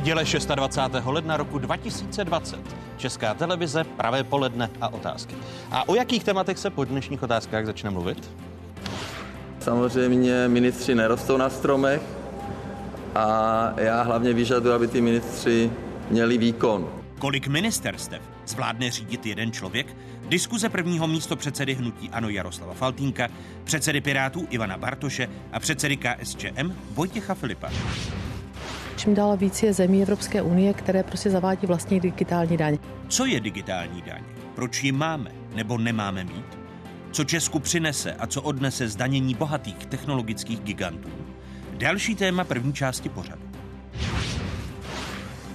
Neděle 26. ledna roku 2020. Česká televize, pravé poledne a otázky. A o jakých tématech se po dnešních otázkách začne mluvit? Samozřejmě ministři nerostou na stromech a já hlavně vyžaduji, aby ty ministři měli výkon. Kolik ministerstev zvládne řídit jeden člověk? Diskuze prvního místo předsedy hnutí Ano Jaroslava Faltínka, předsedy Pirátů Ivana Bartoše a předsedy KSČM Vojtěcha Filipa. Čím dál víc je zemí Evropské unie, které prostě zavádí vlastní digitální daň. Co je digitální daň? Proč ji máme nebo nemáme mít? Co Česku přinese a co odnese zdanění bohatých technologických gigantů? Další téma první části pořadu.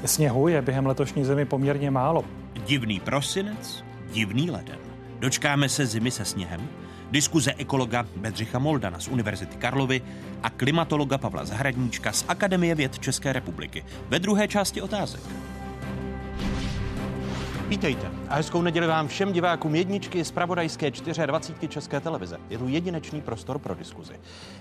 Sněhu je během letošní zimy poměrně málo. Divný prosinec, divný leden. Dočkáme se zimy se sněhem? Diskuze ekologa Bedřicha Moldana z Univerzity Karlovy a klimatologa Pavla Zahradníčka z Akademie věd České republiky. Ve druhé části otázek. Vítejte a hezkou neděli vám všem divákům jedničky z pravodajské 24 České televize. Je tu jedinečný prostor pro diskuzi.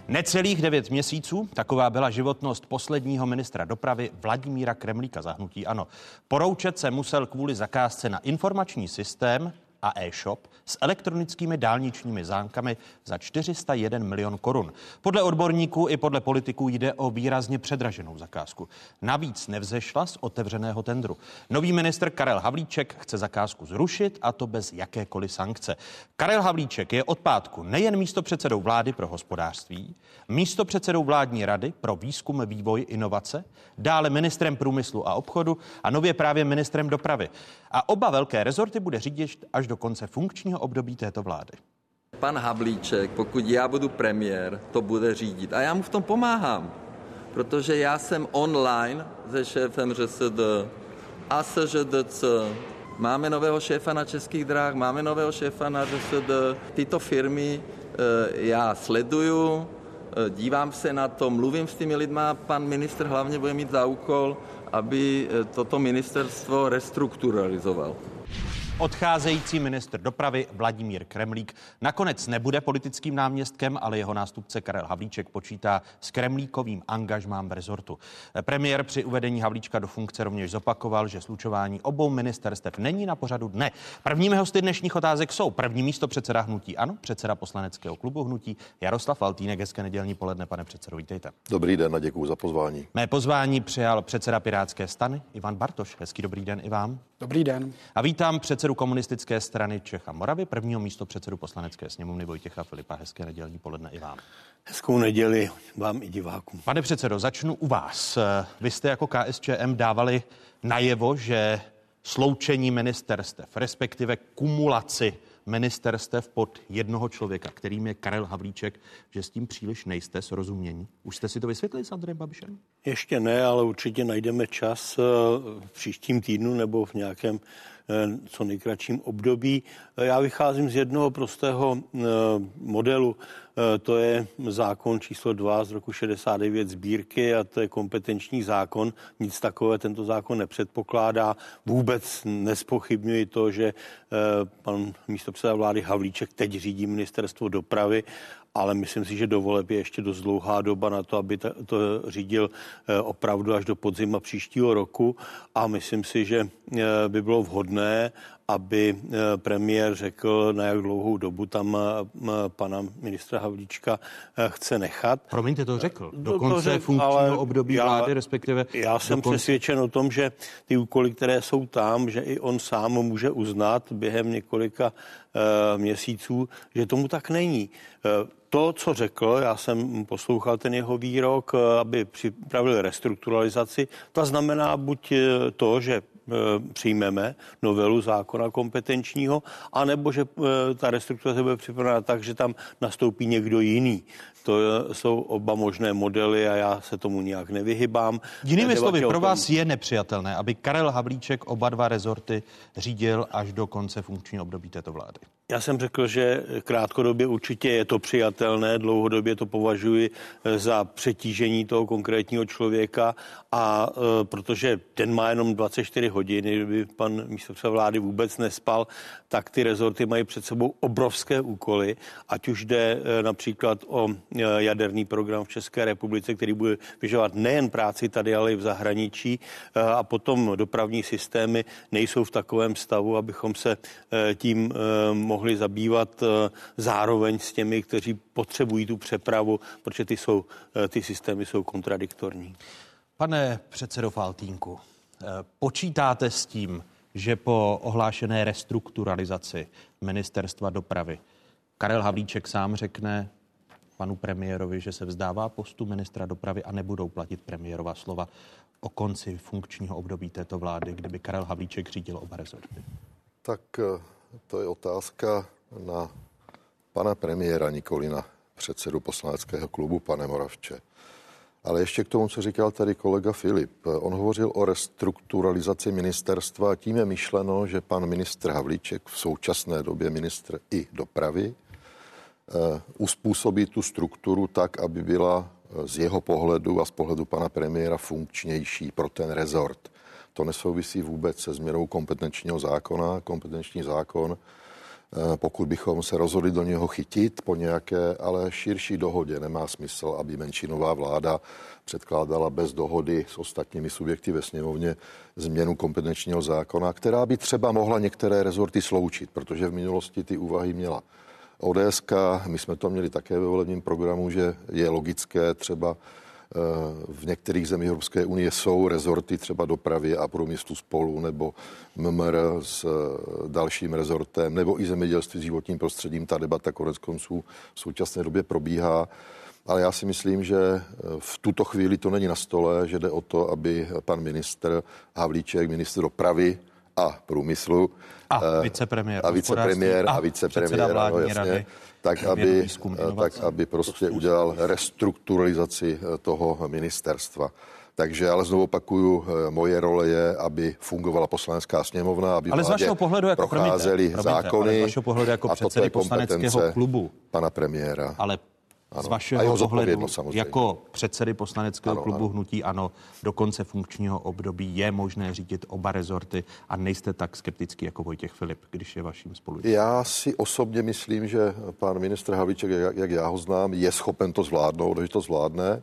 Necelých devět měsíců, taková byla životnost posledního ministra dopravy Vladimíra Kremlíka zahnutí. Ano, poroučet se musel kvůli zakázce na informační systém a e-shop s elektronickými dálničními zámkami za 401 milion korun. Podle odborníků i podle politiků jde o výrazně předraženou zakázku. Navíc nevzešla z otevřeného tendru. Nový minister Karel Havlíček chce zakázku zrušit a to bez jakékoliv sankce. Karel Havlíček je od pátku nejen místo předsedou vlády pro hospodářství, místo předsedou vládní rady pro výzkum, vývoj, inovace, dále ministrem průmyslu a obchodu a nově právě ministrem dopravy. A oba velké rezorty bude řídit až do konce funkčního období této vlády. Pan Havlíček, pokud já budu premiér, to bude řídit. A já mu v tom pomáhám, protože já jsem online se šéfem ŘSD a SŽDC. Máme nového šéfa na Českých drah, máme nového šéfa na ŘSD. Tyto firmy eh, já sleduju, eh, dívám se na to, mluvím s těmi lidma, pan ministr hlavně bude mít za úkol, aby eh, toto ministerstvo restrukturalizoval. Odcházející ministr dopravy Vladimír Kremlík nakonec nebude politickým náměstkem, ale jeho nástupce Karel Havlíček počítá s kremlíkovým angažmám v rezortu. Premiér při uvedení Havlíčka do funkce rovněž zopakoval, že slučování obou ministerstev není na pořadu dne. Prvními hosty dnešních otázek jsou první místo předseda hnutí Ano, předseda poslaneckého klubu hnutí Jaroslav Faltýnek. Hezké nedělní poledne, pane předsedo, vítejte. Dobrý den a děkuji za pozvání. Mé pozvání přijal předseda Pirátské stany Ivan Bartoš. Hezký dobrý den i vám. Dobrý den. A vítám předsedu komunistické strany Čech a Moravy, prvního místo předsedu poslanecké sněmovny Vojtěcha Filipa. Hezké nedělní poledne i vám. Hezkou neděli vám i divákům. Pane předsedo, začnu u vás. Vy jste jako KSČM dávali najevo, že sloučení ministerstev, respektive kumulaci ministerstev pod jednoho člověka, kterým je Karel Havlíček, že s tím příliš nejste srozumění. Už jste si to vysvětlili s Andrejem Babišem? Ještě ne, ale určitě najdeme čas eh, v příštím týdnu nebo v nějakém co nejkratším období. Já vycházím z jednoho prostého eh, modelu. To je zákon číslo 2 z roku 69 sbírky a to je kompetenční zákon. Nic takové tento zákon nepředpokládá. Vůbec nespochybňuji to, že pan místopředseda vlády Havlíček teď řídí ministerstvo dopravy ale myslím si, že do voleb je ještě dost dlouhá doba na to, aby to řídil eh, opravdu až do podzima příštího roku. A myslím si, že eh, by bylo vhodné, aby eh, premiér řekl, na jak dlouhou dobu tam pana ministra Havlíčka chce nechat. Promiňte, to řekl. Do konce řek, funkčního období já, vlády, respektive... Já jsem konce... přesvědčen o tom, že ty úkoly, které jsou tam, že i on sám může uznat během několika měsíců, že tomu tak není. To, co řekl, já jsem poslouchal ten jeho výrok, eh, aby připravil restrukturalizaci, to znamená buď eh, to, že eh, přijmeme novelu zákona kompetenčního, anebo že ta restrukturalizace bude připravena tak, že tam nastoupí někdo jiný. To jsou oba možné modely a já se tomu nijak nevyhybám. Jinými slovy, pro vás je nepřijatelné, aby Karel Havlíček oba dva rezorty řídil až do konce funkčního období této vlády. Já jsem řekl, že krátkodobě určitě je to přijatelné, dlouhodobě to považuji eh, za přetížení toho konkrétního člověka a e, protože ten má jenom 24 hodin, kdyby pan místopředseda vlády vůbec nespal, tak ty rezorty mají před sebou obrovské úkoly, ať už jde e, například o e, jaderný program v České republice, který bude vyžadovat nejen práci tady, ale i v zahraničí e, a potom dopravní systémy nejsou v takovém stavu, abychom se e, tím e, mohli zabývat eh, zároveň s těmi, kteří potřebují tu přepravu, protože ty, jsou, eh, ty systémy jsou kontradiktorní. Pane předsedo Faltínku, eh, počítáte s tím, že po ohlášené restrukturalizaci ministerstva dopravy Karel Havlíček sám řekne panu premiérovi, že se vzdává postu ministra dopravy a nebudou platit premiérova slova o konci funkčního období této vlády, kdyby Karel Havlíček řídil oba rezorty? Tak to je otázka na pana premiéra, nikoli na předsedu poslaneckého klubu, pane Moravče. Ale ještě k tomu, co říkal tady kolega Filip. On hovořil o restrukturalizaci ministerstva a tím je myšleno, že pan ministr Havlíček, v současné době ministr i dopravy, uh, uspůsobí tu strukturu tak, aby byla eh, z jeho pohledu a z pohledu pana premiéra funkčnější pro ten rezort. To nesouvisí vůbec se změnou kompetenčního zákona. Kompetenční zákon Eh, pokud bychom se rozhodli do něho chytit po nějaké, ale širší dohodě, nemá smysl, aby menšinová vláda předkládala bez dohody s ostatními subjekty ve sněmovně změnu kompetenčního zákona, která by třeba mohla některé rezorty sloučit, protože v minulosti ty úvahy měla. ODSK, my jsme to měli také ve volebním programu, že je logické třeba v některých zemích Evropské unie jsou rezorty třeba dopravy a průmyslu spolu, nebo MMR s eh, dalším rezortem, nebo i zemědělství s životním prostředím. Ta debata konec konců v současné době probíhá. Ale já si myslím, že eh, v tuto chvíli to není na stole, že jde o to, aby pan ministr Havlíček, ministr dopravy a průmyslu a eh, vicepremiér, a vicepremiér a, a vicepremiér, no, jasně, rady tak aby, tak aby prostě udělal restrukturalizaci eh, toho ministerstva. Takže ale znovu opakuju, eh, moje role je, aby fungovala poslanecká sněmovna, aby ale z vašeho pohledu jako procházely promiňte, zákony. Ale z vašeho pohledu jako předsedy poslaneckého klubu. Pana premiéra. Ale ano. Z vašeho pohledu jako předsedy poslaneckého ano, klubu ano. Hnutí Ano do konce funkčního období je možné řídit oba rezorty a nejste tak skeptický jako Vojtěch Filip, když je vaším spolu. Já si osobně myslím, že pan ministr Havlíček, jak, jak já ho znám, je schopen to zvládnout, že to zvládne.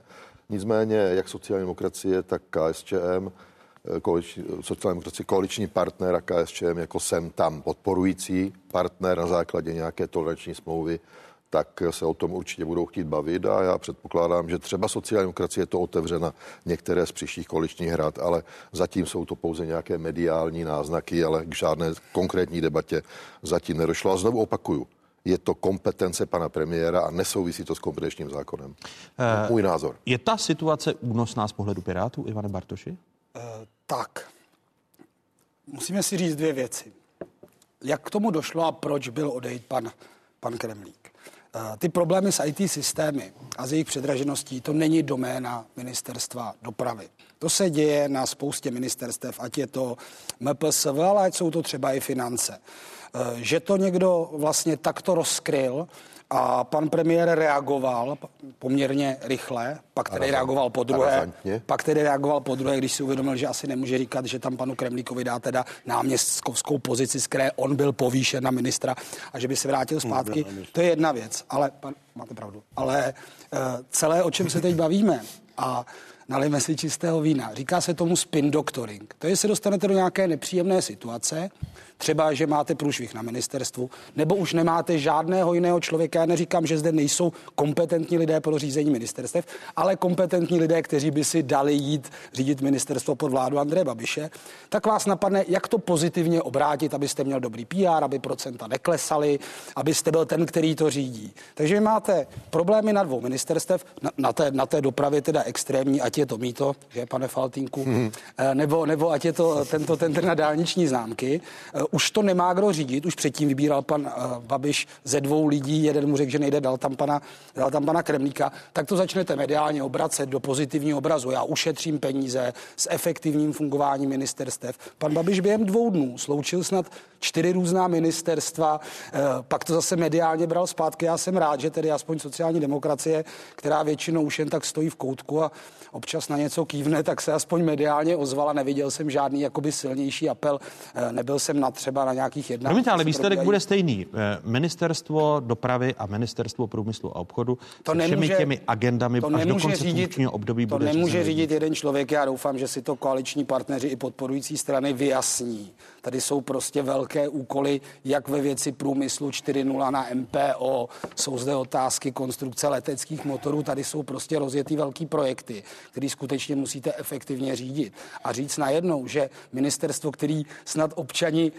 Nicméně, jak sociální demokracie, tak KSČM, koaliční, sociální demokracie, koaliční partner a KSČM jako jsem tam podporující partner na základě nějaké toleranční smlouvy tak se o tom určitě budou chtít bavit a já předpokládám, že třeba sociální demokracie je to otevřena některé z příštích koaličních hrad, ale zatím jsou to pouze nějaké mediální náznaky, ale k žádné konkrétní debatě zatím nedošlo. A znovu opakuju, je to kompetence pana premiéra a nesouvisí to s kompetenčním zákonem. Uh, Můj názor. Je ta situace únosná z pohledu Pirátů, Ivane Bartoši? Uh, tak. Musíme si říct dvě věci. Jak k tomu došlo a proč byl odejít pan, pan Kremlík? Eh, ty problémy s IT systémy a s jejich předražeností, to není doména ministerstva dopravy. To se děje na spoustě ministerstev, ať je to MPSV, ale ať jsou to třeba i finance. Eh, že to někdo vlastně takto rozkryl, a pan premiér reagoval poměrně rychle, pak tedy reagoval po druhé, pak tedy reagoval po druhé, když si uvědomil, že asi nemůže říkat, že tam panu Kremlíkovi dá teda náměstkovskou pozici, z které on byl povýšen na ministra a že by se vrátil hmm, zpátky. To je jedna věc, ale pan, máte pravdu. Ale uh, celé, o čem se teď bavíme a nalijeme si čistého vína. Říká se tomu spin doctoring. To je, se dostanete do nějaké nepříjemné situace, třeba, že máte průšvih na ministerstvu, nebo už nemáte žádného jiného člověka. Já neříkám, že zde nejsou kompetentní lidé pro řízení ministerstev, ale kompetentní lidé, kteří by si dali jít řídit ministerstvo pod vládu Andreje Babiše, tak vás napadne, jak to pozitivně obrátit, abyste měl dobrý PR, aby procenta neklesaly, abyste byl ten, který to řídí. Takže máte problémy na dvou ministerstev, na, na, té, na té dopravě teda extrémní, ať je to mýto, že pane Faltínku, hmm. nebo, nebo ať je to tento tender na dálniční známky. Už to nemá kdo řídit, už předtím vybíral pan Babiš ze dvou lidí, jeden mu řekl, že nejde, dal tam pana, dal tam pana Kremlíka, tak to začnete mediálně obracet do pozitivního obrazu. Já ušetřím peníze s efektivním fungováním ministerstev. Pan Babiš během dvou dnů sloučil snad čtyři různá ministerstva, pak to zase mediálně bral zpátky. Já jsem rád, že tedy aspoň sociální demokracie, která většinou už jen tak stojí v koutku a občas na něco kývne, tak se aspoň mediálně ozvala. Neviděl jsem žádný jakoby silnější apel. Eh, nebyl jsem na třeba na nějakých jednáních. Promiňte, ale výsledek bude stejný. Eh, ministerstvo dopravy a ministerstvo průmyslu a obchodu to nemůže, všemi těmi agendami to až do konce řídit, období to bude nemůže řídit jeden člověk. Já doufám, že si to koaliční partneři i podporující strany vyjasní. Tady jsou prostě velké úkoly, jak ve věci průmyslu 4.0 na MPO. Jsou zde otázky konstrukce leteckých motorů. Tady jsou prostě rozjetý velký projekty který skutečně musíte efektivně řídit. A říct najednou, že ministerstvo, který snad občani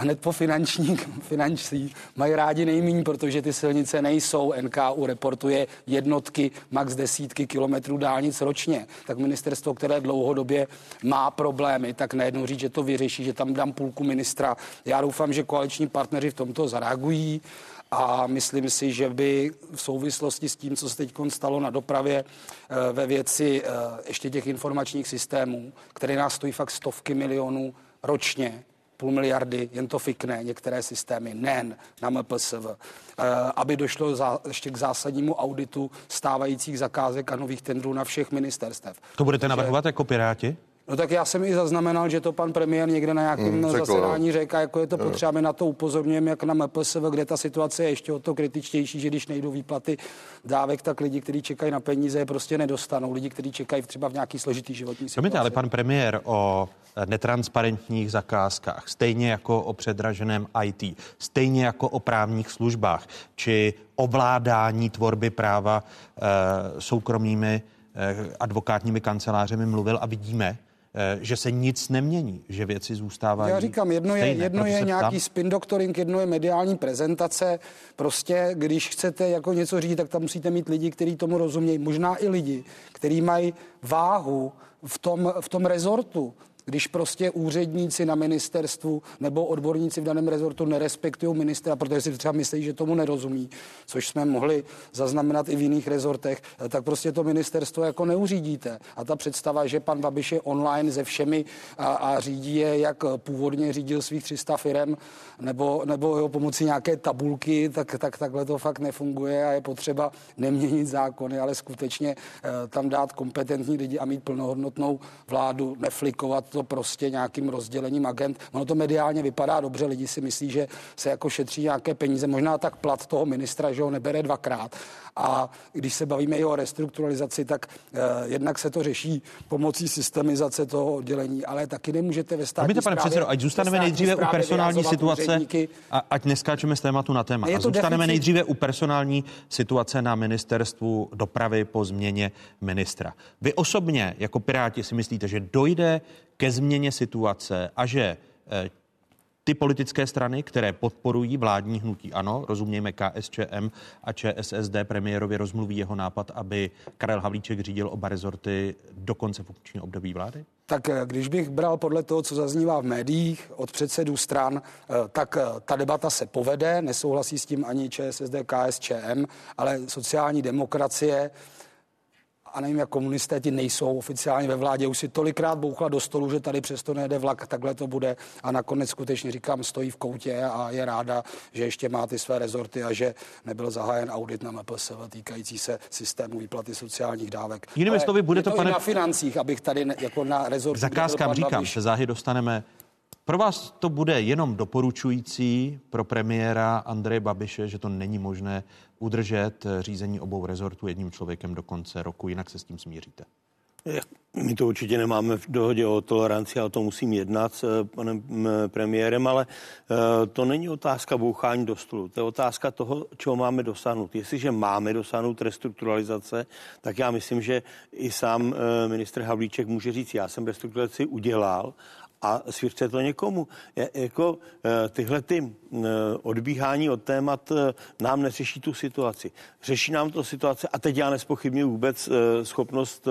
hned po finanční, financí mají rádi nejméně, protože ty silnice nejsou. NKU reportuje jednotky, max desítky kilometrů dálnic ročně. Tak ministerstvo, které dlouhodobě má problémy, tak najednou říct, že to vyřeší, že tam dám půlku ministra. Já doufám, že koaliční partneři v tomto zareagují a myslím si, že by v souvislosti s tím, co se teď stalo na dopravě eh, ve věci eh, ještě těch informačních systémů, které nás stojí fakt stovky milionů ročně, půl miliardy, jen to fikne, některé systémy, NEN na MPSV, eh, aby došlo za, ještě k zásadnímu auditu stávajících zakázek a nových tendrů na všech ministerstev. To budete navrhovat jako Piráti? No tak já jsem i zaznamenal, že to pan premiér někde na nějakém hmm, zasedání řekl, jako je to potřeba, my na to upozorňujeme, jak na MPSV, kde ta situace je ještě o to kritičtější, že když nejdou výplaty dávek, tak lidi, kteří čekají na peníze, je prostě nedostanou. Lidi, kteří čekají třeba v nějaký složitý životní situaci. Promiňte, ale pan premiér o netransparentních zakázkách, stejně jako o předraženém IT, stejně jako o právních službách, či ovládání tvorby práva e, soukromými e, advokátními kancelářemi mluvil a vidíme, Eh, že se nic nemění, že věci zůstávají. Já říkám, jedno je, stejné, jedno je nějaký spin doctoring, jedno je mediální prezentace. Prostě, když chcete jako něco říct, tak tam musíte mít lidi, kteří tomu rozumějí. Možná i lidi, kteří mají váhu v tom, v tom rezortu když prostě úředníci na ministerstvu nebo odborníci v daném rezortu nerespektují ministra, protože si třeba myslí, že tomu nerozumí, což jsme mohli zaznamenat i v jiných rezortech, tak prostě to ministerstvo jako neuřídíte. A ta představa, že pan Babiš je online se všemi a, a řídí je, jak původně řídil svých 300 firm, nebo, nebo jeho pomocí nějaké tabulky, tak, tak takhle to fakt nefunguje a je potřeba neměnit zákony, ale skutečně eh, tam dát kompetentní lidi a mít plnohodnotnou vládu, neflikovat to prostě nějakým rozdělením agent. Ono to mediálně vypadá dobře, lidi si myslí, že se jako šetří nějaké peníze, možná tak plat toho ministra, že ho nebere dvakrát. A když se bavíme i o restrukturalizaci, tak eh, jednak se to řeší pomocí systemizace toho oddělení, ale taky nemůžete ve státní Promiňte, pane předsedo, ať zůstaneme nejdříve u personální situace, úředníky. a ať neskáčeme z tématu na téma. A zůstaneme deficit. nejdříve u personální situace na ministerstvu dopravy po změně ministra. Vy osobně jako Piráti si myslíte, že dojde ke změně situace a že eh, ty politické strany, které podporují vládní hnutí ano, rozumějme KSČM a ČSSD, premiérovi rozmluví jeho nápad, aby Karel Havlíček řídil oba rezorty do konce funkčního období vlády? Tak eh, když bych bral podle toho, co zaznívá v médiích od předsedů stran, eh, tak ta debata se povede, nesouhlasí s tím ani ČSSD, KSČM, ale sociální demokracie a nevím, jak komunisté ti nejsou oficiálně ve vládě, už si tolikrát bouchla do stolu, že tady přesto nejde vlak, takhle to bude. A nakonec skutečně říkám, stojí v koutě a je ráda, že ještě má ty své rezorty a že nebyl zahájen audit na MPSV týkající se systému výplaty sociálních dávek. Jinými slovy, bude to, to pane... na financích, abych tady ne, jako na rezortu... Zakázkám říkám, se záhy dostaneme pro vás to bude jenom doporučující pro premiéra Andreje Babiše, že to není možné udržet řízení obou rezortů jedním člověkem do konce roku, jinak se s tím smíříte? My to určitě nemáme v dohodě o toleranci a o tom musím jednat s eh, panem premiérem, ale eh, to není otázka bouchání do stolu. To je otázka toho, čeho máme dosáhnout. Jestliže máme dosáhnout restrukturalizace, tak já myslím, že i sám eh, ministr Havlíček může říct, já jsem restrukturalizaci udělal a svěřte to někomu. Je, jako eh, tyhle ty eh, odbíhání od témat eh, nám neřeší tu situaci. Řeší nám to situace a teď já nespochybnuju vůbec schopnost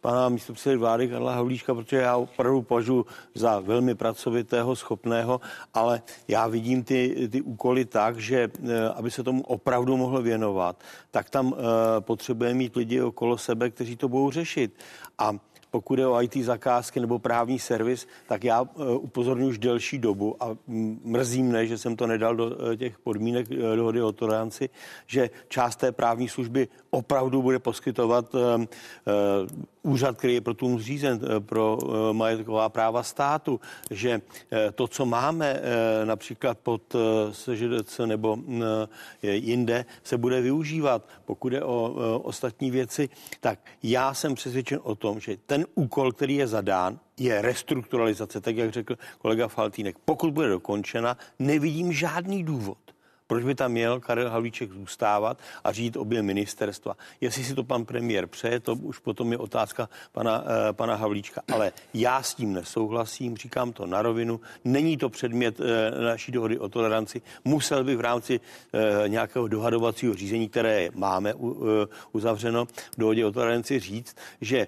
pana místopředsedy vlády Karla Havlíčka, protože já opravdu považuji za velmi pracovitého, schopného, ale já vidím ty, ty úkoly tak, že aby se tomu opravdu mohl věnovat, tak tam potřebuje mít lidi okolo sebe, kteří to budou řešit. A pokud je o IT zakázky nebo právní servis, tak já eh, upozorňuji už delší dobu a mrzí mne, že jsem to nedal do eh, těch podmínek eh, dohody o toleranci, že část té právní služby opravdu bude poskytovat úřad, který je pro tu zřízen pro majetková práva státu, že to, co máme například pod SŽDC nebo jinde, se bude využívat. Pokud je o ostatní věci, tak já jsem přesvědčen o tom, že ten úkol, který je zadán, je restrukturalizace, tak jak řekl kolega Faltínek. Pokud bude dokončena, nevidím žádný důvod, proč by tam měl Karel Havlíček zůstávat a řídit obě ministerstva. Jestli si to pan premiér přeje, to už potom je otázka pana, eh, pana Havlíčka. Ale já s tím nesouhlasím, říkám to na rovinu. Není to předmět eh, naší dohody o toleranci. Musel by v rámci eh, nějakého dohadovacího řízení, které máme uzavřeno v dohodě o toleranci, říct, že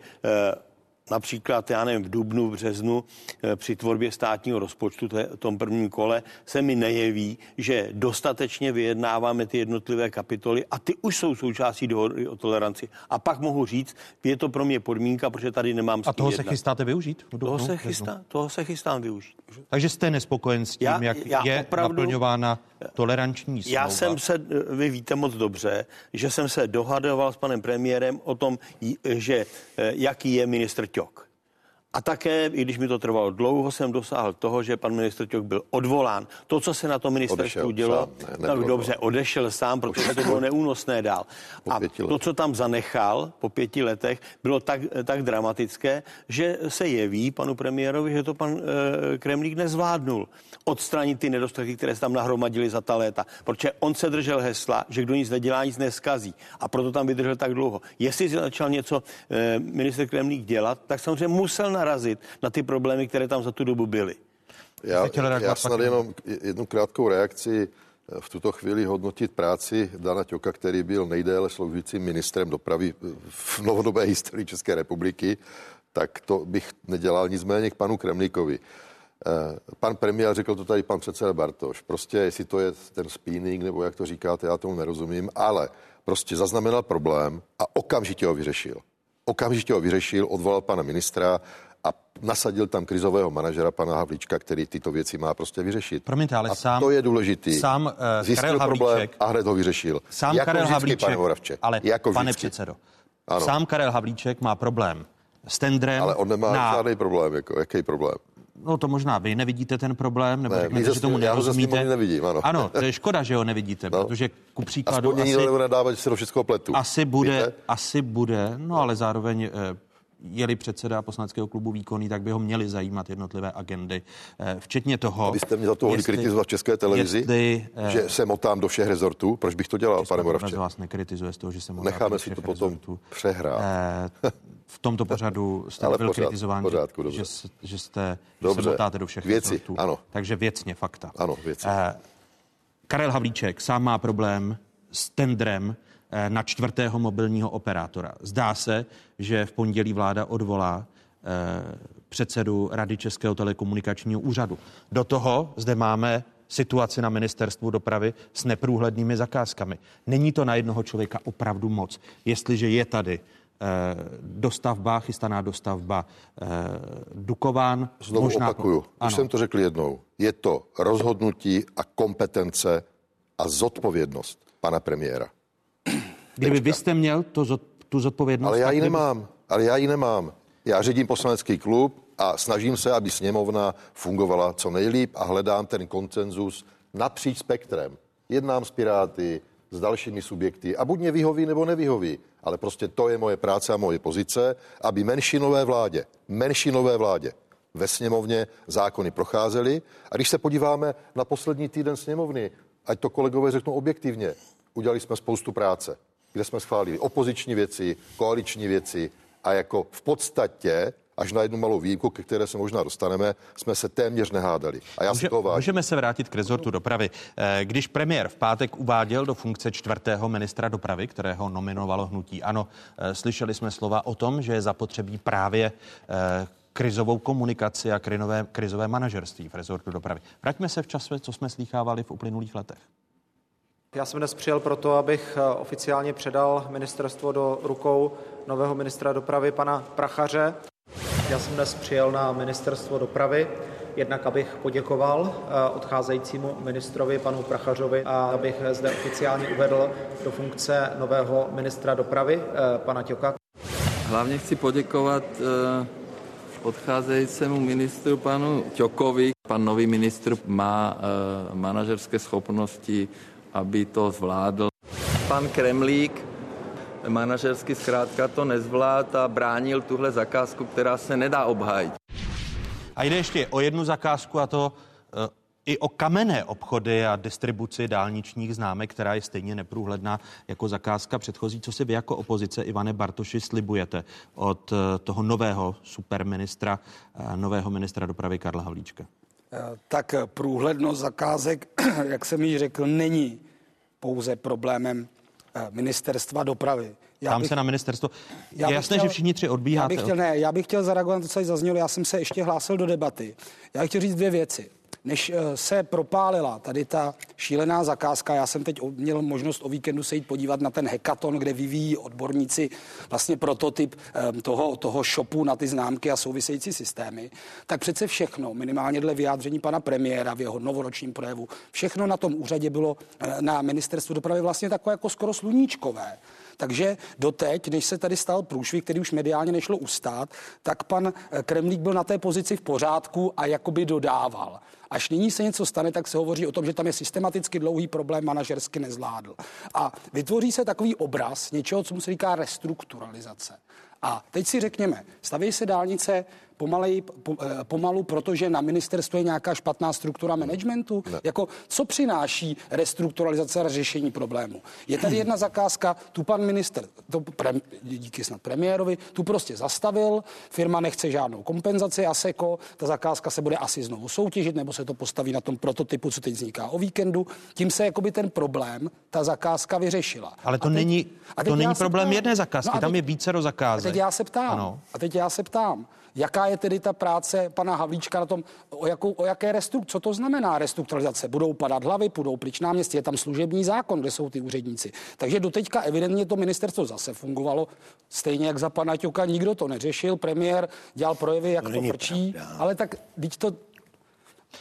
například, já nevím, v Dubnu, v březnu eh, při tvorbě státního rozpočtu, v tom prvním kole, se mi nejeví, že dostatečně vyjednáváme ty jednotlivé kapitoly a ty už jsou součástí dohody o toleranci. A pak mohu říct, je to pro mě podmínka, protože tady nemám A toho jednat. se chystáte využít? Toho se, chystá, toho se chystám využít. Takže jste nespokojen s tím, já, jak já je opravdu, naplňována toleranční smlouva? Já jsem se, vy víte moc dobře, že jsem se dohadoval s panem premiérem o tom, že eh, jaký je ministr Ťok. A také, i když mi to trvalo dlouho, jsem dosáhl toho, že pan ministr Ťok byl odvolán. To, co se na to ministerstvu dělo, ne, tak dobře, odešel sám, protože to bylo neúnosné dál. A to, co tam zanechal po pěti letech, bylo tak, tak dramatické, že se jeví panu premiérovi, že to pan e, Kremlík nezvládnul. Odstranit ty nedostatky, které se tam nahromadili za ta léta. Protože on se držel hesla, že kdo nic nedělá, nic neskazí. A proto tam vydržel tak dlouho. Jestli začal něco e, minister Kremlík dělat, tak samozřejmě musel na narazit na ty problémy, které tam za tu dobu byly. Já, já snad jenom jednu krátkou reakci v tuto chvíli hodnotit práci Dana Ťoka, který byl nejdéle sloužícím ministrem dopravy v novodobé historii České republiky, tak to bych nedělal nicméně k panu Kremlíkovi. Eh, pan premiér, řekl to tady pan předseda Bartoš, prostě jestli to je ten spinning, nebo jak to říkáte, já tomu nerozumím, ale prostě zaznamenal problém a okamžitě ho vyřešil. Okamžitě ho vyřešil, odvolal pana ministra a nasadil tam krizového manažera pana Havlíčka, který tyto věci má prostě vyřešit. Promiňte, ale a sám, to je důležitý. Sám uh, Zjistil Karel problém Havlíček, a hned ho vyřešil. Sám jako Karel vždycky, Havlíček, pane Moravče, ale jako pane vždycky. předsedo, ano. sám Karel Havlíček má problém s tendrem Ale on nemá na... žádný problém, jako jaký problém? No to možná vy nevidíte ten problém, nebo ne, řeknete, že tomu nerozumíte. Já nevidím, ano. Ano, to je škoda, že ho nevidíte, no. protože ku příkladu Aspoň asi... Nedávat, že se do všechno pletu. Asi bude, Víte? asi bude, no ale zároveň eh, je-li předseda poslaneckého klubu výkonný, tak by ho měli zajímat jednotlivé agendy, eh, včetně toho. Vy jste mě za to jestli, kritizovat v české televizi, jestli, eh, že se motám do všech rezortů. Proč bych to dělal, pane Moravče? vás nekritizuje z toho, že se motám Necháme si to potom rezortů. přehrát. Eh, v tomto pořadu jste byl kritizován, pořádku, že, že, jste dobře. se motáte do všech Věci, rezortů. ano. Takže věcně fakta. Ano, věci. Karel Havlíček sám má problém s tendrem na čtvrtého mobilního operátora. Zdá se, že v pondělí vláda odvolá eh, předsedu Rady Českého telekomunikačního úřadu. Do toho zde máme situaci na ministerstvu dopravy s neprůhlednými zakázkami. Není to na jednoho člověka opravdu moc. Jestliže je tady eh, dostavba, chystaná dostavba Dukován. Znovu možná... opakuju, už jsem to řekl jednou. Je to rozhodnutí a kompetence a zodpovědnost pana premiéra. Kdyby vy jste měl to, tu zodpovědnost. Ale já ji nemám. Ale já ji nemám. Já řídím poslanecký klub a snažím se, aby sněmovna fungovala co nejlíp a hledám ten koncenzus napříč spektrem. Jednám s Piráty, s dalšími subjekty a buď mě vyhoví nebo nevyhoví. Ale prostě to je moje práce a moje pozice, aby menšinové vládě, menšinové vládě ve sněmovně zákony procházely. A když se podíváme na poslední týden sněmovny, ať to kolegové řeknou objektivně, udělali jsme spoustu práce kde jsme schválili opoziční věci, koaliční věci a jako v podstatě až na jednu malou výjimku, ke které se možná dostaneme, jsme se téměř nehádali. A já Může, to vážím. Můžeme se vrátit k rezortu dopravy. Eh, Když premiér v pátek uváděl do funkce čtvrtého ministra dopravy, kterého nominovalo hnutí ANO, eh, slyšeli jsme slova o tom, že je zapotřebí právě eh, krizovou komunikaci a krizové, krizové manažerství v rezortu dopravy. Vraťme se v čase, co jsme slýchávali v uplynulých letech. Já jsem dnes přijel proto, abych eh, oficiálně předal ministerstvo do rukou nového ministra dopravy pana Prachaře. Já jsem dnes přijel na ministerstvo dopravy, jednak abych poděkoval eh, odcházejícímu ministrovi panu Prachařovi a abych zde oficiálně uvedl do funkce nového ministra dopravy eh, pana Ťoka. Hlavně chci poděkovat odcházejícímu ministru panu Ťokovi. Pan nový ministr má manažerské schopnosti, aby to zvládl. Pan Kremlík manažersky zkrátka to nezvlád a bránil tuhle zakázku, která se nedá obhájit. A jde ještě o jednu zakázku a to eh, i o kamenné obchody a distribuci dálničních známek, která je stejně neprůhledná jako zakázka předchozí. Co si vy jako opozice, Ivane Bartoši, slibujete od eh, toho nového superministra, eh, nového ministra dopravy Karla Havlíčka? Tak průhlednost zakázek, jak jsem již řekl, není pouze problémem eh, ministerstva dopravy. Já Tam bych- se na ministerstvo. Já Je bych jasné, chtěl- že všichni tři Já odbíháte. bych chtěl, ne, já bych chtěl zareagovat na to, co tady zaznělo. Já jsem se ještě hlásil do debaty. Já bych chtěl říct dvě věci. Než eh, se propálila tady ta šílená zakázka, já jsem teď měl možnost o víkendu se jít podívat na ten hackathon, kde vyvíjí odborníci vlastně prototyp eh, toho, toho shopu na ty známky a související systémy, tak přece všechno, minimálně dle vyjádření pana premiéra v jeho novoročním projevu, všechno na tom úřadě bylo eh, na ministerstvu dopravy vlastně takové jako skoro sluníčkové. Takže doteď, než se tady stal průšvih, který už mediálně nešlo ustát, tak pan Kremlík byl na té pozici v pořádku a jakoby dodával. Až nyní se něco stane, tak se hovoří o tom, že tam je systematicky dlouhý problém, manažersky nezvládl. A vytvoří se takový obraz něčeho, co mu se říká restrukturalizace. A teď si řekněme, staví se dálnice pomalej, po, eh, pomalu, protože na ministerstvu je nějaká špatná struktura managementu? Jako, co přináší restrukturalizace a řešení problému? Je tady jedna zakázka, tu pan minister, to pre, díky snad premiérovi, tu prostě zastavil, firma nechce žádnou kompenzaci, ASEKO, ta zakázka se bude asi znovu soutěžit, nebo se to postaví na tom prototypu, co teď vzniká o víkendu. Tím se jakoby ten problém, ta zakázka vyřešila. Ale to A teď- není, a teď to není problém ptám- jedné zakázky, No a tam teď- je vícero a zakázek. teď já se ptám, Ano. a teď já se ptám, jaká je tedy ta práce pana Havlíčka na tom, o, jakou, o jaké restrukturalizace, co to znamená restrukturalizace? Budou padat hlavy, budou pryč náměstí, je tam služební zákon, kde jsou ty úředníci. Takže doteďka evidentně to ministerstvo zase fungovalo, stejně jak za pana Ťoka, nikdo to neřešil, premiér dělal projevy, jak To to, frčí, pravda. ale tak teď to,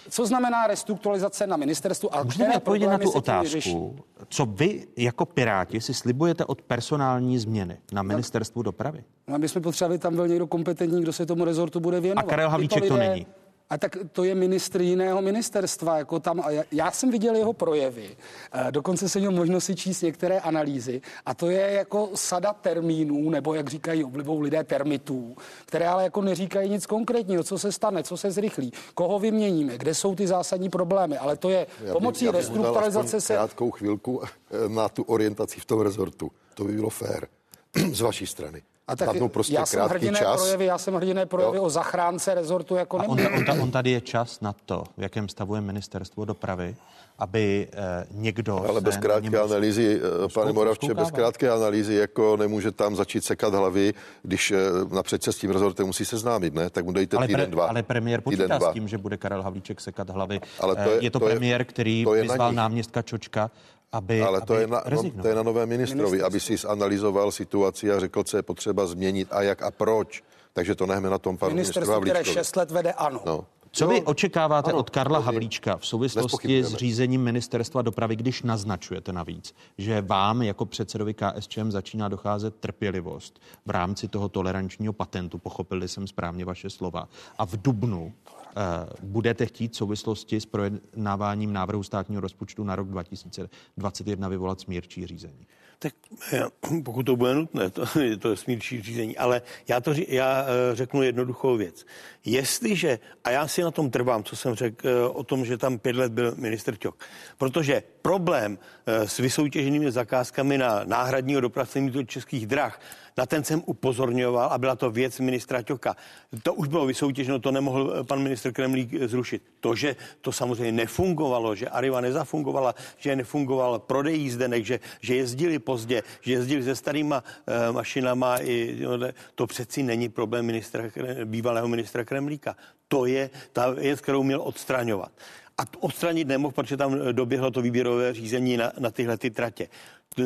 co znamená restrukturalizace na ministerstvu a Můžete mi odpovědět na tu otázku, co vy jako Piráti si slibujete od personální změny na ministerstvu dopravy? No my jsme potřebovali, tam byl někdo kompetentní, kdo se tomu rezortu bude věnovat. A Karel Havlíček to není. A tak to je ministr jiného ministerstva. Jako tam, já, já jsem viděl jeho projevy, eh, dokonce jsem měl možnost si číst některé analýzy a to je jako sada termínů, nebo jak říkají oblibou lidé termitů, které ale jako neříkají nic konkrétního, co se stane, co se zrychlí, koho vyměníme, kde jsou ty zásadní problémy, ale to je Já pomocí já bych restrukturalizace se... krátkou chvilku eh, na tu orientaci v tom rezortu. To by bylo fér z vaší strany. A tak mu prostě já jsem krátký hrdiné čas. projevy, já jsem hrdiné projevy Jo. o zachránce rezortu jako A on, on, ta- on tady je čas na to, v jakém stavu je ministerstvo dopravy, aby eh, někdo... Ale bez krátké analýzy, eh, pane Moravče, bez zkoukával. krátké analýzy, jako nemůže tam začít sekat hlavy, když eh, napřed se s tím rezortem musí seznámit, ne? Tak mu dejte Ale, týden, pre, dva. ale premiér Týden, počítá dva. s tím, že bude Karel Havlíček sekat hlavy. Ale to Eh, je- je to, to je- premiér, který to je vyzval náměstka Čočka, aby, Ale to aby je, na, no, to je na novém ministrovi, aby si zanalizoval situaci a řekl, co je potřeba změnit a jak a proč. Takže to nechme na tom panu ministru Ministerstvo, které šest let vede ANO. No. Co vy očekáváte ano, od Karla. Havlíčka v souvislosti s řízením ministerstva dopravy, když naznačujete navíc, že vám jako předsedovi KSČM začíná docházet trpělivost v rámci toho tolerančního patentu, pochopili jsem správně vaše slova, a v Dubnu budete chtít v souvislosti s projednáváním návrhu státního rozpočtu na rok 2021 vyvolat smírčí řízení. Tak eh, pokud to bude nutné, to, je to smírčí řízení. Ale já, to, já eh, řeknu jednoduchou věc. Jestliže, a já si na tom trvám, co jsem řekl eh, o tom, že tam pět let byl minister Ťok. Protože problém eh, s vysoutěženými zakázkami na náhradního dopravce do českých drah na ten jsem upozorňoval a byla to věc ministra Ťoka. To už bylo vysoutěženo, to nemohl eh, pan ministr Kremlík zrušit. To, že to samozřejmě nefungovalo, že Arriva nezafungovala, že nefungoval prodej jízdenek, že, že jezdili pozdě, že jezdili se starýma mašinama, i, to přeci není problém ministra, bývalého ministra Kremlíka. To je ta věc, kterou měl odstraňovat a odstranit nemohl, protože tam doběhlo to výběrové řízení na, na tyhle ty tratě.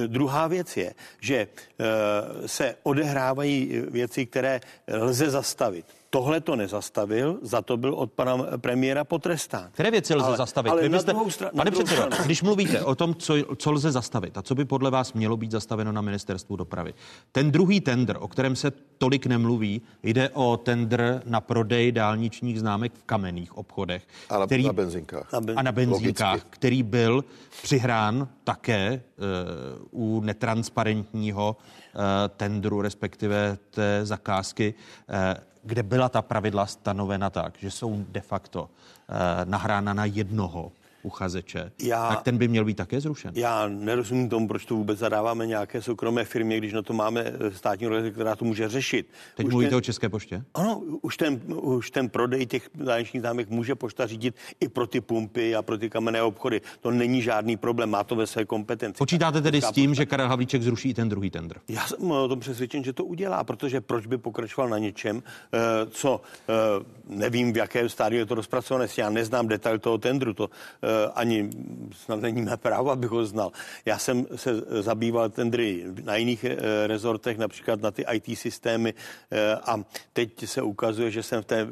Druhá věc je, že eh, se odehrávají věci, které lze zastavit. Tohle to nezastavil, za to byl od pana premiéra potrestán. Které věci lze ale, zastavit? Ale Vy byste, stran, pane předsedo, když mluvíte o tom, co, co lze zastavit a co by podle vás mělo být zastaveno na ministerstvu dopravy, ten druhý tender, o kterém se tolik nemluví, jde o tender na prodej dálničních známek v kamenných obchodech. A na, který, na benzinkách. A na benzinkách, Logicky. který byl přihrán také uh, u netransparentního uh, tendru, respektive té zakázky. Uh, kde byla ta pravidla stanovena tak, že jsou de facto eh, nahrána na jednoho uchazeče, já, tak ten by měl být také zrušen. Já nerozumím tomu, proč to vůbec zadáváme nějaké soukromé firmě, když na to máme eh, státní organizaci, která to může řešit. Teď už mluvíte ten, o České poště? Ano, už ten, už ten prodej těch dálničních známek může pošta řídit i pro ty pumpy a pro ty kamenné obchody. To není žádný problém, má to ve své kompetenci. Počítáte tedy s tím, pošta. že Karel Havlíček zruší ten druhý tender? Já jsem o tom přesvědčen, že to udělá, protože proč by pokračoval na něčem, eh, co eh, nevím, v jakém stádiu je to rozpracované, já neznám detail toho tendru, to Eh, ani snad není mé právo, abych ho znal. Já jsem se zabýval tendry na jiných eh, rezortech, například na ty IT systémy eh, a teď se ukazuje, že jsem v té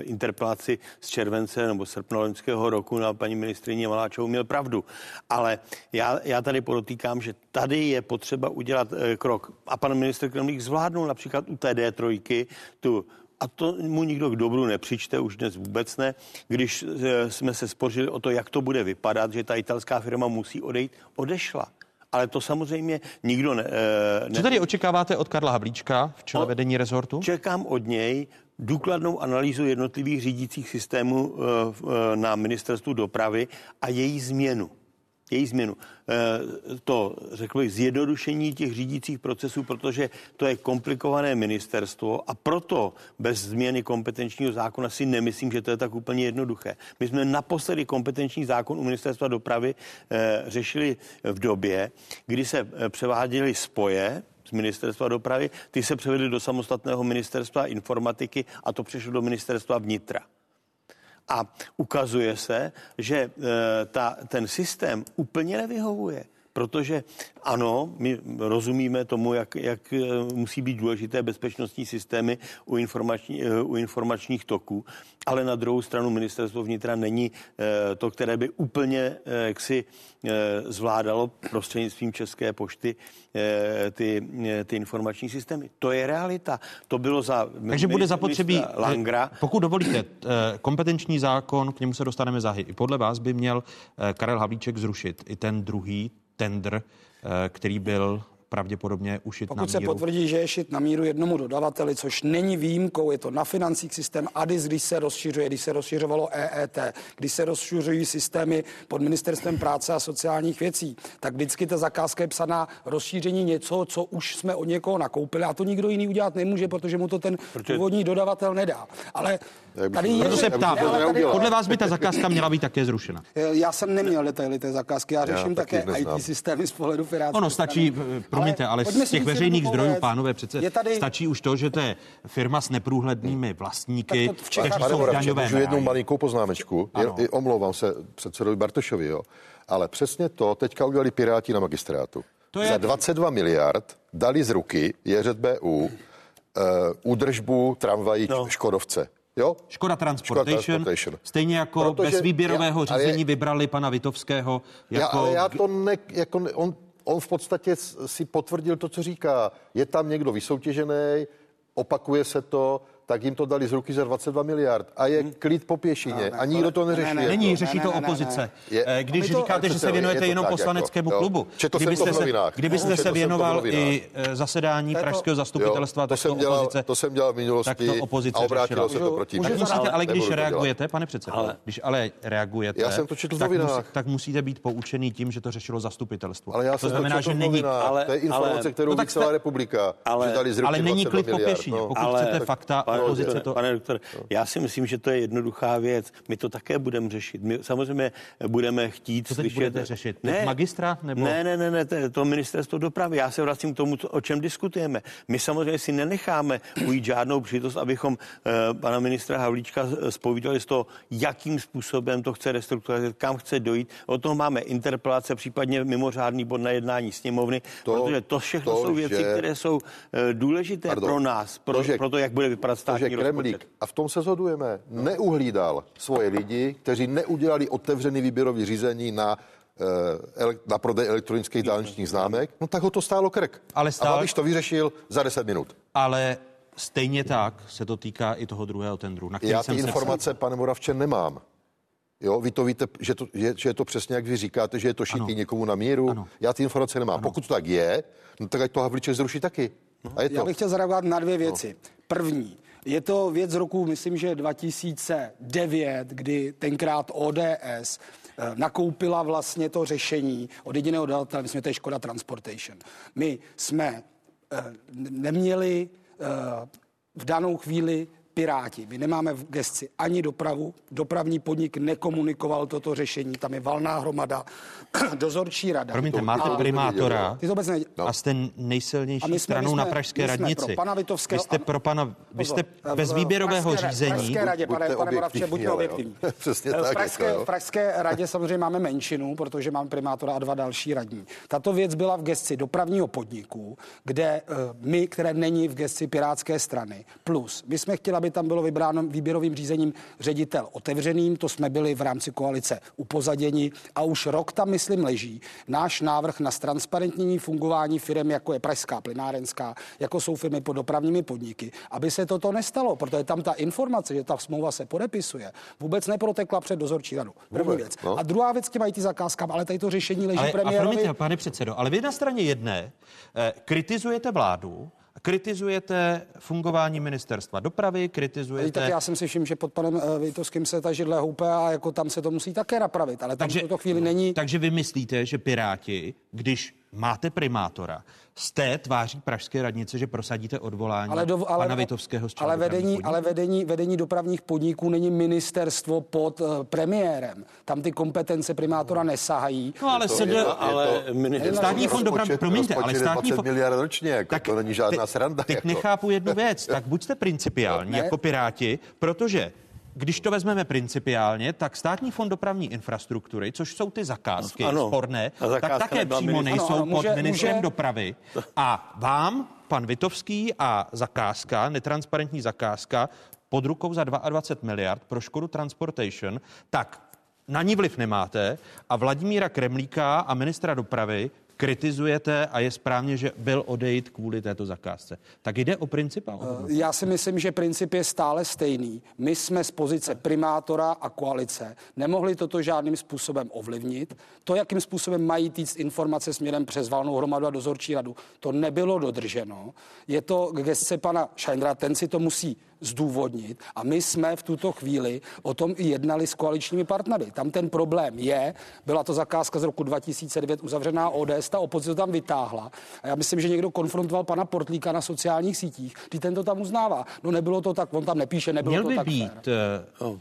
interpelaci z července nebo srpna roku na paní ministrině Maláčovou měl pravdu. Ale já, já tady podotýkám, že tady je potřeba udělat krok. A pan ministr Kremlík zvládnul například u té D3 tu a to mu nikdo k dobru nepřičte, už dnes vůbec ne, když eh, jsme se spořili o to, jak to bude vypadat, že ta italská firma musí odejít, odešla. Ale to samozřejmě nikdo ne, eh, ne... Co tady očekáváte od Karla Havlíčka v čele vedení rezortu? Čekám od něj důkladnou analýzu jednotlivých řídících systémů eh, na ministerstvu dopravy a její změnu její změnu. Eh, to, řekl bych, zjednodušení těch řídících procesů, protože to je komplikované ministerstvo a proto bez změny kompetenčního zákona si nemyslím, že to je tak úplně jednoduché. My jsme naposledy kompetenční zákon u ministerstva dopravy eh, řešili v době, kdy se eh, převáděly spoje z ministerstva dopravy, ty se převedly do samostatného ministerstva informatiky a to přešlo do ministerstva vnitra. A ukazuje se, že e, ta, ten systém úplně nevyhovuje protože ano, my rozumíme tomu, jak, jak e, musí být důležité bezpečnostní systémy u, informační, e, u informačních toků, ale na druhou stranu ministerstvo vnitra není to, které by úplně jaksi zvládalo prostřednictvím České pošty ty, ty informační systémy. To je realita. To bylo za Takže bude zapotřebí, Langra. pokud dovolíte, kompetenční zákon, k němu se dostaneme záhy. I podle vás by měl Karel Havlíček zrušit i ten druhý tender, eh, který byl pravděpodobně ušit Pokud na míru. se potvrdí, že je šit na míru jednomu dodavateli, což není výjimkou, je to na financích systém ADIS, když se rozšiřuje, když se rozšiřovalo EET, když se rozšiřují systémy pod ministerstvem práce a sociálních věcí, tak vždycky ta zakázka je psaná rozšíření něco, co už jsme od někoho nakoupili a to nikdo jiný udělat nemůže, protože mu to ten Protože... původní dodavatel nedá. Ale tady je, Proto se ptám, tady... podle vás by ta zakázka měla být také zrušena. Já jsem neměl detaily té zakázky, já řeším já také IT systémy z pohledu Pirátské Ono stačí, promiňte, ale, ale z těch veřejných zdrojů, věc. pánové, přece je tady... stačí už to, že to je firma s neprůhlednými vlastníky, kteří jsou daňové Můžu jednu malinkou poznámečku, je, omlouvám se předsedovi Bartošovi, jo. Ale přesně to teďka udělali Piráti na magistrátu. To je... Za 22 miliard dali z ruky JŘBU uh, údržbu tramvají no. Škodovce. Jo? Škoda Transportation, Škoda Transportation. Stejně jako Protože bez výběrového já, řízení je, vybrali pana Vitovského. Jako... Já, ale já to ne, jako ne, on on v podstatě si potvrdil to, co říká. Je tam někdo vysoutěžený, opakuje se to, tak jim to dali z ruky za 22 miliard a je klid po pěšině a nikdo to neřeší. ne, ne, Není, jako. řeší ne, to ne, ne, opozice. Je- Eh, Když to- říkáte, že se věnujete je to jenom tak, poslaneckému jako, jo. klubu, Četl jsem to v se, kdybyste Četl se to věnoval i eh, zasedání To to- pražského zastupitelstva, Jo, to tak jsem dělal, opozice, to jsem dělal v minulosti tak to opozice a obrátilo se to proti Tak mně. musíte, ale když to reagujete, pane předsedo, Ale- když ale reagujete, Já jsem to četl tak, musí, tak musíte být poučený tím, že to řešilo zastupitelstvo. Ale já to jsem znamená, to že není, to je informace, ale- kterou No no, ví celá jste- republika, ale- není 22 klid po pěšině. no. Pokud chcete fakta, pane, opozice doktore, to... pane doktore, já si myslím, že to je jednoduchá věc. My to také budeme řešit. My samozřejmě budeme chtít Co teď slyšet... budete řešit? Magistra nebo- Ne, ne, ne, ne, to, je to ministerstvo dopravy. Já se vracím k tomu, co- o čem diskutujeme. My samozřejmě si nenecháme ujít žádnou příležitost, abychom eh, pana ministra Havlíčka spovídali z toho, jakým způsobem to chce restrukturalizovat, kam chce dojít. O tom máme interpelace, případně mimořádný bod na jednání sněmovny, To- protože to všechno to, jsou věci, že- které jsou eh, důležité Pardon. pro nás, pro, To, že- pro to, jak bude vypadat To, státní že rozpočet. Kremlík, a v tom se shodujeme, neuhlídal svoje lidi, kteří neudělali otevřený výběrový řízení na eh, na prodej elektronických dálničních známek, no tak ho to stálo krk. Ale A stál- Babiš to vyřešil za 10 minut. Ale stejně tak se to týká i toho druhého tendru, na který Já ty jsem se informace, pane Moravče, nemám. Jo, vy to víte, že, to, že, že je to přesně, jak vy říkáte, že je to šitý Ano. někomu na míru. Ano. Já ty informace nemám. Pokud to tak je, no tak ať to Havlíček zruší taky. A je Já to. bych chtěl zareagovat na dvě věci. První, je to věc z roku, myslím, že 2009, kdy tenkrát ODS eh, nakoupila vlastně to řešení od jediného dodavatele, myslím, že to je Škoda Transportation. My jsme eh, neměli eh, v danou chvíli Piráti. My nemáme v gesci ani dopravu, dopravní podnik nekomunikoval toto řešení, tam je valná hromada, dozorčí rada. Promiňte, máte to primátora Ty to vůbec ne... a jste A nejsilnější my jsme- stranou my jsme- na pražské my jsme radnici. pro pana Vitovského- Vy jste pro pana, vy jste Pozor, bez výběrového Pražské- řízení. V Pražské radě, pane, Buďte pane Moravče, buďte objektivní. Přesně v, tak, Pražské, jako Pražské radě samozřejmě máme menšinu, protože máme primátora a dva další radní. Tato věc byla v gesci dopravního podniku, kde uh, my, které není v gesci Pirátské strany, plus my jsme chtěli, aby tam bylo vybráno výběrovým řízením ředitel otevřeným, to jsme byli v rámci koalice upozaděni a už rok tam, myslím, leží náš návrh na transparentnění fungování firm, jako je Pražská plynárenská, jako jsou firmy pod dopravními podniky, aby se toto nestalo, protože tam ta informace, že ta smlouva se podepisuje, vůbec neprotekla před dozorčí radu. První Vůbec, věc. no. A druhá věc k těm IT zakázkám, ale tady to řešení leží Ale, a premiérovi. promiňte, pane předsedo, ale vy na straně jedné eh, kritizujete vládu, kritizujete fungování ministerstva dopravy, kritizujete... Tak já jsem si všiml, že pod panem eh, Vejtovským se ta židle houpe a jako tam se to musí také napravit, ale tam v tuto chvíli není. Takže vy myslíte, že Piráti, když máte primátora, z té tváří pražské radnice, že prosadíte odvolání ale, do, ale, pana Vitovského z ale, vedení, ale vedení, vedení dopravních podniků není ministerstvo pod uh, premiérem. Tam ty kompetence primátora nesahají. No ale To se to- Ale to- Státní fond dopravy, Rozpočet- promiňte, ale státní 20 fond... miliard ročně, jako, to není žádná te- sranda. Teď jako. nechápu jednu věc, tak buďte principiální Ne. jako Piráti, protože když to vezmeme principiálně, tak státní fond dopravní infrastruktury, což jsou ty zakázky Ano. sporné, zakázka tak také přímo ministr- nejsou Ano, ano, pod může- ministrem může- dopravy. A vám, pan Vitovský a zakázka, netransparentní zakázka, pod rukou za 22 miliard pro Škodu Transportation, tak na ní vliv nemáte a Vladimíra Kremlíka a ministra dopravy kritizujete a je správně, že byl odejít kvůli této zakázce. Tak jde o princip hodnotu. Já si myslím, že princip je stále stejný. My jsme z pozice primátora a koalice nemohli toto žádným způsobem ovlivnit. To, jakým způsobem mají týct informace směrem přes valnou hromadu a dozorčí radu, to nebylo dodrženo. Je to gestce pana Šajndra, ten si to musí zdůvodnit a my jsme v tuto chvíli o tom i jednali s koaličními partnery. Tam ten problém je, byla to zakázka z roku 2009 uzavřená ODS, ta opozice to tam vytáhla a já myslím, že někdo konfrontoval pana Portlíka na sociálních sítích, kdy ten to tam uznává. No nebylo to tak, on tam nepíše, nebylo Měl to by tak být fér. eh,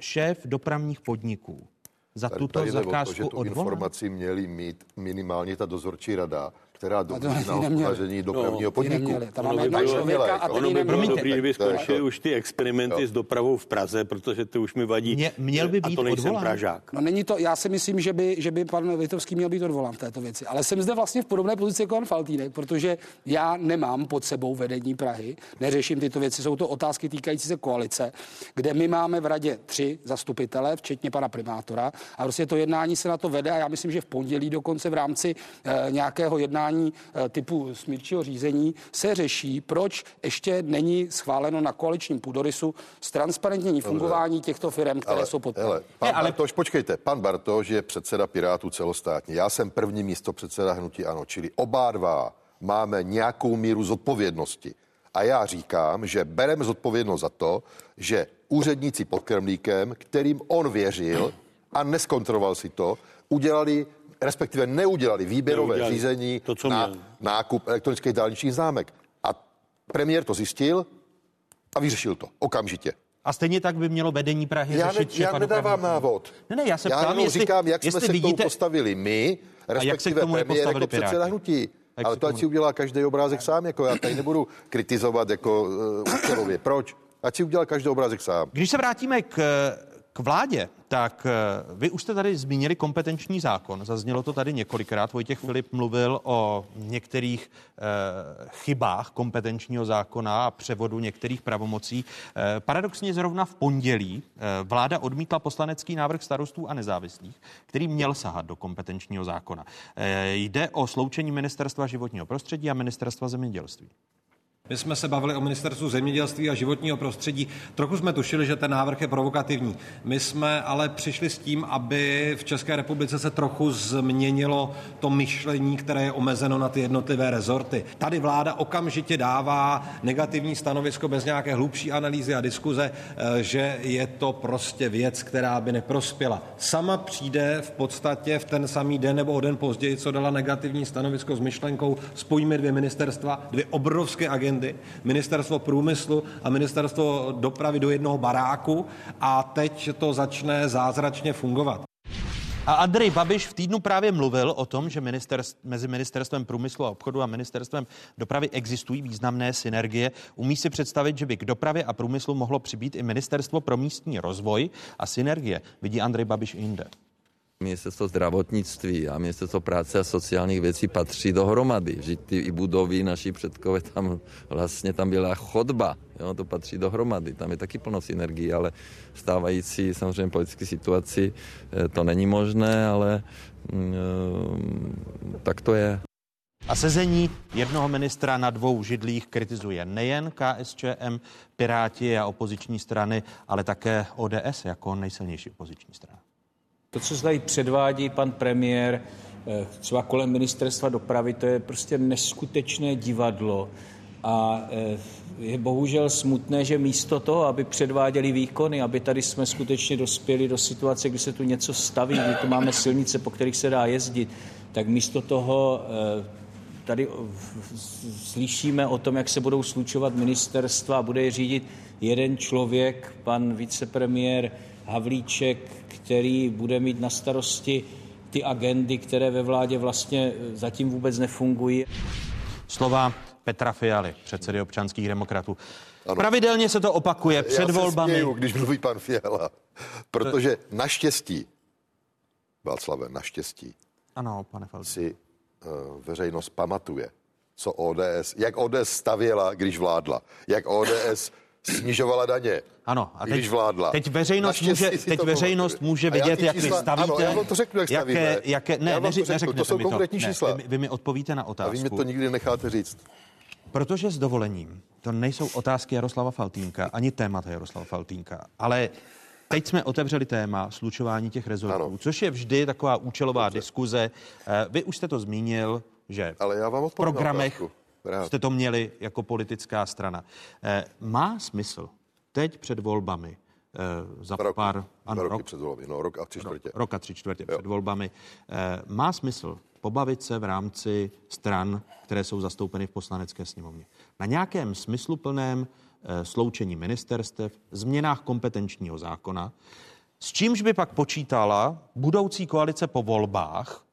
šéf dopravních podniků za Tady- tuto tady o to, zakázku že tu odvolán. informaci měli mít minimálně ta dozorčí rada, která dohlíží na hospodaření dopravního Ty podniku. Tam Ono máme by bylo- člověka a jako- ten Ono by bylo neměl. Promiňte, dobrý, kdyby skončili už ty experimenty Jo. s dopravou v Praze, protože ty už mi vadí. Mě- měl by a být to nejsem odvolán. Pražák. No není to, já si myslím, že by, že by pan Vitovský měl být odvolán v této věci. Ale jsem zde vlastně v podobné pozici jako pan Faltýnek, protože já nemám pod sebou vedení Prahy, neřeším tyto věci, jsou to otázky týkající se koalice, kde my máme v radě tři zastupitele, včetně pana primátora, a prostě to jednání se na to vede a já myslím, že v pondělí dokonce v rámci eh, nějakého jednání jednání eh, typu smírčího řízení se řeší, proč ještě není schváleno na koaličním půdorysu ztransparentnění fungování těchto firm, které ale, jsou pod. Hele, pan ale... Bartoš, počkejte, pan Bartoš je předseda Pirátů celostátně. Já jsem první místo předseda hnutí Ano, čili oba dva máme nějakou míru zodpovědnosti. A já říkám, že bereme zodpovědnost za to, že úředníci pod Kremlíkem, kterým on věřil a neskontroloval si to, udělali respektive neudělali výběrové neudělali. řízení to, co na měl. nákup elektronických dálničních známek. A premiér to zjistil a vyřešil to okamžitě. A stejně tak by mělo vedení Prahy já řešit, ne, Já nedávám návod. Ne, ne, já se já ptám, jestli, říkám, jak jsme se vidíte... k tomu postavili my, respektive jak se k tomu premiér jako předseda hnutí. Jak Ale to ať si udělá každý obrázek sám, jako já tady nebudu kritizovat jako uh, účelově. Proč? Ať si udělal každý obrázek sám. Když se vrátíme k k vládě, tak eh, vy už jste tady zmínili kompetenční zákon. Zaznělo to tady několikrát. Vojtěch Filip mluvil o některých eh, chybách kompetenčního zákona a převodu některých pravomocí. Eh, paradoxně zrovna v pondělí vláda odmítla poslanecký návrh starostů a nezávislých, který měl sahat do kompetenčního zákona. Eh, jde o sloučení ministerstva životního prostředí a ministerstva zemědělství. My jsme se bavili o ministerstvu zemědělství a životního prostředí. Trochu jsme tušili, že ten návrh je provokativní. My jsme ale přišli s tím, aby v České republice se trochu změnilo to myšlení, které je omezeno na ty jednotlivé rezorty. Tady vláda okamžitě dává negativní stanovisko bez nějaké hlubší analýzy a diskuze, eh, že je to prostě věc, která by neprospěla. Sama přijde v podstatě v ten samý den nebo o den později, co dala negativní stanovisko s myšlenkou, spojíme dvě ministerstva, dvě obrovské agendy agendy, ministerstvo průmyslu a ministerstvo dopravy do jednoho baráku a teď to začne zázračně fungovat. A Andrej Babiš v týdnu právě mluvil o tom, že ministerstv, mezi ministerstvem průmyslu a obchodu a ministerstvem dopravy existují významné synergie. Umí si představit, že by k dopravě a průmyslu mohlo přibýt i ministerstvo pro místní rozvoj a synergie. Vidí Andrej Babiš i jinde. Ministerstvo zdravotnictví a ministerstvo práce a sociálních věcí patří dohromady. Že ty i budovy naši předkové tam vlastně tam byla chodba, jo, to patří dohromady. Tam je taky plno synergii, ale stávající samozřejmě politické situaci eh, to není možné, ale mm, eh, tak to je. A sezení jednoho ministra na dvou židlích kritizuje nejen KSČM, Piráti a opoziční strany, ale také ODS jako nejsilnější opoziční strana. To, co tady předvádí pan premiér, eh, třeba kolem ministerstva dopravy, to je prostě neskutečné divadlo. A eh, je bohužel smutné, že místo toho, aby předváděli výkony, aby tady jsme skutečně dospěli do situace, kdy se tu něco staví, kdy tu máme silnice, po kterých se dá jezdit, tak místo toho eh, tady slyšíme o tom, jak se budou slučovat ministerstva a bude je řídit jeden člověk, pan vicepremiér Havlíček, který bude mít na starosti ty agendy, které ve vládě vlastně eh, zatím vůbec nefungují. Slova Petra Fialy, předsedy občanských demokratů. Ano. Pravidelně se to opakuje před Já volbami. Já když mluví pan Fiala, protože naštěstí, Václave, naštěstí, ano, pane Falci. si uh, veřejnost pamatuje, co ODS, jak ODS stavěla, když vládla, jak ODS snižovala daně. Ano, a teď, když vládla. Teď veřejnost, může, teď veřejnost může vidět, jak čísla, vy stavíte. Ano, já vám to řeknu, jak jaké, stavíme. Jaké, ne, neři, to řeknu, to jsou konkrétní to. čísla. Ne, vy, vy mi odpovíte na otázku. A vy mi to nikdy necháte říct. Protože s dovolením, to nejsou otázky Jaroslava Faltínka, ani témata Jaroslava Faltínka, ale Teď jsme otevřeli téma slučování těch rezortů, ano. což je vždy taková účelová Dobře. diskuze. Eh, vy už jste to zmínil, že Ale já vám v programech Rád. jste to měli jako politická strana. Eh, má smysl teď před volbami eh, za rok, pár... Ano, roky rok, před volbami, no rok a tři čtvrtě. Rok, rok a tři čtvrtě jo. před volbami. Eh, má smysl pobavit se v rámci stran, které jsou zastoupeny v poslanecké sněmovně. Na nějakém smysluplném sloučení ministerstev, změnách kompetenčního zákona, s čímž by pak počítala budoucí koalice po volbách,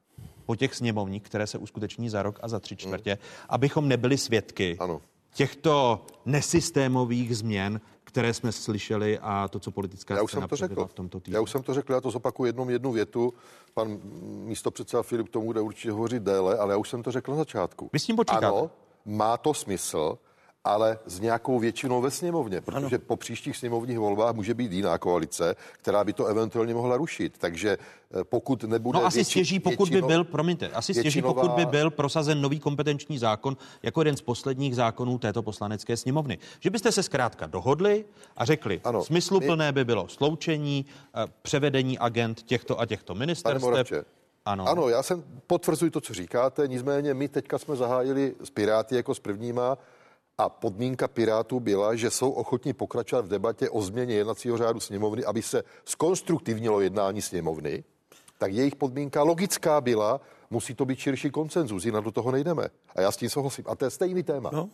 po těch sněmovních, které se uskuteční za rok a za tři čtvrtě, hmm. abychom nebyli svědky ano. těchto nesystémových změn, které jsme slyšeli a to, co politická já už jsem to řekl. v tomto týdnu. Já už jsem to řekl, já to zopakuju jednou jednu větu. Pan místo předseda Filip tomu bude určitě hovořit déle, ale já už jsem to řekl na začátku. Vy s tím počítáte? Ano, má to smysl, ale s nějakou většinou ve sněmovně, protože ano. po příštích sněmovních volbách může být jiná koalice, která by to eventuálně mohla rušit. Takže eh, pokud nebude. No asi větši, stěží, pokud většino, by byl, promiňte, asi stěží, většinová... pokud by byl prosazen nový kompetenční zákon jako jeden z posledních zákonů této poslanecké sněmovny. Že byste se zkrátka dohodli a řekli, ano, smysluplné my... by bylo sloučení, eh, převedení agent těchto a těchto ministerstev. Ano. ano, já jsem potvrzuji to, co říkáte, nicméně my teďka jsme zahájili s Piráty jako s prvníma a podmínka Pirátů byla, že jsou ochotní pokračovat v debatě o změně jednacího řádu sněmovny, aby se skonstruktivnilo jednání sněmovny, tak jejich podmínka logická byla, musí to být širší koncenzus, jinak do toho nejdeme. A já s tím souhlasím. A to je stejný téma. No.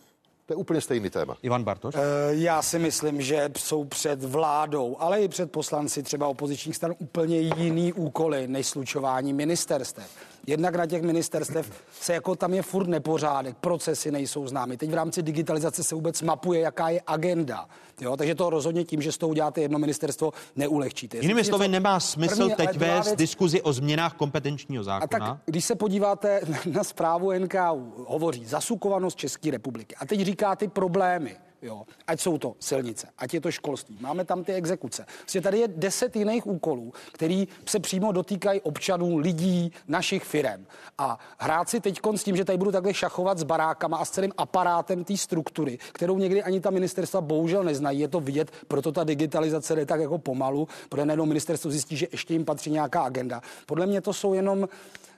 To je úplně stejný téma. Ivan Bartoš? E, já si myslím, že jsou před vládou, ale i před poslanci třeba opozičních stran úplně jiný úkoly než slučování ministerstev. Jednak na těch ministerstev se jako tam je furt nepořádek, procesy nejsou známy. Teď v rámci digitalizace se vůbec mapuje, jaká je agenda. Jo, takže to rozhodně tím, že z toho uděláte jedno ministerstvo, neulehčíte. Jinými slovy, nemá smysl první, teď vést věc... diskuzi o změnách kompetenčního zákona. A tak, když se podíváte na zprávu NKU, hovoří zasukovanost České republiky. A teď říká ty problémy. Jo. Ať jsou to silnice, ať je to školství. Máme tam ty exekuce. Vlastně tady je deset jiných úkolů, který se přímo dotýkají občanů, lidí, našich firem. A hrát si teď s tím, že tady budu takhle šachovat s barákama a s celým aparátem té struktury, kterou někdy ani ta ministerstva bohužel neznají, je to vidět, proto ta digitalizace jde tak jako pomalu, protože najednou ministerstvo zjistí, že ještě jim patří nějaká agenda. Podle mě to jsou jenom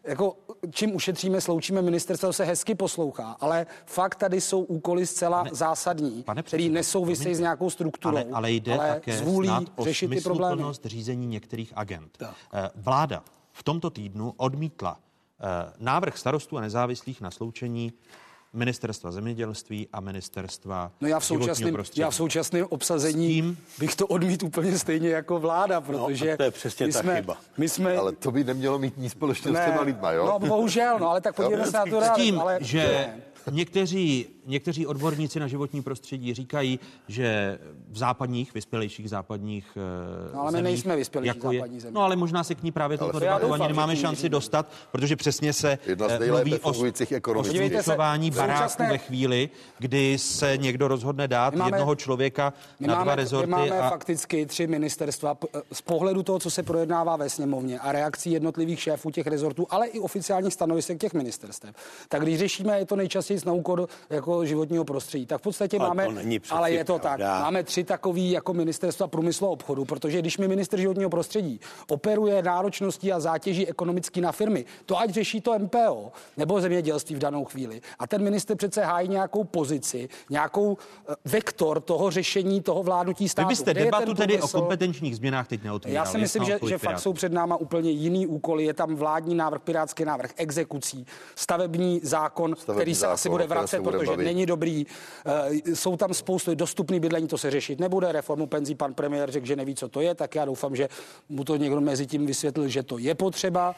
jako čím ušetříme, sloučíme ministerstvo, se hezky poslouchá, ale fakt tady jsou úkoly zcela pane, zásadní, pane který nesouvisejí s nějakou strukturou, ale, ale jde ale také zvůlí o řešit ty problémy. řízení některých agent. Tak. Eh, vláda v tomto týdnu odmítla eh, návrh starostů a nezávislých na sloučení ministerstva zemědělství a ministerstva No já v současném, já v současném obsazení tím, bych to odmít úplně stejně jako vláda, no, protože no, to je přesně my ta jsme, chyba. My jsme, ale to by nemělo mít nic společného s těma lidma, jo? No bohužel, no ale tak podívejme se na to rád, tím, ale... že někteří Někteří odborníci na životní prostředí říkají, že v západních, vyspělejších západních no, ale my zemích, nejsme vyspělejší jako západní země. No ale možná se k ní právě toto debatování ani nemáme šanci dostat, protože přesně se eh, mluví o slučování baráků ve chvíli, kdy se někdo rozhodne dát máme, jednoho člověka na máme, dva rezorty. My máme a... fakticky tři ministerstva eh, z pohledu toho, co se projednává ve sněmovně a reakcí jednotlivých šéfů těch rezortů, ale i oficiálních stanovisek těch ministerstev. Tak když řešíme, je to nejčastěji na úkor jako životního prostředí. Tak v podstatě ale máme, ale je to pravda. tak, máme tři takový jako ministerstva průmyslu a obchodu, protože když mi minister životního prostředí operuje náročností a zátěží ekonomicky na firmy, to ať řeší to MPO nebo zemědělství v danou chvíli. A ten minister přece hájí nějakou pozici, nějakou eh, vektor toho řešení toho vládnutí státu. Vy byste debatu tedy o kompetenčních změnách teď neotvírali. Já si myslím, že, že fakt jsou před náma úplně jiný úkoly. Je tam vládní návrh, pirátský návrh exekucí, stavební zákon, stavební který se zákon, asi bude vracet, protože není dobrý. Eh, jsou tam spoustu dostupný bydlení, to se řešit nebude. Reformu penzí pan premiér řekl, že neví, co to je, tak já doufám, že mu to někdo mezi tím vysvětlil, že to je potřeba.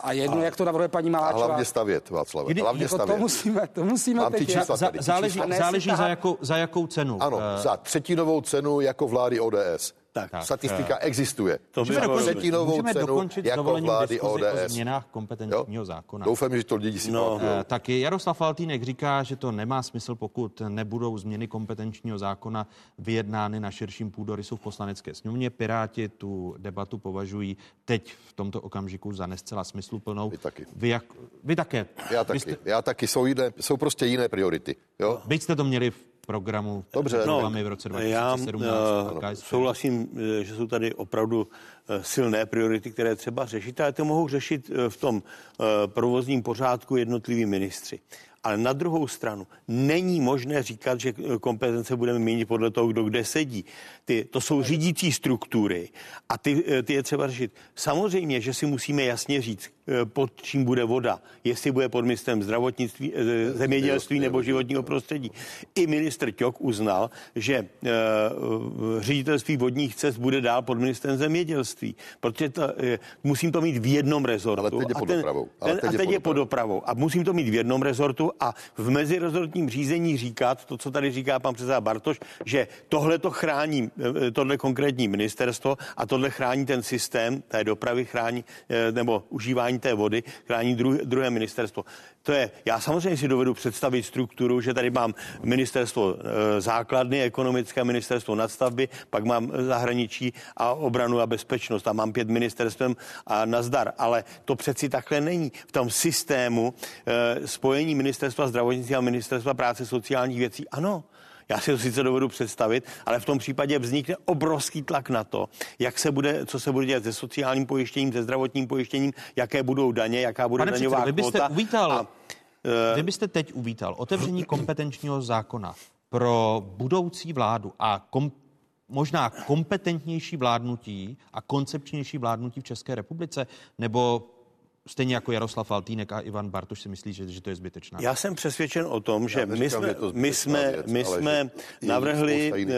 A jedno, a, jak to navrhuje paní Maláčová. A hlavně stavět, Václav. Hlavně jako stavět. To musíme, to musíme Mám teď. Čísla tady, záleží, záleží za, jakou, za jakou cenu. Ano, uh, za třetinovou cenu jako vlády ODS. Tak, tak statistika uh, existuje. To můžeme dokončit, třetinovou můžeme cenu dokončit jako vlády ODS. o změnách kompetenčního jo? zákona. Doufám, že to lidi si no. Uh, taky Jaroslav Faltýnek říká, že to nemá smysl, pokud nebudou změny kompetenčního zákona vyjednány na širším půdorysu v poslanecké sněmovně. Piráti tu debatu považují teď v tomto okamžiku za nescela smysluplnou. Vy taky. Vy, jak, vy také. Já taky. Jste... Já taky. Jsou, jiné, jsou prostě jiné priority. Jo? Byť jste to měli v programu Dobře, no, v roce 2017. Já uh, souhlasím, eh, že jsou tady opravdu uh, silné priority, které třeba řešit, ale to mohou řešit v tom provozním pořádku jednotliví ministři. Ale na druhou stranu není možné říkat, že kompetence budeme měnit podle toho, kdo kde sedí. Ty, to jsou řídící struktury a ty, ty je třeba řešit. Samozřejmě, že si musíme jasně říct, Eh, pod čím bude voda, jestli bude pod ministrem zdravotnictví, eh, zemědělství nebo životního prostředí. I minister Ťok uznal, že eh, ředitelství vodních cest bude dál pod ministrem zemědělství. protože to, musím to mít v jednom rezortu. Ale teď je a pod dopravou. Ale ten- teď a teď pod je pod dopravou. A musím to mít v jednom rezortu a v mezirezortním řízení říkat, to, co tady říká pan předseda Bartoš, že tohle to chrání, tohle konkrétní ministerstvo a tohle chrání ten systém té dopravy, chrání, nebo užívání té vody, chrání druhé, druhé ministerstvo. To je, já samozřejmě si dovedu představit strukturu, že tady mám ministerstvo eh, základny, ekonomické ministerstvo nadstavby, pak mám zahraničí a obranu a bezpečnost a mám pět ministerstvem a nazdar. Ale to přeci takhle není. V tom systému eh, spojení ministerstva zdravotnictví a ministerstva práce sociálních věcí, ano, já si to sice dovedu představit, ale v tom případě vznikne obrovský tlak na to, jak se bude, co se bude dělat se sociálním pojištěním, se zdravotním pojištěním, jaké budou daně, jaká bude Pane daňová předsedo, vy byste kvóta. uvítal, A, eh, vy byste teď uvítal otevření kompetenčního zákona pro budoucí vládu a kom, možná kompetentnější vládnutí a koncepčnější vládnutí v České republice, nebo stejně jako Jaroslav Faltýnek a Ivan Bartoš si myslí, že, že to je zbytečná? Já jsem přesvědčen o tom, že my jsme, že to my jsme, věc, my jsme navrhli, eh,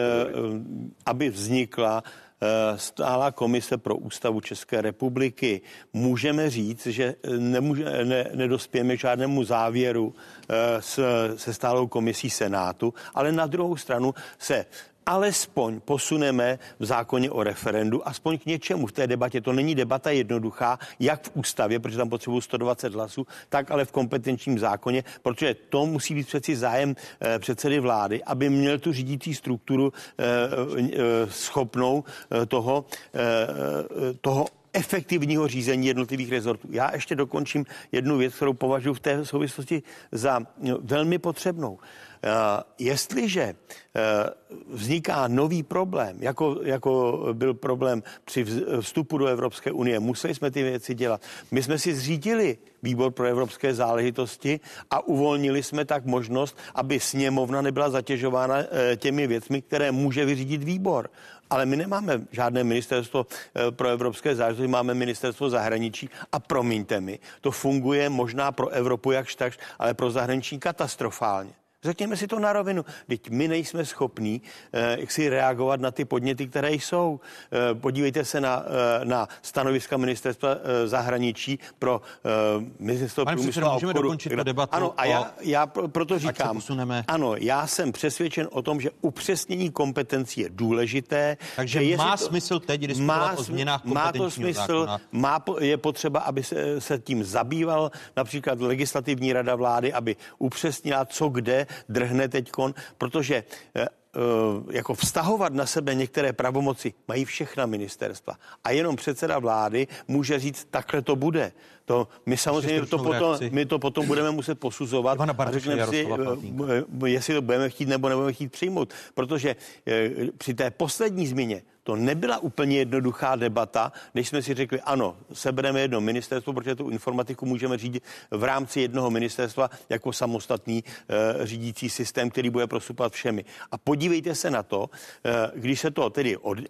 aby vznikla eh, stála komise pro ústavu České republiky. Můžeme říct, že nemůže, ne, nedospějeme k žádnému závěru eh, s, se stálou komisí Senátu, ale na druhou stranu se alespoň posuneme v zákoně o referendu, aspoň k něčemu v té debatě. To není debata jednoduchá, jak v ústavě, protože tam potřebují 120 hlasů, tak ale v kompetenčním zákoně, protože to musí být přeci zájem eh, předsedy vlády, aby měl tu řídící strukturu eh, eh, schopnou eh, toho, eh, eh, toho efektivního řízení jednotlivých rezortů. Já ještě dokončím jednu věc, kterou považuji v té souvislosti za no, velmi potřebnou. Eh, Jestliže eh, vzniká nový problém, jako, jako byl problém při vstupu do Evropské unie, museli jsme ty věci dělat. My jsme si zřídili výbor pro evropské záležitosti a uvolnili jsme tak možnost, aby sněmovna nebyla zatěžována eh, těmi věcmi, které může vyřídit výbor. Ale my nemáme žádné ministerstvo eh, pro evropské záležitosti, máme ministerstvo zahraničí a promiňte mi, to funguje možná pro Evropu jakž takž, ale pro zahraničí katastrofálně. Řekněme si to na rovinu. Teď my nejsme schopní eh, jak si reagovat na ty podněty, které jsou. Eh, podívejte se na, eh, na stanoviska ministerstva eh, zahraničí pro eh, ministerstvo Pane průmyslu a můžeme obchodu. dokončit tu debatu Ano, a o- já, já pro- proto říkám, ano, já jsem přesvědčen o tom, že upřesnění kompetencí je důležité. Takže že má smysl teď diskutovat o sm- změnách Má to smysl, zákona? má, je potřeba, aby se, se tím zabýval například legislativní rada vlády, aby upřesnila, co kde drhne teďkon, protože eh, eh, jako vztahovat na sebe některé pravomoci mají všechna ministerstva. A jenom předseda vlády může říct, takhle to bude. To, my samozřejmě to potom, reakci. my to potom budeme muset posuzovat a řekneme si, eh, jestli to budeme chtít nebo nebudeme chtít přijmout. Protože při té poslední změně to nebyla úplně jednoduchá debata, než jsme si řekli, ano, sebereme jedno ministerstvo, protože tu informatiku můžeme řídit v rámci jednoho ministerstva jako samostatný eh, řídící systém, který bude prostupovat všemi. A podívejte se na to, eh, když se to tedy od, eh,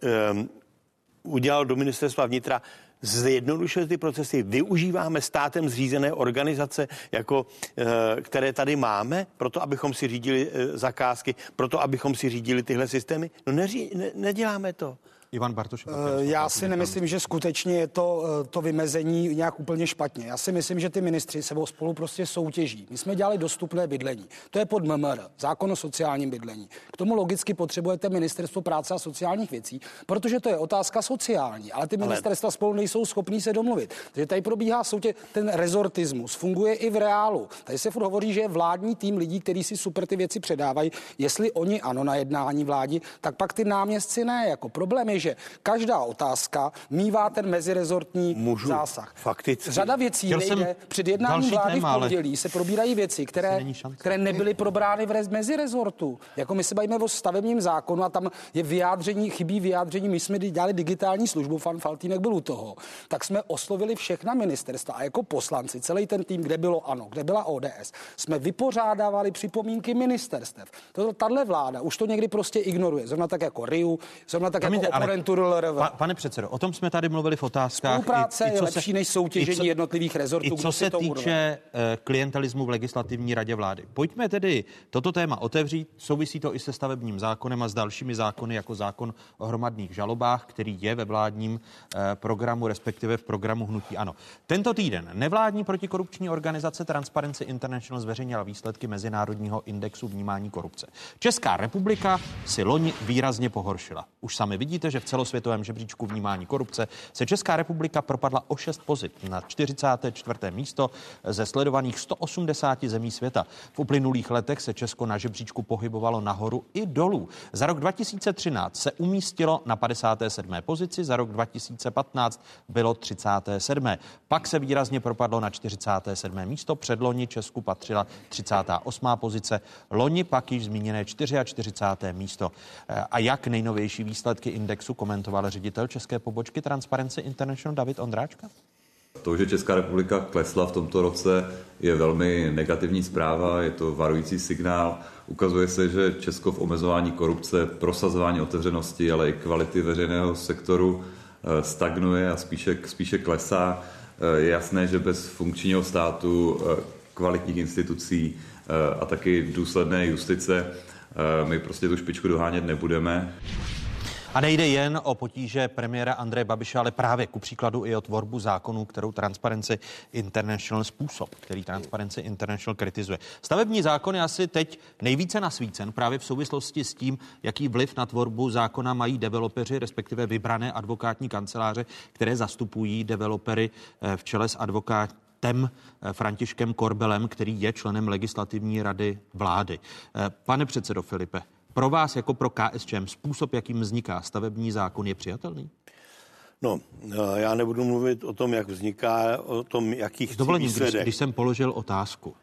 udělal do ministerstva vnitra, zjednodušili ty procesy, využíváme státem zřízené organizace, jako, eh, které tady máme, proto abychom si řídili eh, zakázky, proto abychom si řídili tyhle systémy. No neří, ne, neděláme to. Ivan Bartoš. Eh, Já si nemyslím, že skutečně je to, eh, to vymezení nějak úplně špatně. Já si myslím, že ty ministři se spolu prostě soutěží. My jsme dělali dostupné bydlení. To je pod MMR, zákon o sociálním bydlení. K tomu logicky potřebujete ministerstvo práce a sociálních věcí, protože to je otázka sociální, ale ty ministerstva spolu nejsou schopní se domluvit. Takže tady probíhá soutěž, ten rezortismus funguje i v reálu. Tady se furt hovoří, že je vládní tým lidí, kteří si super ty věci předávají. Jestli oni ano na jednání vládi, tak pak ty náměstci ne. Jako problém je, že každá otázka mívá ten mezirezortní Můžu zásah. fakticky. Řada věcí Chtěl nejde. Před jednáním vlády téma, v ale- pondělí se probírají věci, které, které nebyly probrány v rez- mezirezortu. Jako my se bavíme o stavebním zákonu a tam je vyjádření, chybí vyjádření. My jsme dělali digitální službu, fan Faltýnek byl u toho. Tak jsme oslovili všechna ministerstva a jako poslanci, celý ten tým, kde bylo ANO, kde byla ODS, jsme vypořádávali připomínky ministerstev. To, tahle vláda už to někdy prostě ignoruje. Zrovna tak jako RIU, zrovna tak Promiňte, jako agenturu LRV. Pa, pane předsedo, o tom jsme tady mluvili v otázkách. Spolupráce je lepší než soutěžení i co- jednotlivých rezortů, I co se to urve. týče eh, klientelismu v legislativní radě vlády. Pojďme tedy toto téma otevřít. Souvisí to i se stavebním zákonem a s dalšími zákony, jako zákon o hromadných žalobách, který je ve vládním eh, programu, respektive v programu Hnutí Ano. Tento týden nevládní protikorupční organizace Transparency International zveřejnila výsledky Mezinárodního indexu vnímání korupce. Česká republika si loni výrazně pohoršila. Už sami vidíte, že v celosvětovém žebříčku vnímání korupce se Česká republika propadla o 6 pozit na 44. místo ze sledovaných 180 zemí světa. V uplynulých letech se Česko na žebříčku pohybovalo nahoru i dolů. Za rok 2013 se umístilo na 57. pozici, za rok 2015 bylo 37. Pak se výrazně propadlo na 47. místo, předloni Česku patřila 38. pozice, loni pak již zmíněné 44. místo. A jak nejnovější výsledky indexu komentoval ředitel české pobočky Transparency International David Ondráčka? To, že Česká republika klesla v tomto roce, je velmi negativní zpráva, je to varující signál. Ukazuje se, že Česko v omezování korupce, prosazování otevřenosti, ale i kvality veřejného sektoru eh, stagnuje a spíše, spíše klesá. Eh, Je jasné, že bez funkčního státu, eh, kvalitních institucí a taky důsledné justice my prostě tu špičku dohánět nebudeme. A nejde jen o potíže premiéra Andreje Babiše, ale právě ku příkladu i o tvorbu zákonů, kterou Transparency International způsob, který Transparency International kritizuje. Stavební zákon je asi teď nejvíce nasvícen právě v souvislosti s tím, jaký vliv na tvorbu zákona mají developeři, respektive vybrané advokátní kanceláře, které zastupují developery eh, v čele s advokátem eh, Františkem Korbelem, který je členem legislativní rady vlády. Eh, Pane předsedo Filipe, pro vás jako pro KSČM způsob, jakým vzniká stavební zákon, je přijatelný? No, eh, já nebudu mluvit o tom, jak vzniká, o tom, jaký chci dovolením, když, výsledek. když jsem položil otázku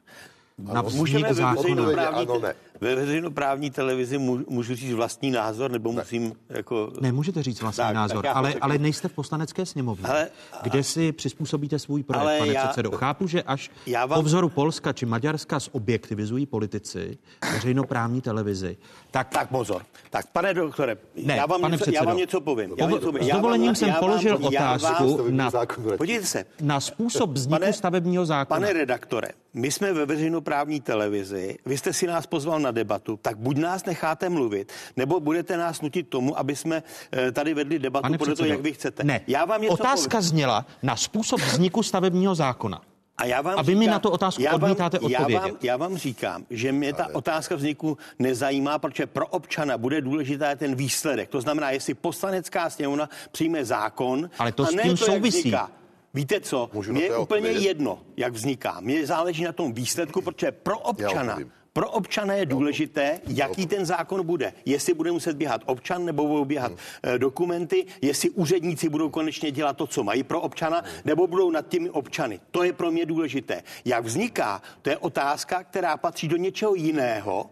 na vznik Můžeme zákona. Ano, ne. Ve veřejnoprávní televizi můžu, říct vlastní názor, nebo musím jako... Nemůžete říct vlastní Tak, názor, tak já ale, ale nejste v poslanecké sněmovně, Ale- kde si přizpůsobíte svůj projev, Ale pane já- předsedo. Chápu, že až Já vám- po vzoru Polska či Maďarska zobjektivizují politici veřejnoprávní televizi, tak, Tak pozor. Tak pane doktore, Ne, já, vám pane něco, já předsedo. vám něco povím. Já vám něco povím. s Já vám- dovolením jsem já vám- položil já vám- otázku na, zákon vrátí. Podívejte se, na způsob vzniku Pane- stavebního zákona. Pane redaktore, my jsme ve veřejnoprávní televizi, vy jste si nás pozval na debatu, tak buď nás necháte mluvit, nebo budete nás nutit tomu, aby jsme eh, tady vedli debatu Pane podle toho, jak vy chcete. Ne, Já vám něco otázka povím. zněla na způsob vzniku stavebního zákona. A já vám A vy mi na tu otázku já vám- odmítáte já odpovědět. vám, já vám říkám, že mě ta otázka vzniku nezajímá, protože pro občana bude důležitá ten výsledek. To znamená, jestli poslanecká sněmovna přijme zákon, Ale to a s ne tím to, jak souvisí. vzniká. Víte co? Můžu Mně je to úplně odpovědět? jedno, jak vzniká. Mně záleží na tom výsledku, protože pro občana. Pro občana je důležité, jaký ten zákon bude. Jestli bude muset běhat občan, nebo budou běhat eh, dokumenty, jestli úředníci budou konečně dělat to, co mají pro občana, nebo budou nad těmi občany. To je pro mě důležité. Jak vzniká, to je otázka, která patří do něčeho jiného.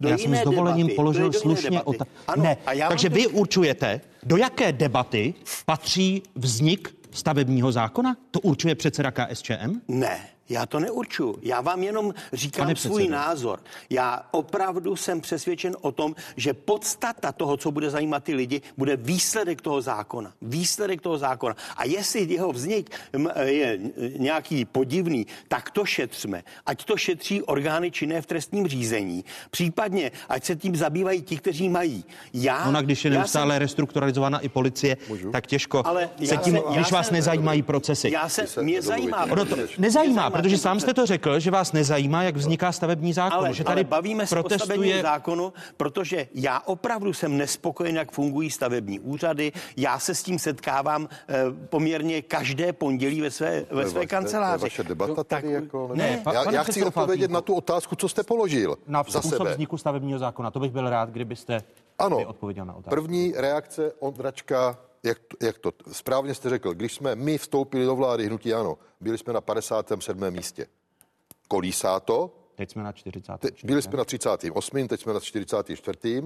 Do Já jsem s dovolením debaty. položil do slušně otázku. Ano, Ne, takže to vy určujete, do jaké debaty patří vznik stavebního zákona? To určuje předseda KSČM? Ne, já to neurčuju. Já vám jenom říkám Pane svůj předsedo. názor. Já opravdu jsem přesvědčen o tom, že podstata toho, co bude zajímat ty lidi, bude výsledek toho zákona. Výsledek toho zákona. A jestli jeho vznik je nějaký podivný, tak to šetřme. Ať to šetří orgány činné v trestním řízení. Případně, ať se tím zabývají ti, kteří mají. Já, Ona, když je neustále jsem- restrukturalizována i policie, tak těžko ale se já tím, jsem- když já vás jsem- nezajímají procesy. Já se, se mě zajímá. Ono to nezajímá, protože sám jste to řekl, že vás nezajímá, jak vzniká stavební zákon. Ale, že tady ale bavíme se o stavebním protestuje zákonu, protože já opravdu jsem nespokojen, jak fungují stavební úřady. Já se s tím setkávám eh, poměrně každé pondělí ve své, ve své vaše- kanceláři. Vaše debata No, tady tak- jako... Ne, pa- já, já chci odpovědět na tu otázku, co jste položil na za způsob sebe. vzniku stavebního zákona. To bych byl rád, kdybyste Ano, odpověděl na otázku. první reakce Ondračka, jak, to- jak to, správně jste řekl, když jsme my vstoupili do vlády hnutí ano, byli jsme na 57. místě. Kolísá to, Teď jsme na 40. Te, byli jsme na 38., teď jsme na 44.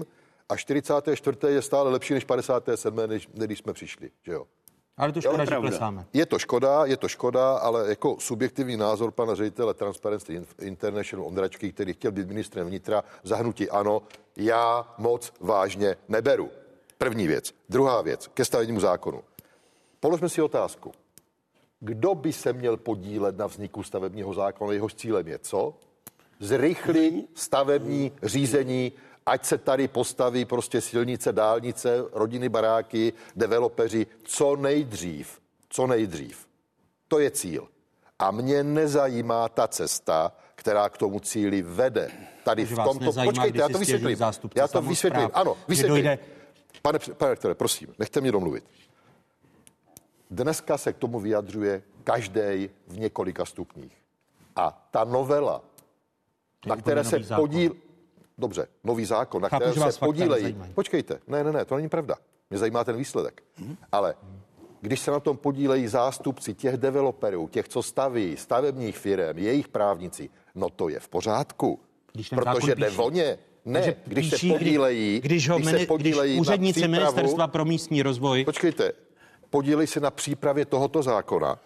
A 44. je stále lepší než 57., než, než když jsme přišli, že jo? Ale to Jo, škoda, že klesáme. Je to škoda, je to škoda, ale jako subjektivní názor pana ředitele Transparency International Ondračky, který chtěl být ministrem vnitra, zahnutí ano, já moc vážně neberu. První věc. Druhá věc, ke stavebnímu zákonu. Položme si otázku. Kdo by se měl podílet na vzniku stavebního zákona? Jehož cílem je co? Zrychlit stavební řízení, ať se tady postaví prostě silnice, dálnice, rodiny, baráky, developeři, co nejdřív. Co nejdřív. To je cíl. A mě nezajímá ta cesta, která k tomu cíli vede. Tady v tomto... Nezajímá, Počkejte, já to vysvětlím. Já to vysvětlím. Ano, vysvětlím. Pane, pane rektore, prosím, nechte mě domluvit. Dneska se k tomu vyjadřuje každý v několika stupních. A ta novela, na které se podíl... Dobře, nový zákon, na Chápu, které se podílejí... Počkejte, ne, ne, ne, to není pravda. Mě zajímá ten výsledek. Hmm. Ale když se na tom podílejí zástupci těch developerů, těch, co staví, stavebních firm, jejich právníci, no to je v pořádku. Když protože jde voně. Ne, Takže když píší, se podílejí, když, když, ho když, se podílejí když úředníci přípravu, ministerstva pro místní rozvoj. Počkejte, podílejí se na přípravě tohoto zákona,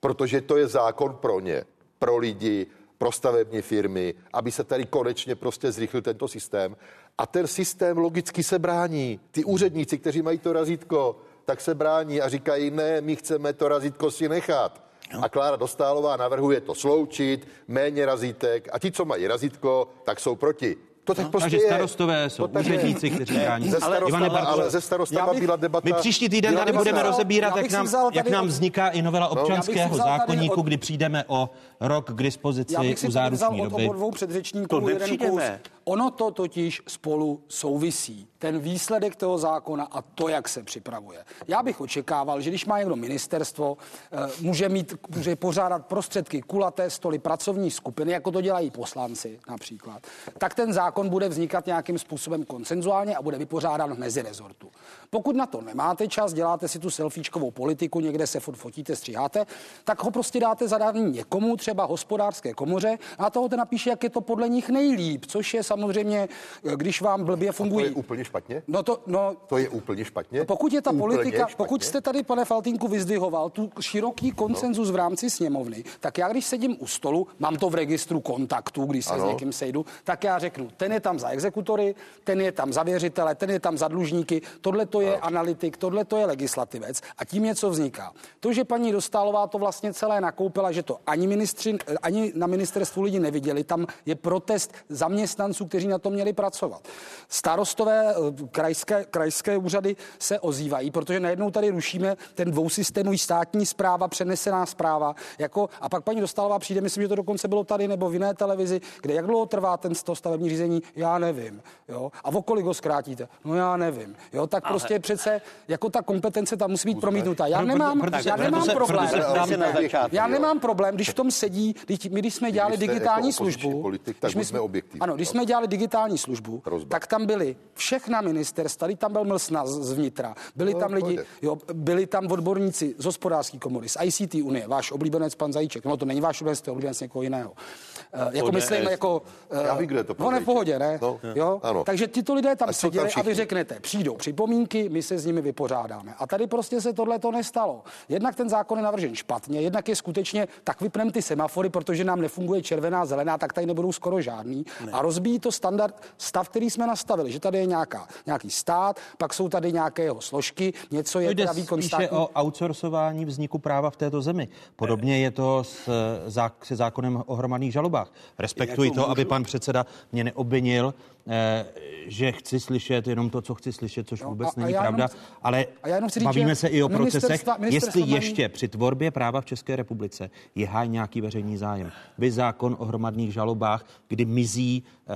protože to je zákon pro ně, pro lidi, pro stavební firmy, aby se tady konečně prostě zrychlil tento systém. A ten systém logicky se brání. Ty úředníci, kteří mají to razítko, tak se brání a říkají, ne, my chceme to razítko si nechat. No. A Klára Dostálová navrhuje to sloučit, méně razítek a ti, co mají razítko, tak jsou proti. To tak no, prostě takže starostové je. jsou to úředníci, kteří brání. Ale, ale ze starostama bych, byla debata. My příští týden tady budeme rozebírat, jak nám, jak nám vzniká i novela no. občanského no, zákonníku, od... kdy přijdeme o rok k dispozici já bych si u záruční doby. od dvou předřečníků to jeden kus. Ono to totiž spolu souvisí. Ten výsledek toho zákona a to, jak se připravuje. Já bych očekával, že když má někdo ministerstvo, eh, může, mít, může pořádat prostředky, kulaté stoly, pracovní skupiny, jako to dělají poslanci například, tak ten zákon bude vznikat nějakým způsobem konsenzuálně a bude vypořádán v mezirezortu. Pokud na to nemáte čas, děláte si tu selfiečkovou politiku, někde se fotíte, stříháte, tak ho prostě dáte zadání někomu, třeba hospodářské komoře, a toho napíše, jak je to podle nich nejlíp, což je samozřejmě, když vám blbě fungují. A to je úplně špatně? No to, no, to je úplně špatně. Pokud je ta úplně politika, špatně? pokud jste tady, pane Faltínku, vyzdvihoval tu široký koncenzus no. v rámci sněmovny, tak já, když sedím u stolu, mám to v registru kontaktů, když se ano. s někým sejdu, tak já řeknu, ten je tam za exekutory, ten je tam za věřitele, ten je tam za dlužníky, tohle to je ano. analytik, tohle to je legislativec a tím něco vzniká. To, že paní Dostálová to vlastně celé nakoupila, že to ani ministři, ani na ministerstvu lidi neviděli, tam je protest zaměstnanců, kteří na to měli pracovat. Starostové, eh, krajské, krajské úřady se ozývají, protože najednou tady rušíme ten dvousystémový státní zpráva, přenesená zpráva. Jako, a pak paní Dostálová přijde, myslím, že to dokonce bylo tady nebo v jiné televizi, kde jak dlouho trvá ten to stavební řízení, já nevím. Jo? A o kolik ho zkrátíte? No já nevím. Jo? Tak Ale... prostě přece jako ta kompetence tam musí být promítnutá. Já nemám, já nemám problém. Já nemám problém, když v tom sedí, když my když jsme dělali digitální službu, politik, tak když jsme, objektivní. Ano, když jsme dělali digitální službu, Rozba. tak tam byly všechna ministerstva, tady tam byl Mlsna z vnitra, byli no, tam lidi, jo, byli tam odborníci z hospodářské komory, z ICT Unie, váš oblíbenec pan Zajíček, no to není váš oblíbenec, to je oblíbenec někoho jiného. Uh, jako myslím, jako... Uh, Já vím, kde to On je v pohodě, ne? No, jo? Ano. Takže tyto lidé tam seděli a vy řeknete, přijdou připomínky, my se s nimi vypořádáme. A tady prostě se tohle to nestalo. Jednak ten zákon je navržen špatně, jednak je skutečně, tak vypneme ty semafory, protože nám nefunguje červená, zelená, tak tady nebudou skoro žádný. Ne. A rozbíjí to standard, stav, který jsme nastavili, že tady je nějaká, nějaký stát, pak jsou tady nějaké jeho složky, něco je teda výkon státní. o outsourcování vzniku práva v této zemi. Podobně je to s, se zákonem o hromadných žalobách. Respektuji to, aby pan předseda mě neobvinil, že chci slyšet jenom to, co chci slyšet, což no, vůbec a, není a pravda. Jenom, ale a já jenom chci bavíme říct, se i o procesech, jestli ještě při tvorbě práva v České republice je háj nějaký veřejný zájem. Vy zákon o hromadných žalobách, kdy mizí eh,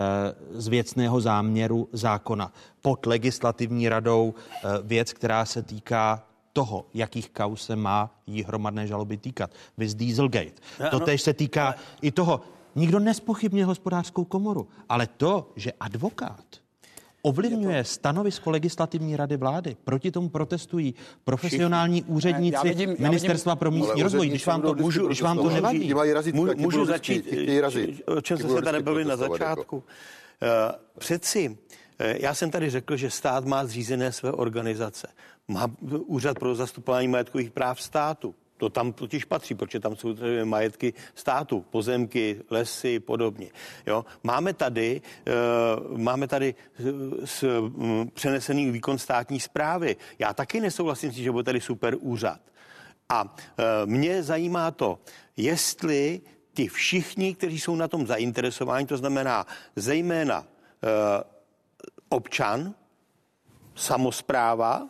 z věcného záměru zákona pod legislativní radou eh, věc, která se týká toho, jakých kaus se má jí hromadné žaloby týkat. Vy Dieselgate. To tež se týká ale... i toho, Nikdo nespochybně hospodářskou komoru, ale to, že advokát ovlivňuje stanovisko legislativní rady vlády. Proti tomu protestují profesionální úředníci já vidím, já ministerstva vidím, pro místní rozvoj. Když vám to, můžu, když vám to nevadí. Můžu, můžu začít, o čem jsme se tady byli na začátku. Eh, přeci, eh, já jsem tady řekl, že stát má zřízené své organizace. Má úřad pro zastupování majetkových práv státu To tam totiž patří, protože tam jsou majetky státu, pozemky, lesy, podobně. Jo? Máme tady, uh, máme tady s, um, přenesený výkon státní zprávy. Já taky nesouhlasím s tím, že bude tady super úřad. A uh, mě zajímá to, jestli ti všichni, kteří jsou na tom zainteresováni, to znamená zejména uh, občan, samozpráva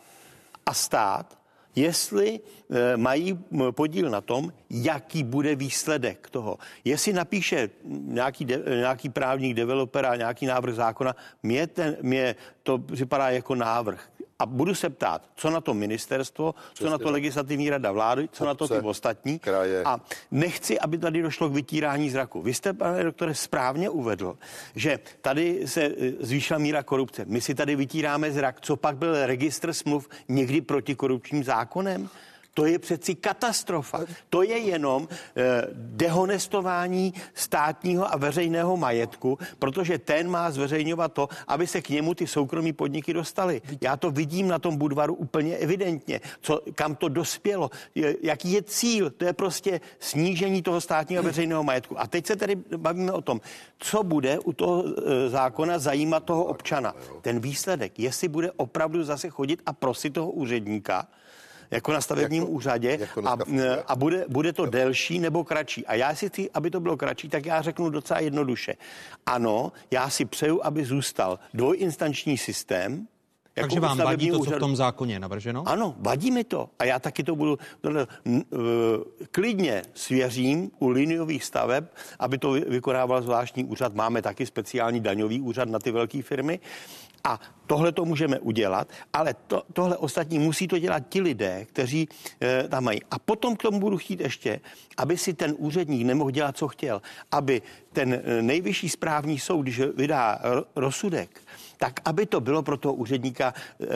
a stát, jestli e, mají podíl na tom, jaký bude výsledek toho. Jestli napíše nějaký, de, nějaký právník, developer a nějaký návrh zákona, mě, ten, mě to připadá jako návrh a budu se ptát, co na to ministerstvo, Přesně co na to legislativní rada vlády, co na to ty ostatní. Kraje. A nechci, aby tady došlo k vytírání zraku. Vy jste, pane doktore, správně uvedl, že tady se e, zvýšila míra korupce. My si tady vytíráme zrak. Co pak byl registr smluv někdy protikorupčním zákonem? To je přeci katastrofa. To je jenom eh, dehonestování státního a veřejného majetku, protože ten má zveřejňovat to, aby se k němu ty soukromí podniky dostaly. Já to vidím na tom Budvaru úplně evidentně, co, kam to dospělo, jaký je cíl. To je prostě snížení toho státního a veřejného majetku. A teď se tady bavíme o tom, co bude u toho e, zákona zajímat toho občana. Ten výsledek, jestli bude opravdu zase chodit a prosit toho úředníka, jako na stavebním jako, úřadě jako a, a bude, bude to delší nebo kratší. A já si chci, aby to bylo kratší, tak já řeknu docela jednoduše. Ano, já si přeju, aby zůstal dvojinstanční systém, jako Takže vám vadí to, co v tom zákoně je navrženo? Ano, vadí mi to. A já taky to budu uh, klidně svěřím u liniových staveb, aby to vykonával zvláštní úřad. Máme taky speciální daňový úřad na ty velké firmy. A tohle to můžeme udělat, ale to, tohle ostatní musí to dělat ti lidé, kteří e, tam mají. A potom k tomu budu chtít ještě, aby si ten úředník nemohl dělat, co chtěl, aby ten eh, nejvyšší správní soud, když vydá rozsudek, tak aby to bylo pro toho úředníka e,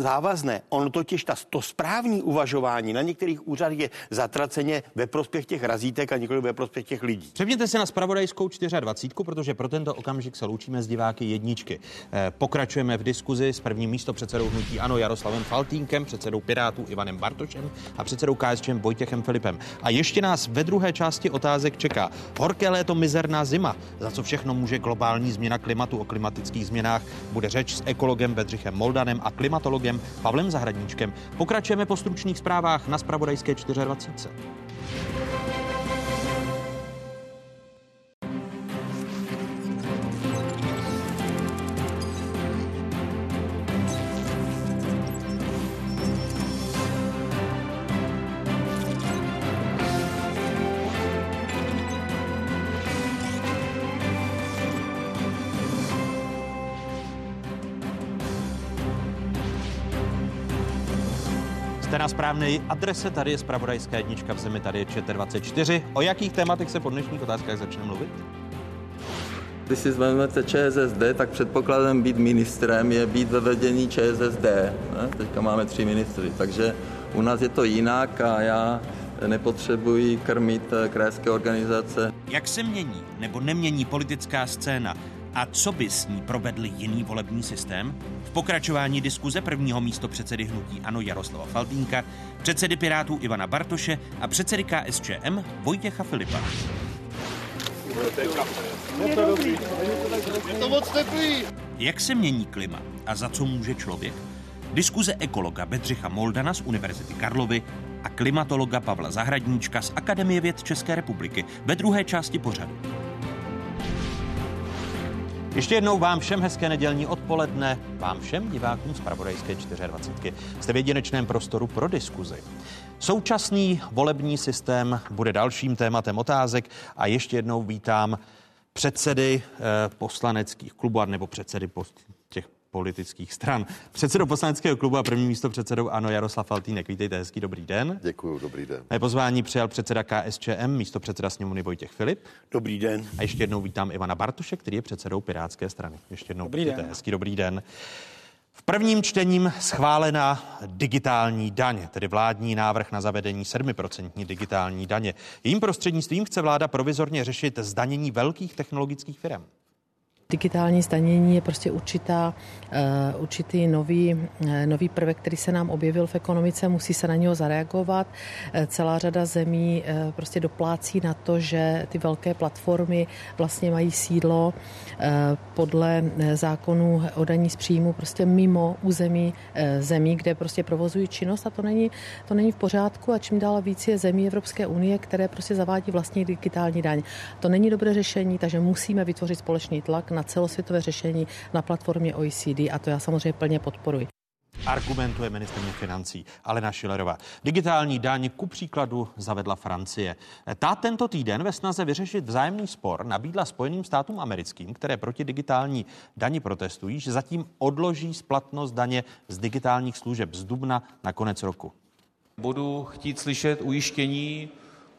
závazné. On totiž ta, to správní uvažování na některých úřadech je zatraceně ve prospěch těch razítek a nikoli ve prospěch těch lidí. Přepněte se na spravodajskou 24, protože pro tento okamžik se loučíme s diváky jedničky. E, pokračujeme v diskuzi s prvním místo předsedou hnutí Ano Jaroslavem Faltínkem, předsedou Pirátů Ivanem Bartošem a předsedou KSČM Vojtěchem Filipem. A ještě nás ve druhé části otázek čeká horké léto, mizerná zima, za co všechno může globální změna klimatu o klimatických změnách bude řeč s ekologem Bedřichem Moldanem a klimatologem Pavlem Zahradníčkem. Pokračujeme po stručných zprávách na Spravodajské 24. na správné adrese. Tady je spravodajská jednička v zemi, tady je ČT24. O jakých tématech se po dnešních otázkách začne mluvit? Když si vezmete ČSSD, tak předpokladem být ministrem je být ve vedení ČSSD. Ne? Teďka máme tři ministry, takže u nás je to jinak a já nepotřebuji krmit eh, krajské organizace. Jak se mění nebo nemění politická scéna a co by s ní provedl jiný volební systém? V pokračování diskuze prvního místo předsedy hnutí Ano Jaroslava Faltínka, předsedy Pirátů Ivana Bartoše a předsedy KSČM Vojtěcha Filipa. Je to moc teplý. Jak se mění klima a za co může člověk? Diskuze ekologa Bedřicha Moldana z Univerzity Karlovy a klimatologa Pavla Zahradníčka z Akademie věd České republiky ve druhé části pořadu. Ještě jednou vám všem hezké nedělní odpoledne, vám všem divákům z Pravodajské 24. Jste v jedinečném prostoru pro diskuzi. Současný volební systém bude dalším tématem otázek a ještě jednou vítám předsedy eh, poslaneckých klubů nebo předsedy politických stran. Předsedou poslaneckého klubu a první místo předsedou Ano Jaroslav Faltýnek. Vítejte, hezký dobrý den. Děkuji, dobrý den. Mé pozvání přijal předseda KSČM, místo předseda sněmovny Vojtěch Filip. Dobrý den. A ještě jednou vítám Ivana Bartuše, který je předsedou Pirátské strany. Ještě jednou dobrý vítejte, den. hezký dobrý den. V prvním čtením schválena digitální daň, tedy vládní návrh na zavedení 7% digitální daně. Jím prostřednictvím chce vláda provizorně řešit zdanění velkých technologických firm. Digitální zdanění je prostě určitá, určitý nový, nový prvek, který se nám objevil v ekonomice, musí se na něho zareagovat. Celá řada zemí prostě doplácí na to, že ty velké platformy vlastně mají sídlo podle zákonů o daní z příjmu prostě mimo území zemí, kde prostě provozují činnost a to není, to není v pořádku a čím dál víc je zemí Evropské unie, které prostě zavádí vlastní digitální daň. To není dobré řešení, takže musíme vytvořit společný tlak na celosvětové řešení na platformě OECD a to já samozřejmě plně podporuji. Argumentuje ministrně financí Alena Šilerová. Digitální daň ku příkladu zavedla Francie. Ta tento týden ve snaze vyřešit vzájemný spor nabídla Spojeným státům americkým, které proti digitální dani protestují, že zatím odloží splatnost daně z digitálních služeb z dubna na konec roku. Budu chtít slyšet ujištění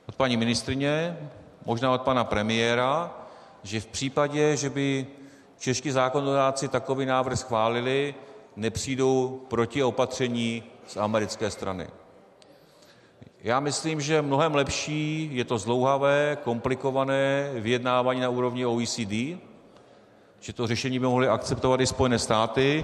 od paní ministrině, možná od pana premiéra, že v případě, že by čeští zákonodáci takový návrh schválili, nepřijdou protiopatření z americké strany. Já myslím, že mnohem lepší je to zlouhavé, komplikované vyjednávání na úrovni OECD, že to řešení by mohly akceptovat i Spojené státy.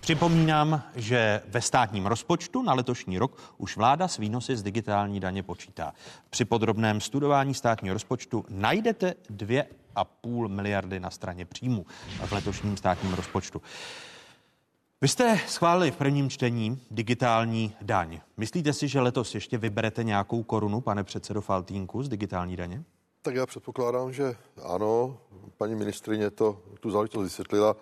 Připomínám, že ve státním rozpočtu na letošní rok už vláda s výnosy z digitální daně počítá. Při podrobném studování státního rozpočtu najdete 2,5 miliardy na straně příjmu v letošním státním rozpočtu. Vy jste schválili v prvním čtení digitální daň. Myslíte si, že letos ještě vyberete nějakou korunu, pane předsedo Faltínku, z digitální daně? Tak já předpokládám, že ano. Paní ministrině to tu záležitost vysvětlila.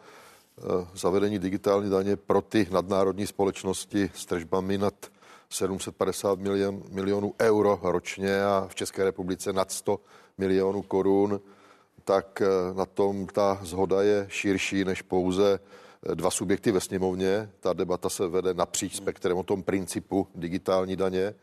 Eh, zavedení digitální daně pro ty nadnárodní společnosti s tržbami nad 750 milion, milionů euro ročně a v České republice nad 100 milionů korun, tak eh, na tom ta zhoda je širší než pouze eh, dva subjekty ve sněmovně. Ta debata se vede napříč spektrem o tom principu digitální daně.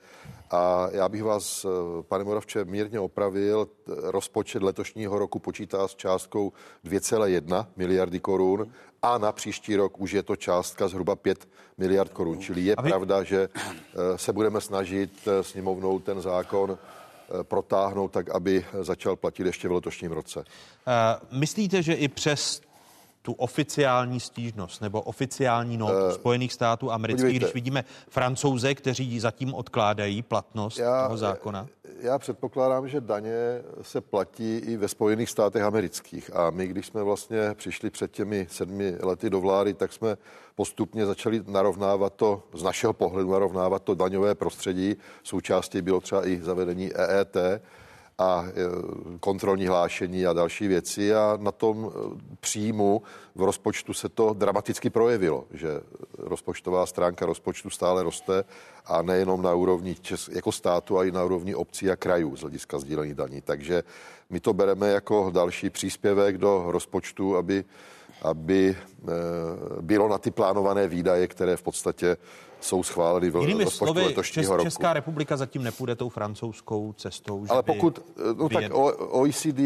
A já bych vás, pane Moravče, mírně opravil. Rozpočet letošního roku počítá s částkou 2,1 miliardy korun a na příští rok už je to částka zhruba 5 miliard korun. Čili je vy... pravda, že eh, se budeme snažit eh, sněmovnou ten zákon eh, protáhnout tak, aby začal platit ještě v letošním roce. Uh, myslíte, že i přes tu oficiální stížnost nebo oficiální notu uh, Spojených států amerických, podívejte. když vidíme francouze, kteří zatím odkládají platnost já, toho zákona? Já předpokládám, že daně se platí i ve Spojených státech amerických. A my, když jsme vlastně přišli před těmi sedmi lety do vlády, tak jsme postupně začali narovnávat to, z našeho pohledu narovnávat to daňové prostředí. Součástí bylo třeba i zavedení EET a e, kontrolní hlášení a další věci a na tom e, příjmu v rozpočtu se to dramaticky projevilo, že rozpočtová stránka rozpočtu stále roste a nejenom na úrovni čes, jako státu, ale i na úrovni obcí a krajů z hlediska sdílení daní. Takže my to bereme jako další příspěvek do rozpočtu, aby, aby e, bylo na ty plánované výdaje, které v podstatě jsou schváleny v Jinými rozpočtu slovy, letošního Čes, roku. Česká republika zatím nepůjde tou francouzskou cestou. Ale pokud, no tak OECD,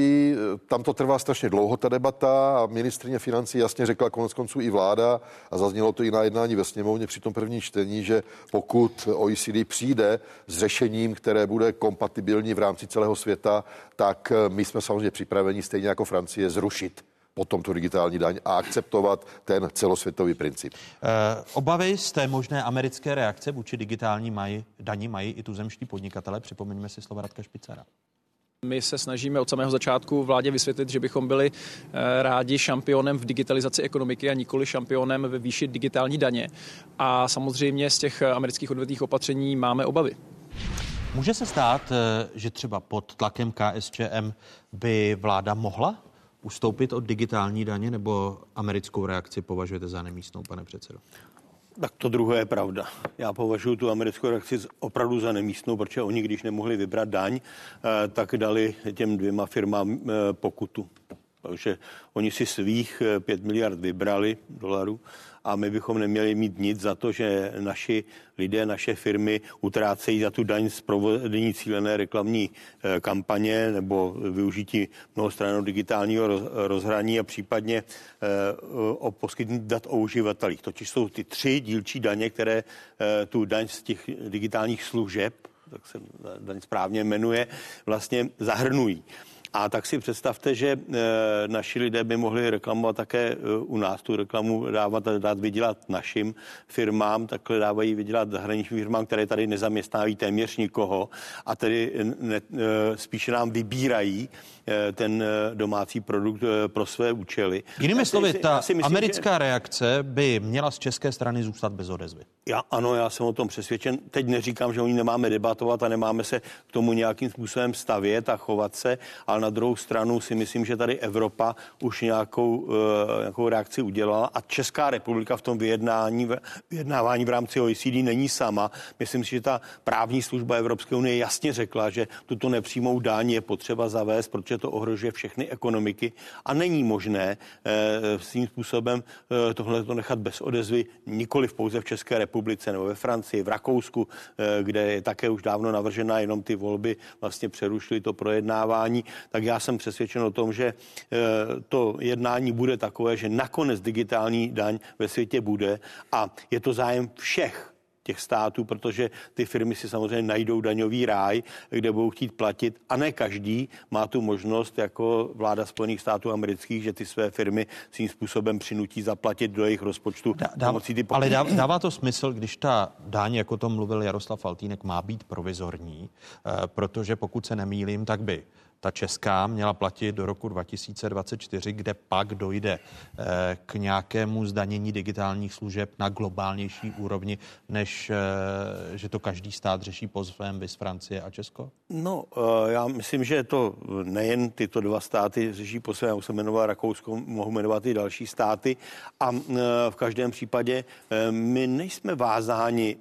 tam to trvá strašně dlouho ta debata a ministrině financí jasně řekla konec konců i vláda a zaznělo to i na jednání ve sněmovně při tom první čtení, že pokud OECD přijde s řešením, které bude kompatibilní v rámci celého světa, tak my jsme samozřejmě připraveni stejně jako Francie zrušit potom tu digitální daň a akceptovat ten celosvětový princip. E, obavy z té možné americké reakce vůči digitální mají, daní mají i tuzemští podnikatele. Připomeňme si slova Radka Špicera. My se snažíme od samého začátku vládě vysvětlit, že bychom byli eh, rádi šampionem v digitalizaci ekonomiky a nikoli šampionem ve výši digitální daně. A samozřejmě z těch amerických odvetných opatření máme obavy. Může se stát, eh, že třeba pod tlakem KSČM by vláda mohla ustoupit od digitální daně nebo americkou reakci považujete za nemístnou, pane předsedo? Tak to druhé je pravda. Já považuji tu americkou reakci opravdu za nemístnou, protože oni, když nemohli vybrat daň, eh, tak dali těm dvěma firmám eh, pokutu. Takže oni si svých 5 eh, miliard vybrali dolarů a my bychom neměli mít nic za to, že naši lidé, naše firmy utrácejí za tu daň z provedení cílené reklamní eh, kampaně nebo využití mnohostranného digitálního rozhraní a případně eh, o poskytnutí dat o uživatelích. Totiž jsou ty tři dílčí daně, které tu daň z těch digitálních služeb, tak se daň správně jmenuje, vlastně zahrnují. A tak si představte, že naši lidé by mohli reklamovat také u nás tu reklamu dávat, dát vydělat našim firmám, takhle dávají vydělat zahraničním firmám, které tady nezaměstnávají téměř nikoho a tedy ne, spíše nám vybírají ten domácí produkt pro své účely. Jinými slovy, ta myslím, americká že... reakce by měla z české strany zůstat bez odezvy. Já, ano, já jsem o tom přesvědčen. Teď neříkám, že oni nemáme debatovat a nemáme se k tomu nějakým způsobem stavět a chovat se, ale na druhou stranu si myslím, že tady Evropa už nějakou, uh, nějakou reakci udělala a Česká republika v tom vyjednání, vyjednávání v rámci OECD není sama. Myslím si, že ta právní služba Evropské unie jasně řekla, že tuto nepřímou daň je potřeba zavést, protože to ohrožuje všechny ekonomiky a není možné uh, svým způsobem uh, tohle to nechat bez odezvy, nikoli pouze v České republice nebo ve Francii, v Rakousku, eh, kde je také už dávno navržena, jenom ty volby vlastně přerušily to projednávání, tak já jsem přesvědčen o tom, že eh, to jednání bude takové, že nakonec digitální daň ve světě bude a je to zájem všech těch států, protože ty firmy si samozřejmě najdou daňový ráj, kde budou chtít platit a ne každý má tu možnost jako vláda Spojených států amerických, že ty své firmy svým způsobem přinutí zaplatit do jejich rozpočtu. Dá, dá, ty ale dá, dává to smysl, když ta dáň, jako to mluvil Jaroslav Faltýnek, má být provizorní, eh, protože pokud se nemýlím, tak by ta česká měla platit do roku 2024, kde pak dojde eh, k nějakému zdanění digitálních služeb na globálnější úrovni, než eh, že to každý stát řeší po svém, vys Francie a Česko? No, eh, já myslím, že to nejen tyto dva státy řeší po svém, já jsem jmenoval Rakousko, mohu jmenovat i další státy a v každém případě my nejsme vázáni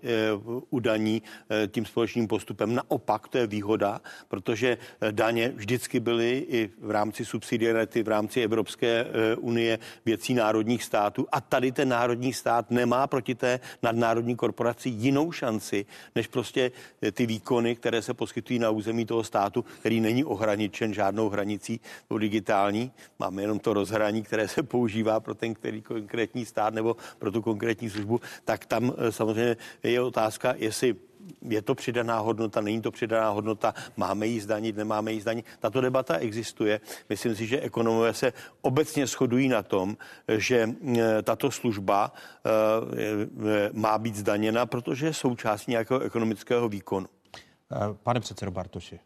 u daní tím společným postupem. Naopak, to je výhoda, protože daně vždy vždycky byly i v rámci subsidiarity, v rámci Evropské eh, unie věcí národních států a tady ten národní stát nemá proti té nadnárodní korporaci jinou šanci, než prostě eh, ty výkony, které se poskytují na území toho státu, který není ohraničen žádnou hranicí digitální. Máme jenom to rozhraní, které se používá pro ten který konkrétní stát nebo pro tu konkrétní službu, tak tam eh, samozřejmě je otázka, jestli je to přidaná hodnota, není to přidaná hodnota, máme jí zdanit, nemáme jí zdanit. Tato debata existuje. Myslím si, že ekonomové se obecně shodují na tom, že e, tato služba e, e, má být zdaněna, protože je součástí nějakého ekonomického výkonu. Pane předsedo Bartoši.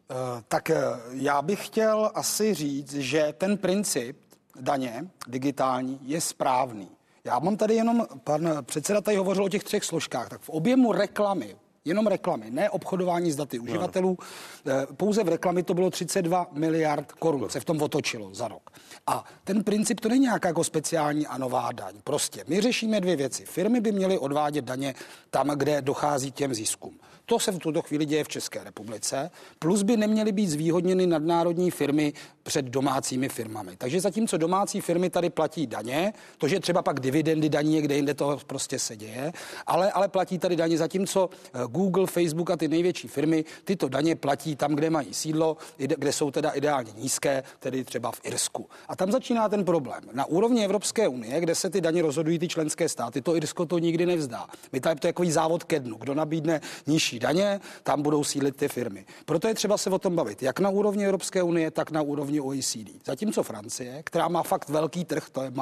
Tak já bych chtěl asi říct, že ten princip daně digitální je správný. Já mám tady jenom, pan předseda tady hovořil o těch třech složkách, tak v objemu reklamy jenom reklamy, ne obchodování s daty uživatelů. No. Pouze v reklamy to bylo 32 miliard korun, se v tom otočilo za rok. A ten princip to není nějaká jako speciální a nová daň. Prostě my řešíme dvě věci. Firmy by měly odvádět daně tam, kde dochází těm ziskům. To se v tuto chvíli děje v České republice. Plus by neměly být zvýhodněny nadnárodní firmy před domácími firmami. Takže zatímco domácí firmy tady platí daně, to, že třeba pak dividendy daní někde jinde to prostě se děje, ale, ale platí tady daně, zatímco eh, Google, Facebook a ty největší firmy tyto daně platí tam, kde mají sídlo, kde jsou teda ideálně nízké, tedy třeba v Irsku. A tam začíná ten problém. Na úrovni Evropské unie, kde se ty daně rozhodují ty členské státy, to Irsko to nikdy nevzdá. My tady to je takový závod ke dnu. Kdo nabídne nižší nižší daně, tam budou sílit ty firmy. Proto je třeba se o tom bavit, jak na úrovni Evropské unie, tak na úrovni OECD. Zatímco Francie, která má fakt velký trh, to je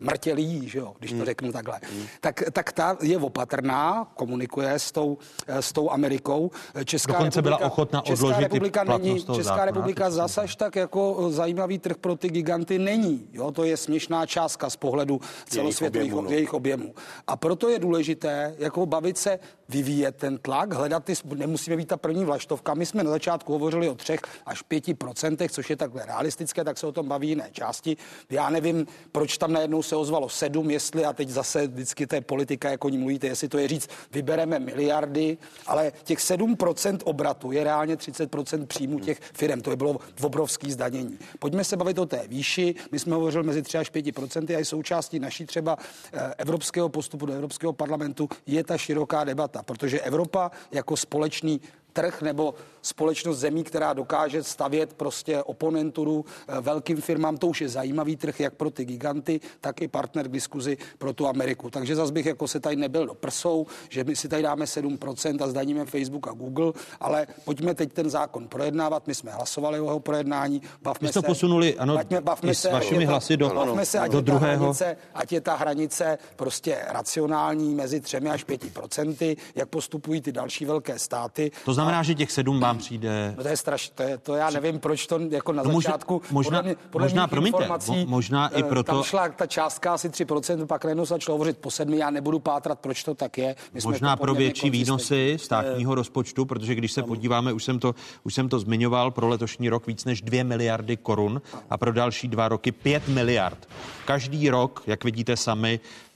mrtělí, že jo, když to hmm. řeknu takhle, hmm. tak, tak ta je opatrná, komunikuje s tou, s tou Amerikou. Česká Dokonce republika, byla ochotna odložit Česká republika, není, Česká zákona, republika zasaž tak jako zajímavý trh pro ty giganty není. Jo, to je směšná částka z pohledu celosvětových jejich, no. jejich objemů. A proto je důležité jako bavit se, vyvíjet ten tlak, hledat ty, nemusíme být ta první vlaštovka. My jsme na začátku hovořili o třech až pěti procentech, což je takhle realistické, tak se o tom baví jiné části. Já nevím, proč tam najednou se ozvalo sedm, jestli a teď zase vždycky té politika, jako ní mluvíte, jestli to je říct, vybereme miliardy, ale těch 7% obratu je reálně 30% příjmu těch firm. To je bylo obrovský zdanění. Pojďme se bavit o té výši. My jsme hovořili mezi 3 až 5% a i součástí naší třeba eh, evropského postupu do Evropského parlamentu je ta široká debata, protože Evropa jako společný trh nebo společnost zemí, která dokáže stavět prostě oponenturu eh, velkým firmám. To už je zajímavý trh jak pro ty giganty, tak i partner k diskuzi pro tu Ameriku. Takže zase bych jako se tady nebyl do prsou, že my si tady dáme 7% a zdaníme Facebook a Google, ale pojďme teď ten zákon projednávat. My jsme hlasovali o jeho projednání. Bavme se, to posunuli, ano, bavme, bavme se, s vašimi ta, hlasy do, bavme se, ať do druhého. Hranice, ať je ta hranice prostě racionální mezi 3 až 5%, jak postupují ty další velké státy. To znamená, a, že těch 7 vám přijde. No to je strašné, to, je, to já nevím, proč to jako na to začátku. Možná, podle mě, podle možná promiňte, informací, možná i eh, proto. Tam šla ta částka asi 3%, pak najednou začalo hovořit po sedmi, já nebudu pátrat, proč to tak je. My možná pro větší výnosy státního rozpočtu, protože když se podíváme, už jsem, to, už jsem to zmiňoval, pro letošní rok víc než 2 miliardy korun a pro další dva roky 5 miliard. Každý rok, jak vidíte sami, Eh,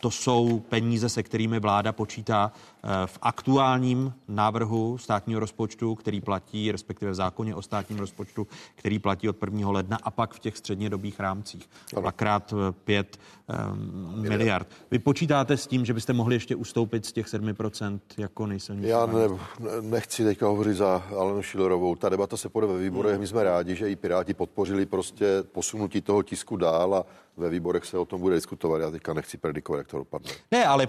to jsou peníze, se kterými vláda počítá eh, v aktuálním návrhu státního rozpočtu, který platí, respektive v zákoně o státním rozpočtu, který platí od 1. ledna a pak v těch střednědobých rámcích. Dvakrát eh, pět um, miliard. Vy počítáte s tím, že byste mohli ještě ustoupit z těch 7% jako nejsilnější? Já ne, nechci teďka hovořit za Alenu Šilerovou. Ta debata se pode ve výborech. My jsme rádi, že i Piráti podpořili prostě posunutí toho tisku dál a ve výborech se o tom bude diskutovat. Já teďka nechci predikovat, jak to dopadne. Ne, ale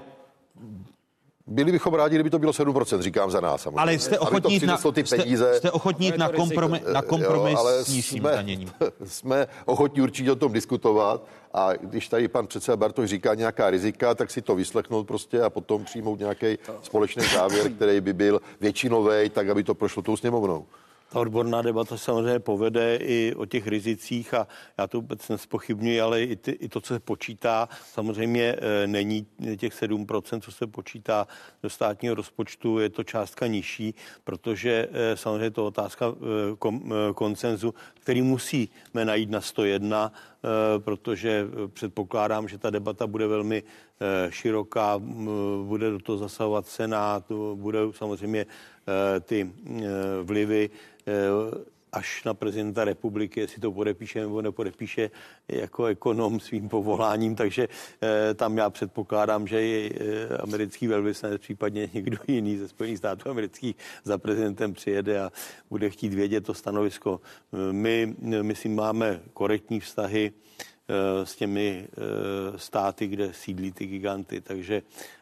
byli bychom rádi, kdyby to bylo 7%, říkám za nás. Samozřejmě. Ale jste ochotní jít na, ty peníze, jste, jste ochotní na, kompromis, na kompromis jo, ale s nižším jsme, daněním. Jsme ochotní určitě o tom diskutovat a když tady pan předseda Bartoš říká nějaká rizika, tak si to vyslechnout prostě a potom přijmout nějaký společný závěr, který by byl většinový, tak aby to prošlo tou sněmovnou. Ta odborná debata samozřejmě povede i o těch rizicích a já to vůbec nespochybnuji, ale i, ty, i to, co se počítá, samozřejmě e, není těch 7%, co se počítá do státního rozpočtu, je to částka nižší, protože e, samozřejmě to otázka e, kom, koncenzu, který musíme najít na 101, protože předpokládám, že ta debata bude velmi široká, bude do toho zasahovat Senát, bude samozřejmě ty vlivy Eh, až na prezidenta republiky, jestli to podepíše nebo nepodepíše jako ekonom svým povoláním, takže eh, tam já předpokládám, že i eh, americký velvyslanec, případně někdo jiný ze Spojených států amerických za prezidentem přijede a bude chtít vědět to stanovisko. My, myslím, máme korektní vztahy s těmi státy, kde sídlí ty giganty, takže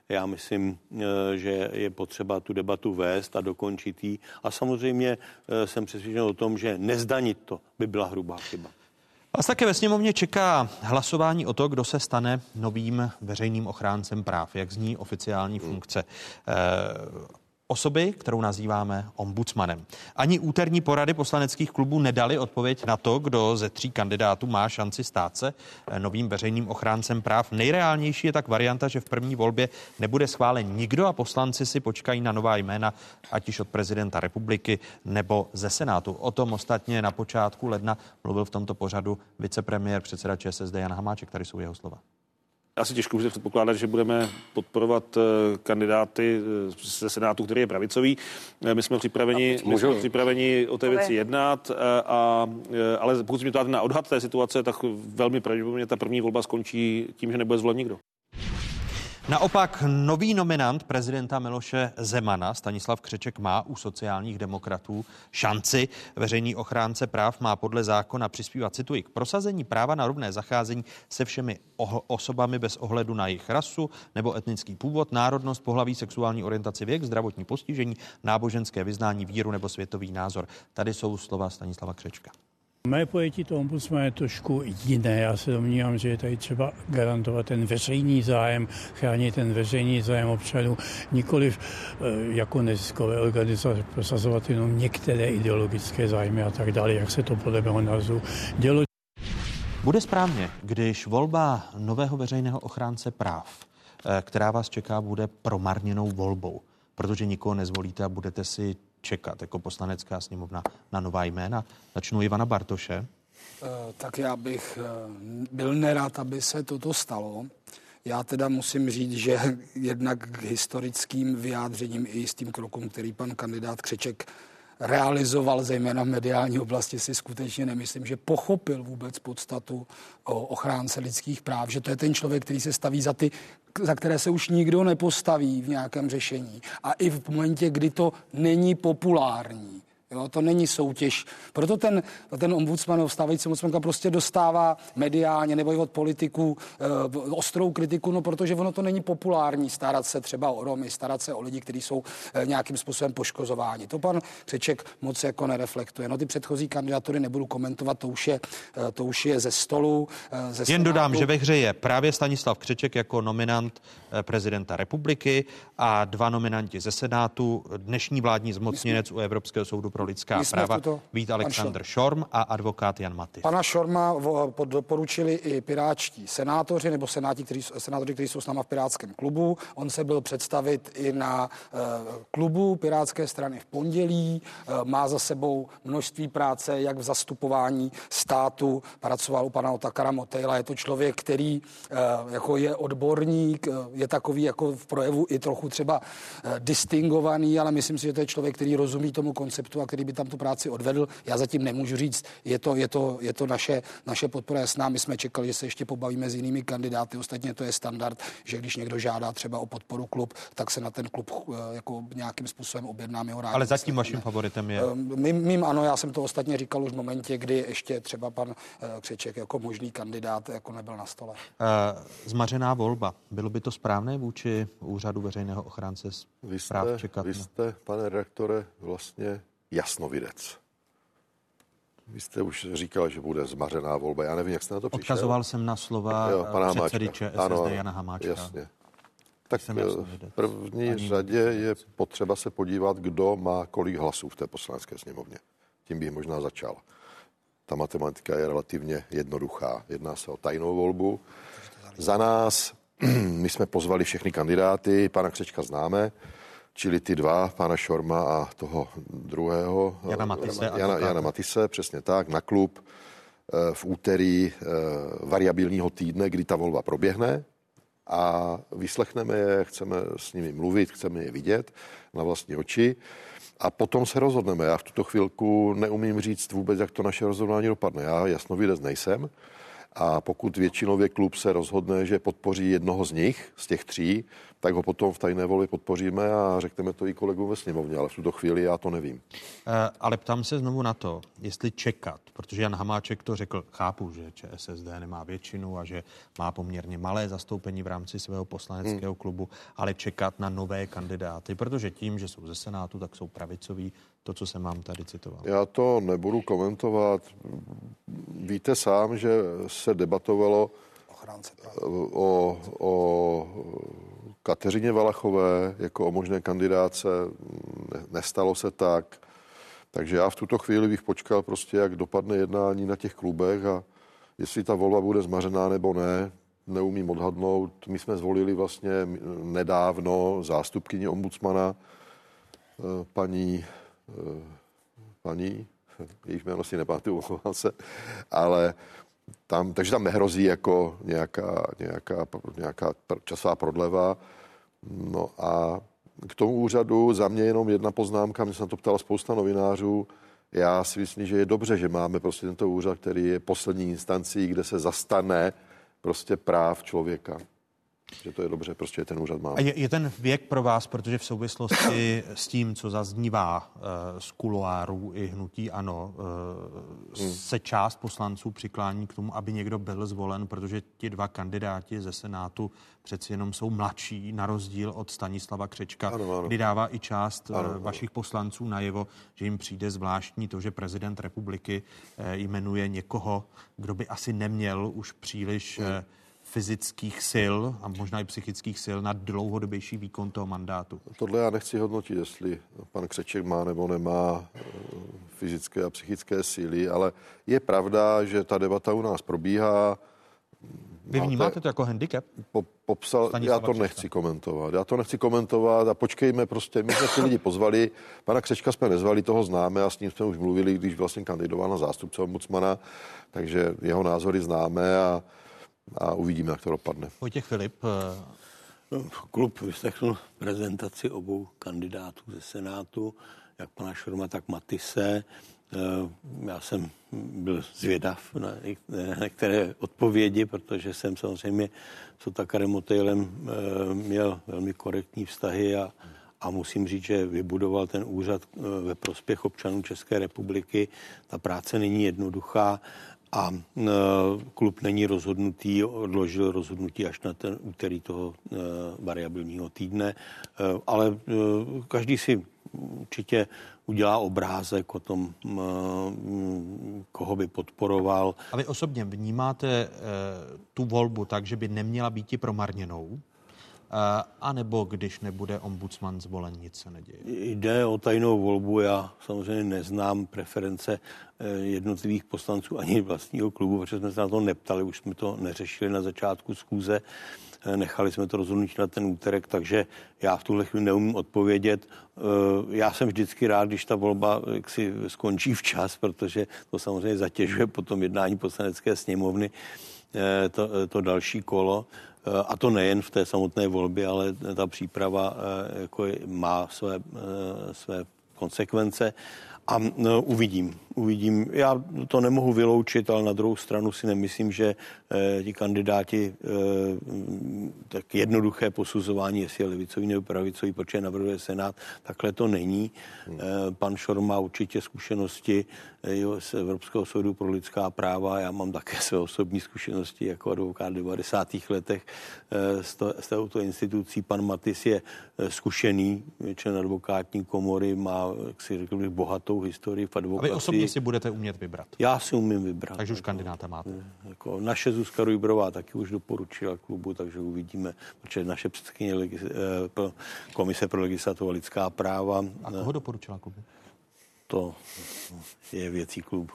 já myslím, eh, že je potřeba tu debatu vést a dokončit ji. A samozřejmě eh, jsem přesvědčen o tom, že nezdanit to by byla hrubá chyba. Vás také ve sněmovně čeká hlasování o to, kdo se stane novým veřejným ochráncem práv, jak zní oficiální funkce. Osoby, kterou nazýváme ombudsmanem. Ani úterní porady poslaneckých klubů nedali odpověď na to, kdo ze tří kandidátů má šanci stát se eh, novým veřejným ochráncem práv. Nejreálnější je tak varianta, že v první volbě nebude schválen nikdo a poslanci si počkají na nová jména, ať již od prezidenta republiky nebo ze Senátu. O tom ostatně na počátku ledna mluvil v tomto pořadu vicepremiér předseda ČSSD Jan Hamáček. Tady jsou jeho slova asi těžko můžete předpokládat, že budeme podporovat eh, kandidáty eh, ze Senátu, který je pravicový. Eh, my jsme připraveni, my jsme připraveni o té věci jednat, a, ale pokud se mě na odhad té situace, tak velmi pravděpodobně ta první volba skončí tím, že nebude zvolen nikdo. Naopak nový nominant prezidenta Miloše Zemana, Stanislav Křeček, má u sociálních demokratů šanci. Veřejný ochránce práv má podle zákona přispívat, cituji, k prosazení práva na rovné zacházení se všemi osobami bez ohledu na jejich rasu nebo etnický původ, národnost, pohlaví, sexuální orientaci, věk, zdravotní postižení, náboženské vyznání, víru nebo světový názor. Tady jsou slova Stanislava Křečka. Mé pojetí toho ombudsmana je trošku jiné. Já se domnívám, že je tady třeba garantovat ten veřejný zájem, chránit ten veřejný zájem občanů, nikoliv eh, jako neziskové organizace prosazovat jenom některé ideologické zájmy a tak dále, jak se to podle mého názoru dělo. Bude správně, když volba nového veřejného ochránce práv, eh, která vás čeká, bude promarněnou volbou, protože nikoho nezvolíte a budete si čekat jako poslanecká sněmovna na nová jména? Začnu Ivana Bartoše. Eh, tak já bych eh, byl nerad, aby se toto stalo. Já teda musím říct, že jednak k historickým vyjádřením i s tím krokům, který pan kandidát Křeček realizoval, zejména v mediální oblasti, si skutečně nemyslím, že pochopil vůbec podstatu ochránce lidských práv, že to je ten člověk, který se staví za ty, za které se už nikdo nepostaví v nějakém řešení. A i v momentě, kdy to není populární, Jo, to není soutěž. Proto ten, ten ombudsman, vstávající ombudsmanka prostě dostává mediálně nebo i od politiků e, ostrou kritiku, no protože ono to není populární starat se třeba o Romy, starat se o lidi, kteří jsou e, nějakým způsobem poškozováni. To pan Křeček moc jako nereflektuje. No ty předchozí kandidatury nebudu komentovat, to už je, e, to už je ze stolu. E, ze Jen senátu. dodám, že ve hře je právě Stanislav Křeček jako nominant prezidenta republiky a dva nominanti ze Senátu, dnešní vládní zmocněnec u Evropského soudu pro lidská práva Vít Alexander Šorm a advokát Jan Matis. Pana Šorma doporučili i piráčtí senátoři nebo senáti, kteří, senátoři, kteří jsou s náma v pirátském klubu. On se byl představit i na uh, klubu pirátské strany v pondělí. Uh, má za sebou množství práce, jak v zastupování státu. Pracoval u pana Otakara Motejla. Je to člověk, který uh, jako je odborník, je takový jako v projevu i trochu třeba distingovaný, ale myslím si, že to je člověk, který rozumí tomu konceptu a který by tam tu práci odvedl. Já zatím nemůžu říct, je to, je to, je to naše, naše podpora jasná. My jsme čekali, že se ještě pobavíme s jinými kandidáty. Ostatně to je standard, že když někdo žádá třeba o podporu klub, tak se na ten klub eh, jako nějakým způsobem objednáme ho rád. Ale zatím vaším favoritem je? Ehm, mým, mým ano, já jsem to ostatně říkal už v momentě, kdy ještě třeba pan eh, Křeček jako možný kandidát jako nebyl na stole. Uh, zmařená volba. Bylo by to správné vůči úřadu veřejného ochránce vy jste, práv čekat? Vy jste, pane redaktore, vlastně jasnovidec. Vy jste už říkal, že bude zmařená volba. Já nevím, jak jste na to přišel. Odkazoval jsem na slova jo, pana předsedy ČSSD ano, Jana Hamáčka. Jasně. Tak eh, v první Ani řadě je potřeba se podívat, kdo má kolik hlasů v té poslanecké sněmovně. Tím bych možná začal. Ta matematika je relativně jednoduchá. Jedná se o tajnou volbu. Za nás, my jsme pozvali všechny kandidáty, pana Křečka známe, čili ty dva, pana Šorma a toho druhého, Jana Matise, Jana, Jana Matise přesně tak, na klub eh, v úterý eh, variabilního týdne, kdy ta volba proběhne a vyslechneme je, chceme s nimi mluvit, chceme je vidět na vlastní oči a potom se rozhodneme. Já v tuto chvilku neumím říct vůbec, jak to naše rozhodování dopadne. Já jasnovidec nejsem a pokud většinově klub se rozhodne, že podpoří jednoho z nich, z těch tří, tak ho potom v tajné volbě podpoříme a řekneme to i kolegům ve sněmovně, ale v tuto chvíli já to nevím. E, ale ptám se znovu na to, jestli čekat, protože Jan Hamáček to řekl, chápu, že ČSSD nemá většinu a že má poměrně malé zastoupení v rámci svého poslaneckého hmm. klubu, ale čekat na nové kandidáty, protože tím, že jsou ze Senátu, tak jsou pravicoví, to, co jsem vám tady citoval. Já to nebudu komentovat. Víte sám, že se debatovalo o, o Kateřině Valachové jako o možné kandidáce. Nestalo se tak. Takže já v tuto chvíli bych počkal prostě, jak dopadne jednání na těch klubech a jestli ta volba bude zmařená nebo ne, neumím odhadnout. My jsme zvolili vlastně nedávno zástupkyni ombudsmana, eh, paní, paní, jejich jméno si nepamatuju, se, ale tam, takže tam nehrozí jako nějaká, nějaká, nějaká časová prodleva. No a k tomu úřadu za mě jenom jedna poznámka, mě se na to ptala spousta novinářů. Já si myslím, že je dobře, že máme prostě tento úřad, který je poslední instancí, kde se zastane prostě práv člověka že to je dobře, prostě ten úřad má. A je, je ten věk pro vás, protože v souvislosti s tím, co zaznívá uh, z kuloárů i hnutí ano, uh, hmm. se část poslanců přiklání k tomu, aby někdo byl zvolen, protože ti dva kandidáti ze Senátu přeci jenom jsou mladší, na rozdíl od Stanislava Křečka, ano, ano. kdy dává i část ano, ano. vašich poslanců najevo, že jim přijde zvláštní to, že prezident republiky jmenuje někoho, kdo by asi neměl už příliš hmm. Fyzických sil a možná i psychických sil na dlouhodobější výkon toho mandátu? Tohle já nechci hodnotit, jestli pan Křeček má nebo nemá eh, fyzické a psychické síly, ale je pravda, že ta debata u nás probíhá. Vy vnímáte to jako handicap? Po, popsal, já to nechci komentovat. Já to nechci komentovat a počkejme prostě. My jsme ty lidi pozvali. Pana Křečka jsme nezvali, toho známe a s ním jsme už mluvili, když vlastně kandidoval na zástupce ombudsmana, takže jeho názory známe a a uvidíme, jak to dopadne. Vojtěch Filip. No, klub vyslechl prezentaci obou kandidátů ze Senátu. jak pana Šorma, tak Matise. Já jsem byl zvědav na některé odpovědi, protože jsem samozřejmě s Otakarem Motejlem měl velmi korektní vztahy a, a musím říct, že vybudoval ten úřad ve prospěch občanů České republiky. Ta práce není jednoduchá a e, klub není rozhodnutý, odložil rozhodnutí až na ten úterý toho e, variabilního týdne, e, ale každý si určitě udělá obrázek o tom, koho by podporoval. A vy osobně vnímáte tu volbu tak, že by neměla být i promarněnou? A nebo když nebude ombudsman zvolen, nic se neděje? Jde o tajnou volbu, já samozřejmě neznám preference eh, jednotlivých poslanců ani vlastního klubu, protože jsme se na to neptali, už jsme to neřešili na začátku schůze, eh, nechali jsme to rozhodnutí na ten úterek, takže já v tuhle chvíli neumím odpovědět. Eh, já jsem vždycky rád, když ta volba si skončí včas, protože to samozřejmě zatěžuje potom jednání poslanecké sněmovny to, to další kolo. A to nejen v té samotné volbě, ale ta příprava eh, jako má své, eh, své konsekvence. A no, uvidím, uvidím. Já to nemohu vyloučit, ale na druhou stranu si nemyslím, že e, ti kandidáti e, tak jednoduché posuzování, jestli je levicový nebo pravicový, protože navrhuje Senát, takhle to není. E, pan Šor má určitě zkušenosti e, z Evropského soudu pro lidská práva. Já mám také své osobní zkušenosti jako advokát v 90. letech e, s, to, s touto institucí. Pan Matis je e, zkušený člen advokátní komory, má, jak si řekl bych, bohatou historii v advokaci. A vy osobně si budete umět vybrat? Já si umím vybrat. Takže už kandidáta máte? Jako naše Zuzka Rujbrová taky už doporučila klubu, takže uvidíme, protože naše předsedkyně legis, eh, Komise pro legislativu a lidská práva. A koho doporučila klubu? To je věcí klubu.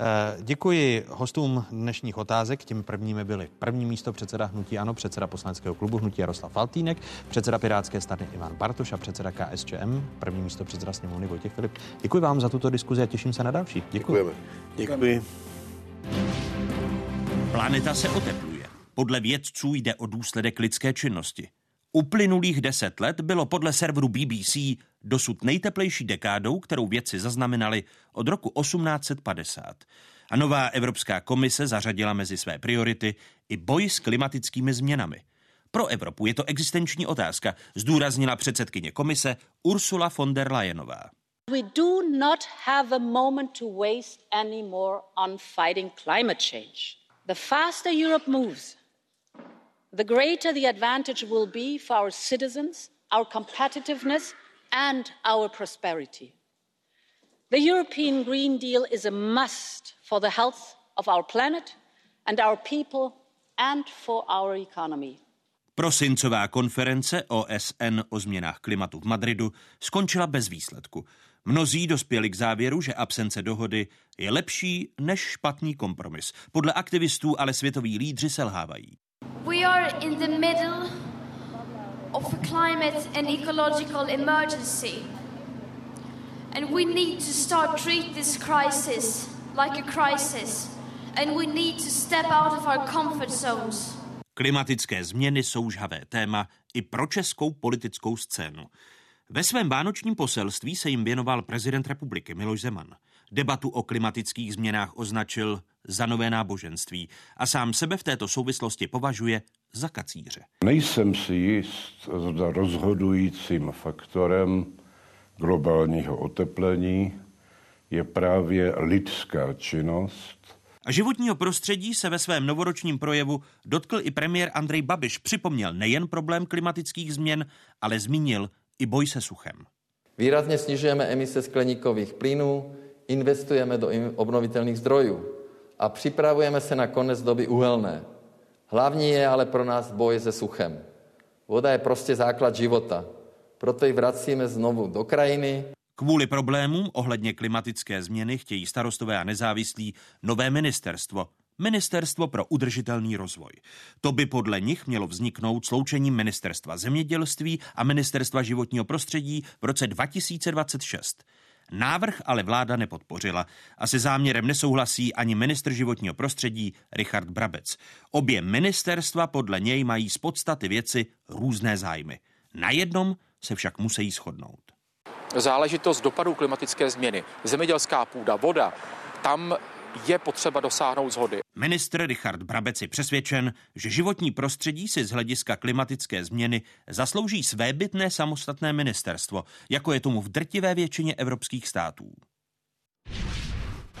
Eh, děkuji hostům dnešních otázek. Těmi prvními byli první místo předseda Hnutí Ano, předseda poslaneckého klubu Hnutí Jaroslav Faltýnek, předseda Pirátské strany Ivan Bartoš a předseda KSČM, první místo předseda sněmovny Vojtěch Filip. Děkuji vám za tuto diskuzi a těším se na další. Děkuji. Děkuji. Planeta se otepluje. Podle vědců jde o důsledek lidské činnosti. Uplynulých deset let bylo podle serveru BBC dosud nejteplejší dekádou, kterou vědci zaznamenali od roku 1850. A nová Evropská komise zařadila mezi své priority i boj s klimatickými změnami. Pro Evropu je to existenční otázka, zdůraznila předsedkyně komise Ursula von der Leyenová. We do not have a moment to waste anymore on fighting climate change. The faster Europe moves, the greater the advantage will be for our citizens, our competitiveness and our prosperity. The European Green Deal is a must for the health of our planet and our people and for our economy. Prosincová konference OSN o změnách klimatu v Madridu skončila bez výsledku. Mnozí dospěli k závěru, že absence dohody je lepší než špatný kompromis. Podle aktivistů ale světoví lídři selhávají. We are in the middle of a climate and ecological emergency. And we need to start treat this crisis like a crisis. And we need to step out of our comfort zones. Klimatické změny jsou žhavé téma i pro českou politickou scénu. Ve svém vánočním poselství se jim věnoval prezident republiky Miloš Zeman. Debatu o klimatických změnách označil za nové náboženství a sám sebe v této souvislosti považuje za kacíře. Nejsem si jist, zda rozhodujícím faktorem globálního oteplení je právě lidská činnost. A životního prostředí se ve svém novoročním projevu dotkl i premiér Andrej Babiš. Připomněl nejen problém klimatických změn, ale zmínil i boj se suchem. Výrazně snižujeme emise skleníkových plynů, investujeme do obnovitelných zdrojů a připravujeme se na konec doby uhelné. Hlavní je ale pro nás boj se suchem. Voda je prostě základ života. Proto ji vracíme znovu do krajiny. Kvůli problémům ohledně klimatické změny chtějí starostové a nezávislí nové ministerstvo. Ministerstvo pro udržitelný rozvoj. To by podle nich mělo vzniknout sloučením Ministerstva zemědělství a Ministerstva životního prostředí v roce 2026. Návrh ale vláda nepodpořila a se záměrem nesouhlasí ani ministr životního prostředí Richard Brabec. Obě ministerstva podle něj mají z podstaty věci různé zájmy. Na jednom se však musí shodnout. záležitost dopadů klimatické změny, zemědělská půda, voda, tam je potřeba dosáhnout zhody. Ministr Richard Brabec je přesvědčen, že životní prostředí si z hlediska klimatické změny zaslouží své bytné samostatné ministerstvo, jako je tomu v drtivé většině evropských států.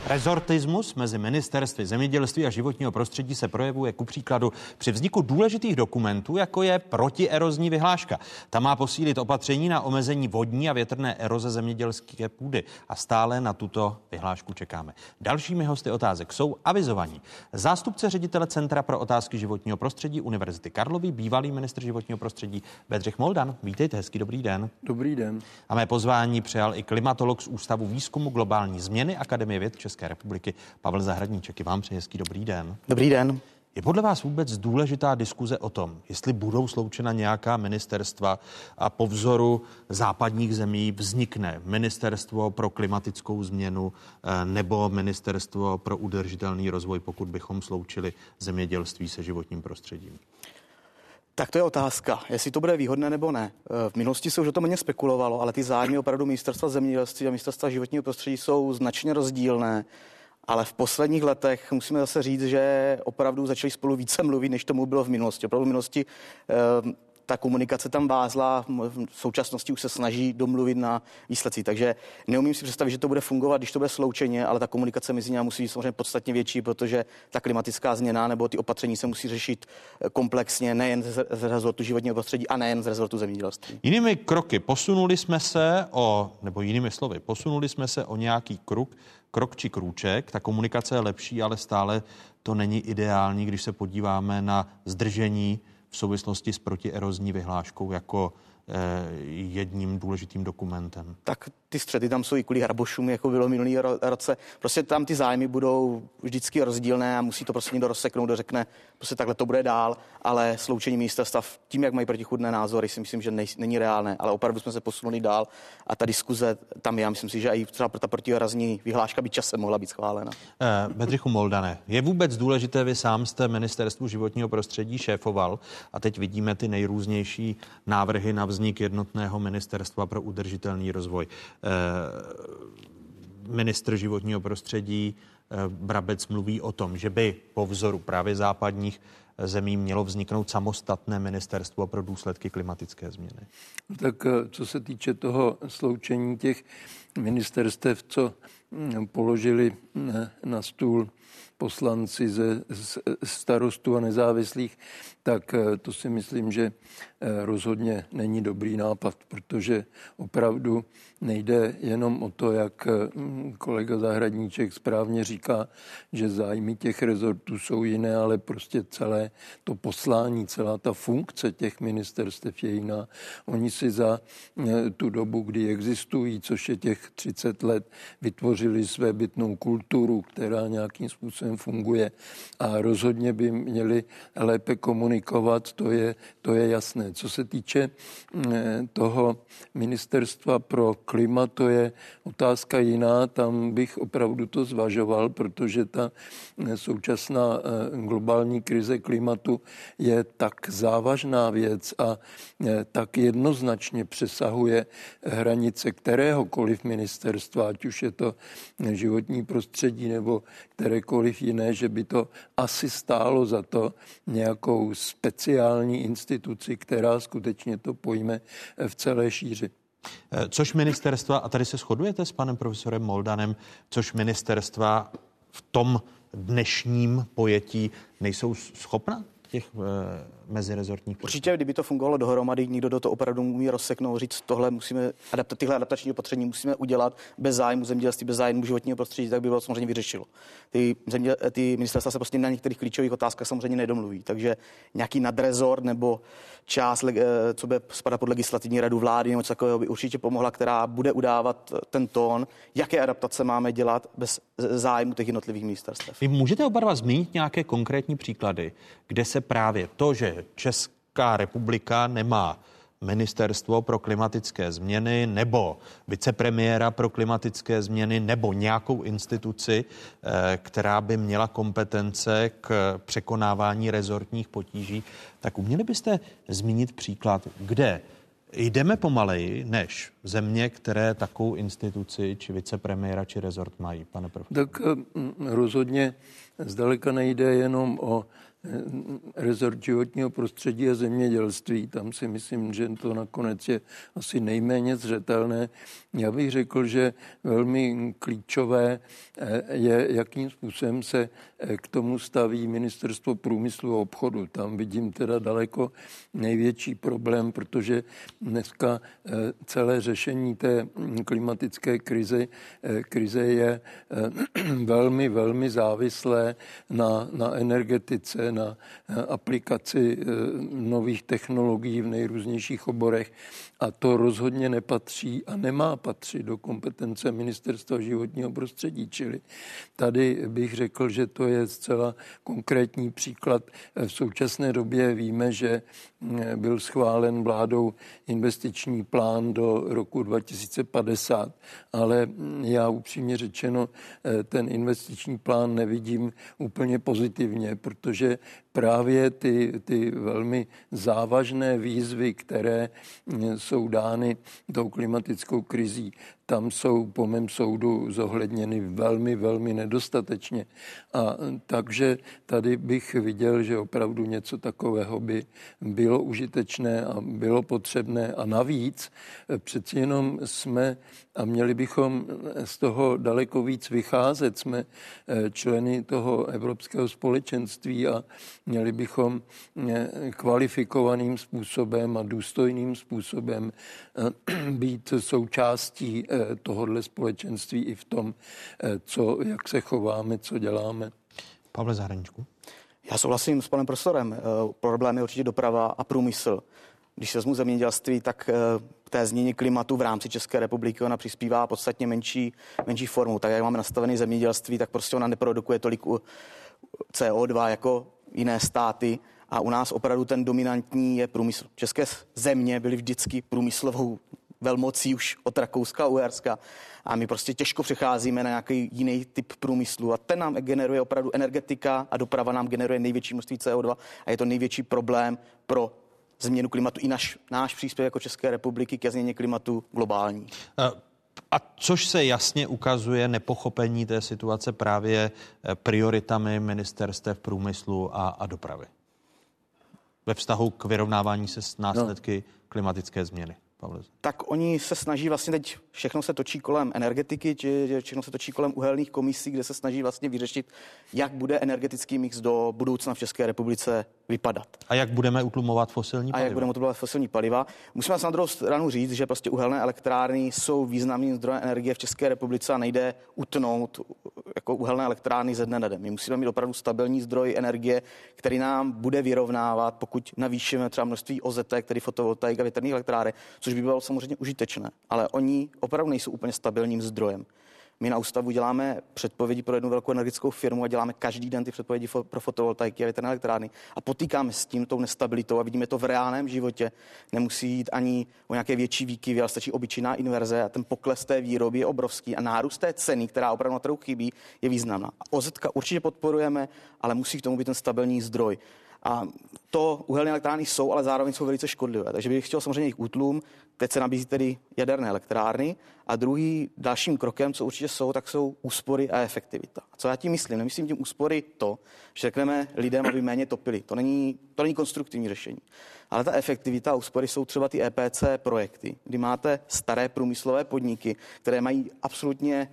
Rezortismus mezi ministerstvy zemědělství a životního prostředí se projevuje ku příkladu při vzniku důležitých dokumentů, jako je protierozní vyhláška. Ta má posílit opatření na omezení vodní a větrné eroze zemědělské půdy a stále na tuto vyhlášku čekáme. Dalšími hosty otázek jsou avizovaní. Zástupce ředitele Centra pro otázky životního prostředí Univerzity Karlovy, bývalý ministr životního prostředí Bedřich Moldan. Vítejte, hezký dobrý den. Dobrý den. A mé pozvání přijal i klimatolog z Ústavu výzkumu globální změny Akademie věd České České republiky. Pavel Zahradníček, i vám přeji hezký dobrý den. Dobrý den. Je podle vás vůbec důležitá diskuze o tom, jestli budou sloučena nějaká ministerstva a po vzoru západních zemí vznikne ministerstvo pro klimatickou změnu eh, nebo ministerstvo pro udržitelný rozvoj, pokud bychom sloučili zemědělství se životním prostředím? Tak to je otázka, jestli to bude výhodné nebo ne. Eh, v minulosti se už o tom méně spekulovalo, ale ty zájmy opravdu ministerstva zemědělství a ministerstva životního prostředí jsou značně rozdílné. Ale v posledních letech musíme zase říct, že opravdu začali spolu více mluvit, než tomu bylo v minulosti. Opravdu v minulosti eh, ta komunikace tam vázla, v současnosti už se snaží domluvit na výsledcích. Takže neumím si představit, že to bude fungovat, když to bude sloučeně, ale ta komunikace mezi nimi musí být samozřejmě podstatně větší, protože ta klimatická změna nebo ty opatření se musí řešit eh, komplexně, nejen z rezortu životního prostředí a nejen z rezortu zemědělství. Jinými kroky posunuli jsme se o, nebo jinými slovy, posunuli jsme se o nějaký krok, krok či krůček. Ta komunikace je lepší, ale stále to není ideální, když se podíváme na zdržení v souvislosti s protierozní vyhláškou jako eh, jedním důležitým dokumentem. Tak ty střety tam jsou i kvůli Harbošům, jako bylo minulý roce. Prostě tam ty zájmy budou vždycky rozdílné a musí to prostě někdo rozseknout, kdo řekne, prostě takhle to bude dál, ale sloučení ministerstva tím, jak mají protichudné názory, si myslím, že nej, není reálné, ale opravdu jsme se posunuli dál a ta diskuze tam já myslím si, že i třeba ta protierazní vyhláška by časem mohla být schválena. Eh, Bedřichu Moldane, je vůbec důležité, vy sám jste ministerstvu životního prostředí šéfoval a teď vidíme ty nejrůznější návrhy na vznik jednotného ministerstva pro udržitelný rozvoj. Eh, ministr životního prostředí eh, Brabec mluví o tom, že by po vzoru právě západních eh, zemí mělo vzniknout samostatné ministerstvo pro důsledky klimatické změny. Tak co se týče toho sloučení těch ministerstev, co hm, položili na stůl poslanci ze starostů a nezávislých, tak to si myslím, že rozhodně není dobrý nápad, protože opravdu nejde jenom o to, jak mm, kolega Zahradníček správně říká, že zájmy těch rezortů jsou jiné, ale prostě celé to poslání, celá ta funkce těch ministerstev je jiná. Oni si za tu dobu, kdy existují, což je těch 30 let, vytvořili své bytnou kulturu, která nějakým způsobem funguje a rozhodně by měli lépe komunikovat, to je, to je jasné. Co se týče mm, toho ministerstva pro klima, to je otázka jiná, tam bych opravdu to zvažoval, protože ta mm, současná mm, globální krize klimatu je tak závažná věc a tak jednoznačně přesahuje hranice kteréhokoliv ministerstva, ať už je to životní prostředí nebo kterékoliv jiné, že by to asi stálo za to nějakou speciální instituci, která skutečně to pojme v celé šíři. Eh, což ministerstva, a tady se shodujete s panem profesorem Moldanem, což ministerstva v tom dnešním pojetí nejsou schopna těch mezirezortních Určitě, kdyby to fungovalo dohromady, někdo do toho opravdu umí rozseknout, říct, tohle musíme, adapta, tyhle adaptační opatření musíme udělat bez zájmu zemědělství, bez zájmu životního prostředí, tak by bylo samozřejmě vyřešilo. Ty, země, ty ministerstva se prostě na některých klíčových otázkách samozřejmě nedomluví, takže nějaký nadrezor nebo část, eh, co by spadat pod legislativní radu vlády nebo něco takového by určitě pomohla, která bude udávat ten tón, jaké adaptace máme dělat bez zájmu těch jednotlivých ministerstev. Vy můžete oba dva zmínit nějaké konkrétní příklady, kde se právě to, že Česká republika nemá ministerstvo pro klimatické změny nebo vicepremiéra pro klimatické změny nebo nějakou instituci, eh, která by měla kompetence k překonávání rezortních potíží, tak uměli byste zmínit příklad, kde Jdeme pomaleji než země, které takovou instituci, či vicepremiéra, či rezort mají, pane profesor? Tak rozhodně zdaleka nejde jenom o rezort životního prostředí a zemědělství. Tam si myslím, že to nakonec je asi nejméně zřetelné. Já bych řekl, že velmi klíčové eh, je, jakým způsobem se eh, k tomu staví ministerstvo průmyslu a obchodu. Tam vidím teda daleko největší problém, protože dneska eh, celé řešení té klimatické krize, krize je velmi, velmi závislé na, na energetice, na aplikaci nových technologií v nejrůznějších oborech a to rozhodně nepatří a nemá patřit do kompetence Ministerstva životního prostředí. Čili tady bych řekl, že to je zcela konkrétní příklad. V současné době víme, že byl schválen vládou investiční plán do roku 2050, ale já upřímně řečeno ten investiční plán nevidím úplně pozitivně, protože právě ty, ty velmi závažné výzvy, které jsou dány tou klimatickou krizí, tam jsou po mém soudu zohledněny velmi, velmi nedostatečně. A takže tady bych viděl, že opravdu něco takového by bylo užitečné a bylo potřebné. A navíc přeci jenom jsme, a měli bychom z toho daleko víc vycházet, jsme eh, členy toho Evropského společenství a měli bychom eh, kvalifikovaným způsobem a důstojným způsobem eh, být součástí Eh, tohohle společenství i v tom, eh, co, jak se chováme, co děláme. Pavle Zahraničku. Já souhlasím s panem profesorem. Eh, problém je určitě doprava a průmysl. Když se vezmu zemědělství, tak k té změně klimatu v rámci České republiky ona přispívá podstatně menší, menší formu. Tak jak máme nastavené zemědělství, tak prostě ona neprodukuje tolik CO2 jako jiné státy a u nás opravdu ten dominantní je průmysl. České země byly vždycky průmyslovou velmocí už od Rakouska a Uherska a my prostě těžko přecházíme na nějaký jiný typ průmyslu a ten nám generuje opravdu energetika a doprava nám generuje největší množství CO2 a je to největší problém pro změnu klimatu i naš, náš příspěvek jako České republiky ke změně klimatu globální. A což se jasně ukazuje nepochopení té situace právě eh, prioritami ministerstev průmyslu a, a dopravy ve vztahu k vyrovnávání se s následky no. klimatické změny. Pavle? Tak oni se snaží vlastně teď, všechno se točí kolem energetiky, či všechno se točí kolem uhelných komisí, kde se snaží vlastně vyřešit, jak bude energetický mix do budoucna v České republice vypadat. A jak budeme utlumovat fosilní paliva? A jak budeme utlumovat fosilní paliva? Musíme se na druhou stranu říct, že prostě uhelné elektrárny jsou významným zdrojem energie v České republice a nejde utnout jako uhelné elektrárny ze dne na den. My musíme mít opravdu stabilní zdroj energie, který nám bude vyrovnávat, pokud navýšíme třeba množství OZT, který fotovoltaik a větrných elektráren, což by bylo samozřejmě užitečné. Ale oni opravdu nejsou úplně stabilním zdrojem. My na ústavu děláme předpovědi pro jednu velkou energetickou firmu a děláme každý den ty předpovědi pro fotovoltaiky a větrné elektrárny. A potýkáme s tím tou nestabilitou a vidíme to v reálném životě. Nemusí jít ani o nějaké větší výkyvy, ale stačí obyčejná inverze a ten pokles té výroby je obrovský a nárůst té ceny, která opravdu na trhu chybí, je významná. A OZ určitě podporujeme, ale musí k tomu být ten stabilní zdroj. A to uhelné elektrárny jsou, ale zároveň jsou velice škodlivé. Takže bych chtěl samozřejmě jejich útlum. Teď se nabízí tedy jaderné elektrárny. A druhý dalším krokem, co určitě jsou, tak jsou úspory a efektivita. A co já tím myslím? Nemyslím tím úspory to, že řekneme lidem, aby méně topili. To není, to není konstruktivní řešení. Ale ta efektivita a úspory jsou třeba ty EPC projekty, kdy máte staré průmyslové podniky, které mají absolutně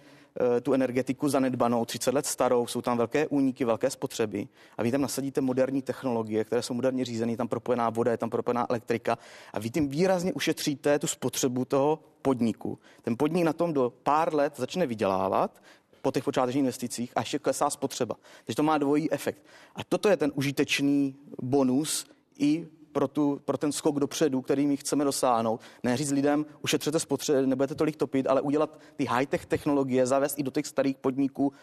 tu energetiku zanedbanou, 30 let starou, jsou tam velké úniky, velké spotřeby a vy tam nasadíte moderní technologie, které jsou moderně řízené, tam propojená voda, je tam propojená elektrika a vy tím výrazně ušetříte tu spotřebu toho podniku. Ten podnik na tom do pár let začne vydělávat, po těch počátečních investicích a ještě klesá spotřeba. Takže to má dvojí efekt. A toto je ten užitečný bonus i pro, tu, pro ten skok dopředu, který my chceme dosáhnout. Ne říct lidem, ušetřete spotřeby, nebudete tolik topit, ale udělat ty high-tech technologie, zavést i do těch starých podniků,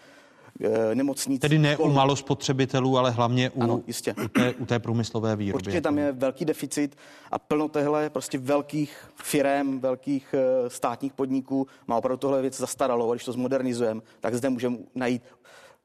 eh, nemocnic. Tedy ne u malo spotřebitelů, ale hlavně u, ano, jistě. u, té, u té průmyslové výroby. Určitě tam je velký deficit a plno téhle prostě velkých firm, velkých eh, státních podniků má opravdu tohle věc zastaralo. A když to zmodernizujeme, tak zde můžeme najít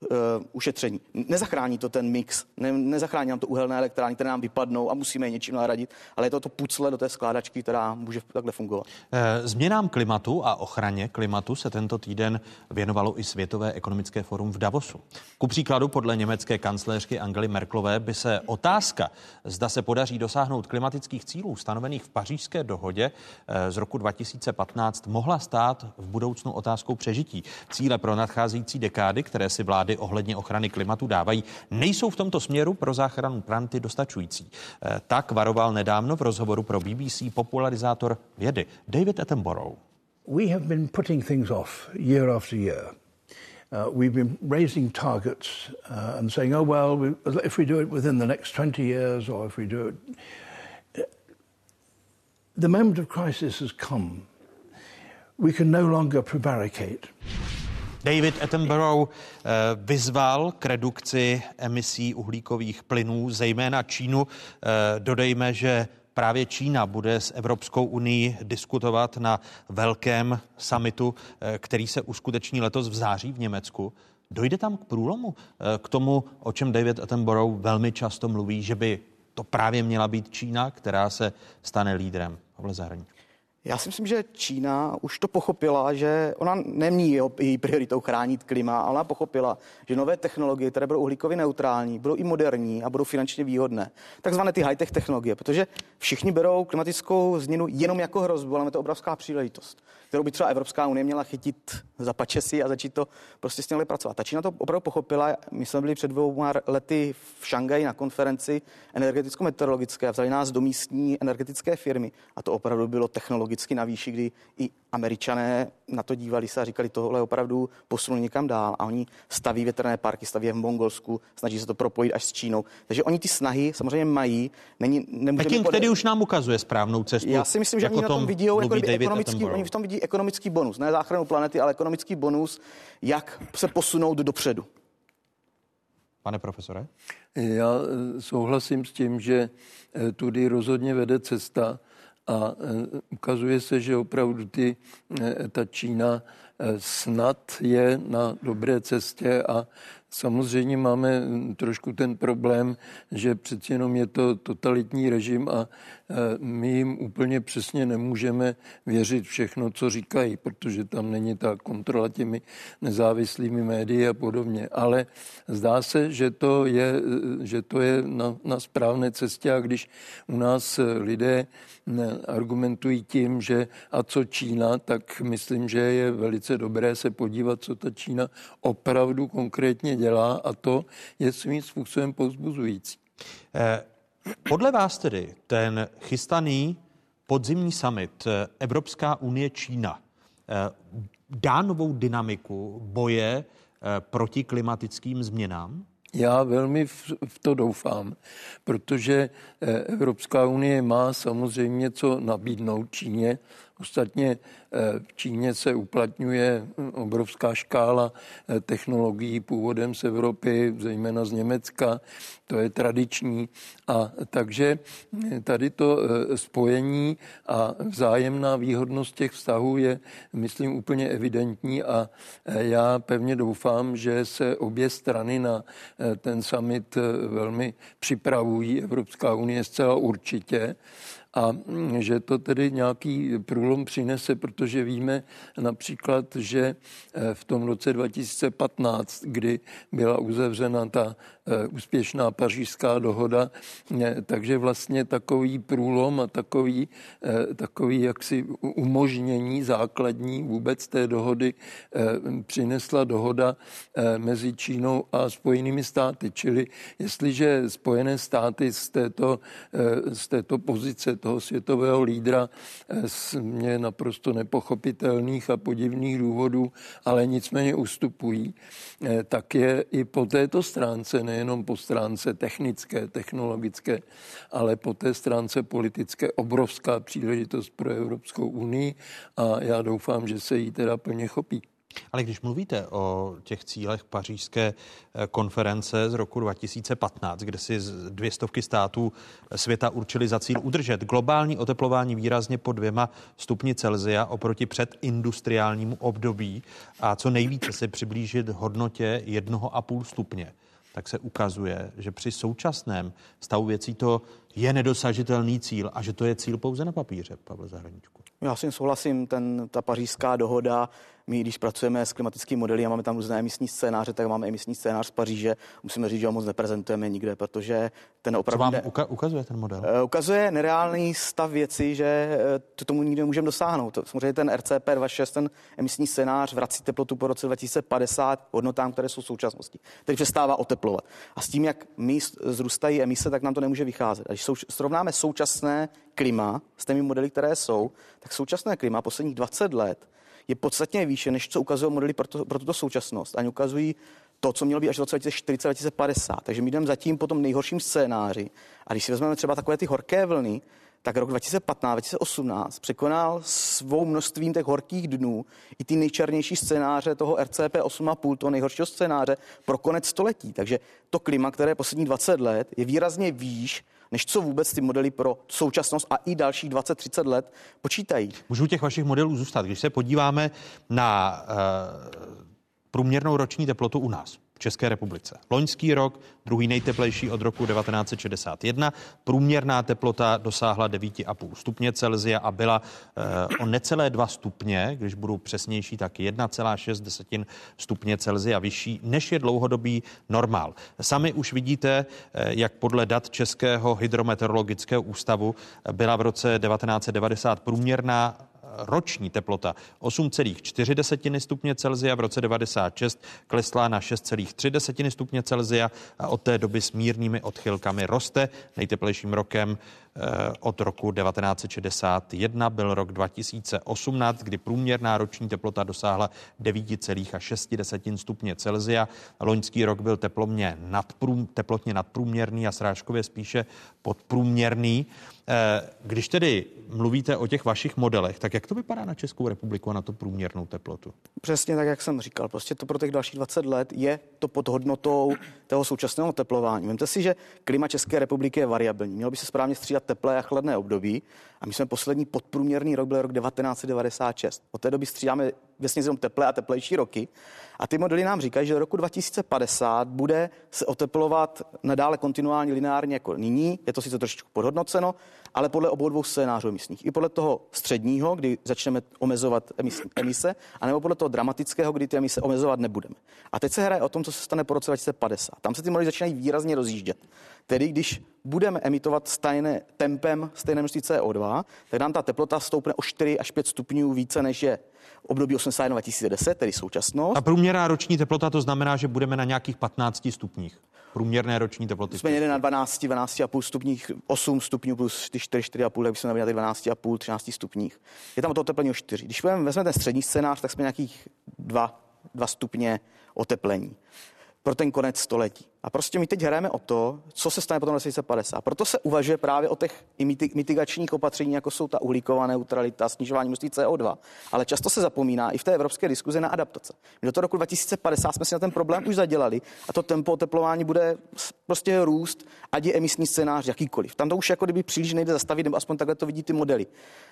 uh, ušetření. Nezachrání to ten mix, ne, nezachrání nám to uhelné elektrárny, které nám vypadnou a musíme je něčím nahradit, ale je to to pucle do té skládačky, která může takhle fungovat. Eh, změnám klimatu a ochraně klimatu se tento týden věnovalo i Světové ekonomické forum v Davosu. Ku příkladu podle německé kancléřky Angely Merklové by se otázka, zda se podaří dosáhnout klimatických cílů stanovených v pařížské dohodě eh, z roku 2015, mohla stát v budoucnu otázkou přežití. Cíle pro nadcházející dekády, které si vlády ohledně ochrany klimatu dávají, nejsou v tomto směru pro záchranu planety dostačující. Eh, tak varoval nedávno v rozhovoru pro BBC popularizátor vědy David Attenborough. We have been putting things off year after year. Uh, we've been raising targets uh, and saying, oh, well, we, if we do it within the next 20 years or if we do it. The moment of crisis has come. We can no longer prevaricate. David Attenborough eh, vyzval k redukci emisí uhlíkových plynů, zejména Čínu. Eh, dodejme, že Právě Čína bude s Evropskou unii diskutovat na velkém samitu, eh, který se uskuteční letos v září v Německu. Dojde tam k průlomu, k tomu, o čem David Attenborough velmi často mluví, že by to právě měla být Čína, která se stane lídrem v zahraničí. Já si myslím, že Čína už to pochopila, že ona nemí její prioritou chránit klima, ale ona pochopila, že nové technologie, které budou uhlíkově neutrální, budou i moderní a budou finančně výhodné. Takzvané ty high-tech technologie, protože všichni berou klimatickou změnu jenom jako hrozbu, ale je to obrovská příležitost kterou by třeba Evropská unie měla chytit za pačesy a začít to prostě s tím pracovat. Ta Čína to opravdu pochopila. My jsme byli před dvouma lety v Šangaji na konferenci energeticko-meteorologické vzali nás do místní energetické firmy a to opravdu bylo technologicky na výši, kdy i američané na to dívali se a říkali, tohle opravdu posunul někam dál a oni staví větrné parky, staví v Mongolsku, snaží se to propojit až s Čínou. Takže oni ty snahy samozřejmě mají. Není, Peking podat... tedy už nám ukazuje správnou cestu. Já si myslím, že jako oni na tom vidí jako ekonomický, oni v tom vidí ekonomický bonus, ne záchranu planety, ale ekonomický bonus, jak se posunout dopředu. Pane profesore? Já eh, souhlasím s tím, že eh, tudy rozhodně vede cesta a eh, ukazuje se, že opravdu ty, ta Čína snad je na dobré cestě a Samozřejmě máme trošku ten problém, že přeci jenom je to totalitní režim a e, my jim úplně přesně nemůžeme věřit všechno, co říkají, protože tam není ta kontrola těmi nezávislými médii a podobně. Ale zdá se, že to je, e, že to je na, na správné cestě a když u nás lidé argumentují tím, že a co Čína, tak myslím, že je velice dobré se podívat, co ta Čína opravdu konkrétně dělá a to je svým způsobem povzbuzující. Eh, podle vás tedy ten chystaný podzimní summit eh, Evropská unie Čína eh, dá novou dynamiku boje proti klimatickým změnám? Já velmi v, v to doufám, protože Evropská unie má samozřejmě co nabídnout Číně. Ostatně v Číně se uplatňuje obrovská škála eh, technologií původem z Evropy, zejména z Německa. To je tradiční. A takže eh, tady to eh, spojení a vzájemná výhodnost těch vztahů je, myslím, úplně evidentní a já pevně doufám, že se obě strany na ten summit velmi připravují. Evropská unie zcela určitě a mm, že to tedy nějaký průlom přinese, protože víme například, že eh, v tom roce 2015, kdy byla uzavřena ta úspěšná pařížská dohoda, eh, takže vlastně takový průlom a takový, takový jaksi umožnění základní vůbec té dohody přinesla dohoda mezi Čínou a Spojenými státy. Čili jestliže Spojené státy z této, z této pozice toho světového lídra z mě naprosto nepochopitelných a podivných důvodů, ale nicméně ustupují, eh, tak je i po této stránce, nejenom po stránce technické, technologické, ale po té stránce politické obrovská příležitost pro Evropskou unii a já doufám, že se jí teda plně chopí. Ale když mluvíte o těch cílech pařížské eh, konference z roku 2015, kde si dvě stovky států světa určili za cíl udržet globální oteplování výrazně po dvěma stupni Celzia oproti předindustriálnímu období a co nejvíce se přiblížit hodnotě jednoho a půl stupně, tak se ukazuje, že při současném stavu věcí to je nedosažitelný cíl a že to je cíl pouze na papíře, Pavel Zahradníčku. Já s tím souhlasím, ten, ta pařížská dohoda my, když pracujeme s klimatickými modely a máme tam různé emisní scénáře, tak máme emisní scénář z Paříže. Musíme říct, že ho moc neprezentujeme nikde, protože ten opravdu... Co vám ne... uka- ukazuje ten model? Uh, ukazuje nereálný stav věci, že uh, to tomu nikdy nemůžeme dosáhnout. Samozřejmě ten RCP 26, ten emisní scénář vrací teplotu po roce 2050 hodnotám, které jsou v současnosti. Teď přestává oteplovat. A s tím, jak my zrůstají emise, tak nám to nemůže vycházet. A když sou, srovnáme současné klima s těmi modely, které jsou, tak současné klima posledních 20 let je podstatně výše, než co ukazují modely pro, to, pro tuto současnost. Ani ukazují to, co mělo být až v roce 2040-2050. Takže my jdeme zatím po tom nejhorším scénáři. A když si vezmeme třeba takové ty horké vlny, tak rok 2015-2018 překonal svou množstvím těch horkých dnů i ty nejčernější scénáře toho RCP 8,5, toho nejhoršího scénáře pro konec století. Takže to klima, které je poslední 20 let, je výrazně výš než co vůbec ty modely pro současnost a i dalších 20-30 let počítají. Můžu těch vašich modelů zůstat. Když se podíváme na uh, průměrnou roční teplotu u nás, České republice. Loňský rok, druhý nejteplejší od roku 1961. Průměrná teplota dosáhla 9,5 stupně Celzia a byla eh, o necelé 2 stupně, když budu přesnější, tak 1,6 stupně Celzia vyšší, než je dlouhodobý normál. Sami už vidíte, eh, jak podle dat Českého hydrometeorologického ústavu byla v roce 1990 průměrná roční teplota 8,4 stupně Celzia v roce 96 klesla na 6,3 stupně Celzia a od té doby s mírnými odchylkami roste. Nejteplejším rokem Eh, od roku 1961 byl rok 2018, kdy průměrná roční teplota dosáhla 9,6 stupně Celzia. Loňský rok byl teplotně, nadprům, teplotně nadprůměrný a srážkově spíše podprůměrný. Eh, když tedy mluvíte o těch vašich modelech, tak jak to vypadá na Českou republiku a na to průměrnou teplotu? Přesně tak, jak jsem říkal. Prostě to pro těch dalších 20 let je to pod hodnotou toho současného teplování. Vemte si, že klima České republiky je variabilní. Mělo by se správně střídat teplé a chladné období. A my jsme poslední podprůměrný rok byl rok 1996. Od té doby střídáme vlastně jenom teplé a teplejší roky. A ty modely nám říkají, že do roku 2050 bude se oteplovat nadále kontinuálně lineárně jako nyní. Je to sice trošičku podhodnoceno, ale podle obou dvou scénářů emisních. I podle toho středního, kdy začneme omezovat emise, anebo podle toho dramatického, kdy ty emise omezovat nebudeme. A teď se hraje o tom, co se stane po roce 2050. Tam se ty modely začínají výrazně rozjíždět. Tedy když budeme emitovat stejné tempem stejné množství CO2, tak nám ta teplota stoupne o 4 až 5 stupňů více než je období 81 2010, tedy současnost. A průměrná roční teplota to znamená, že budeme na nějakých 15 stupních. Průměrné roční teploty. Jsme někde na 12, 12,5 stupních, 8 stupňů plus 4, 4,5, tak jsme na 12,5, 13 stupních. Je tam to oteplení o 4. Když vezmeme ten střední scénář, tak jsme nějakých 2, 2 stupně oteplení pro ten konec století. A prostě my teď hrajeme o to, co se stane potom v 2050. Proto se uvažuje právě o těch mitigačních opatření, jako jsou ta uhlíková neutralita, snižování množství CO2. Ale často se zapomíná i v té evropské diskuzi na adaptace. My do toho roku 2050 jsme si na ten problém už zadělali a to tempo oteplování bude prostě růst, ať je emisní scénář jakýkoliv. Tam to už jako kdyby příliš nejde zastavit, nebo aspoň takhle to vidí ty modely.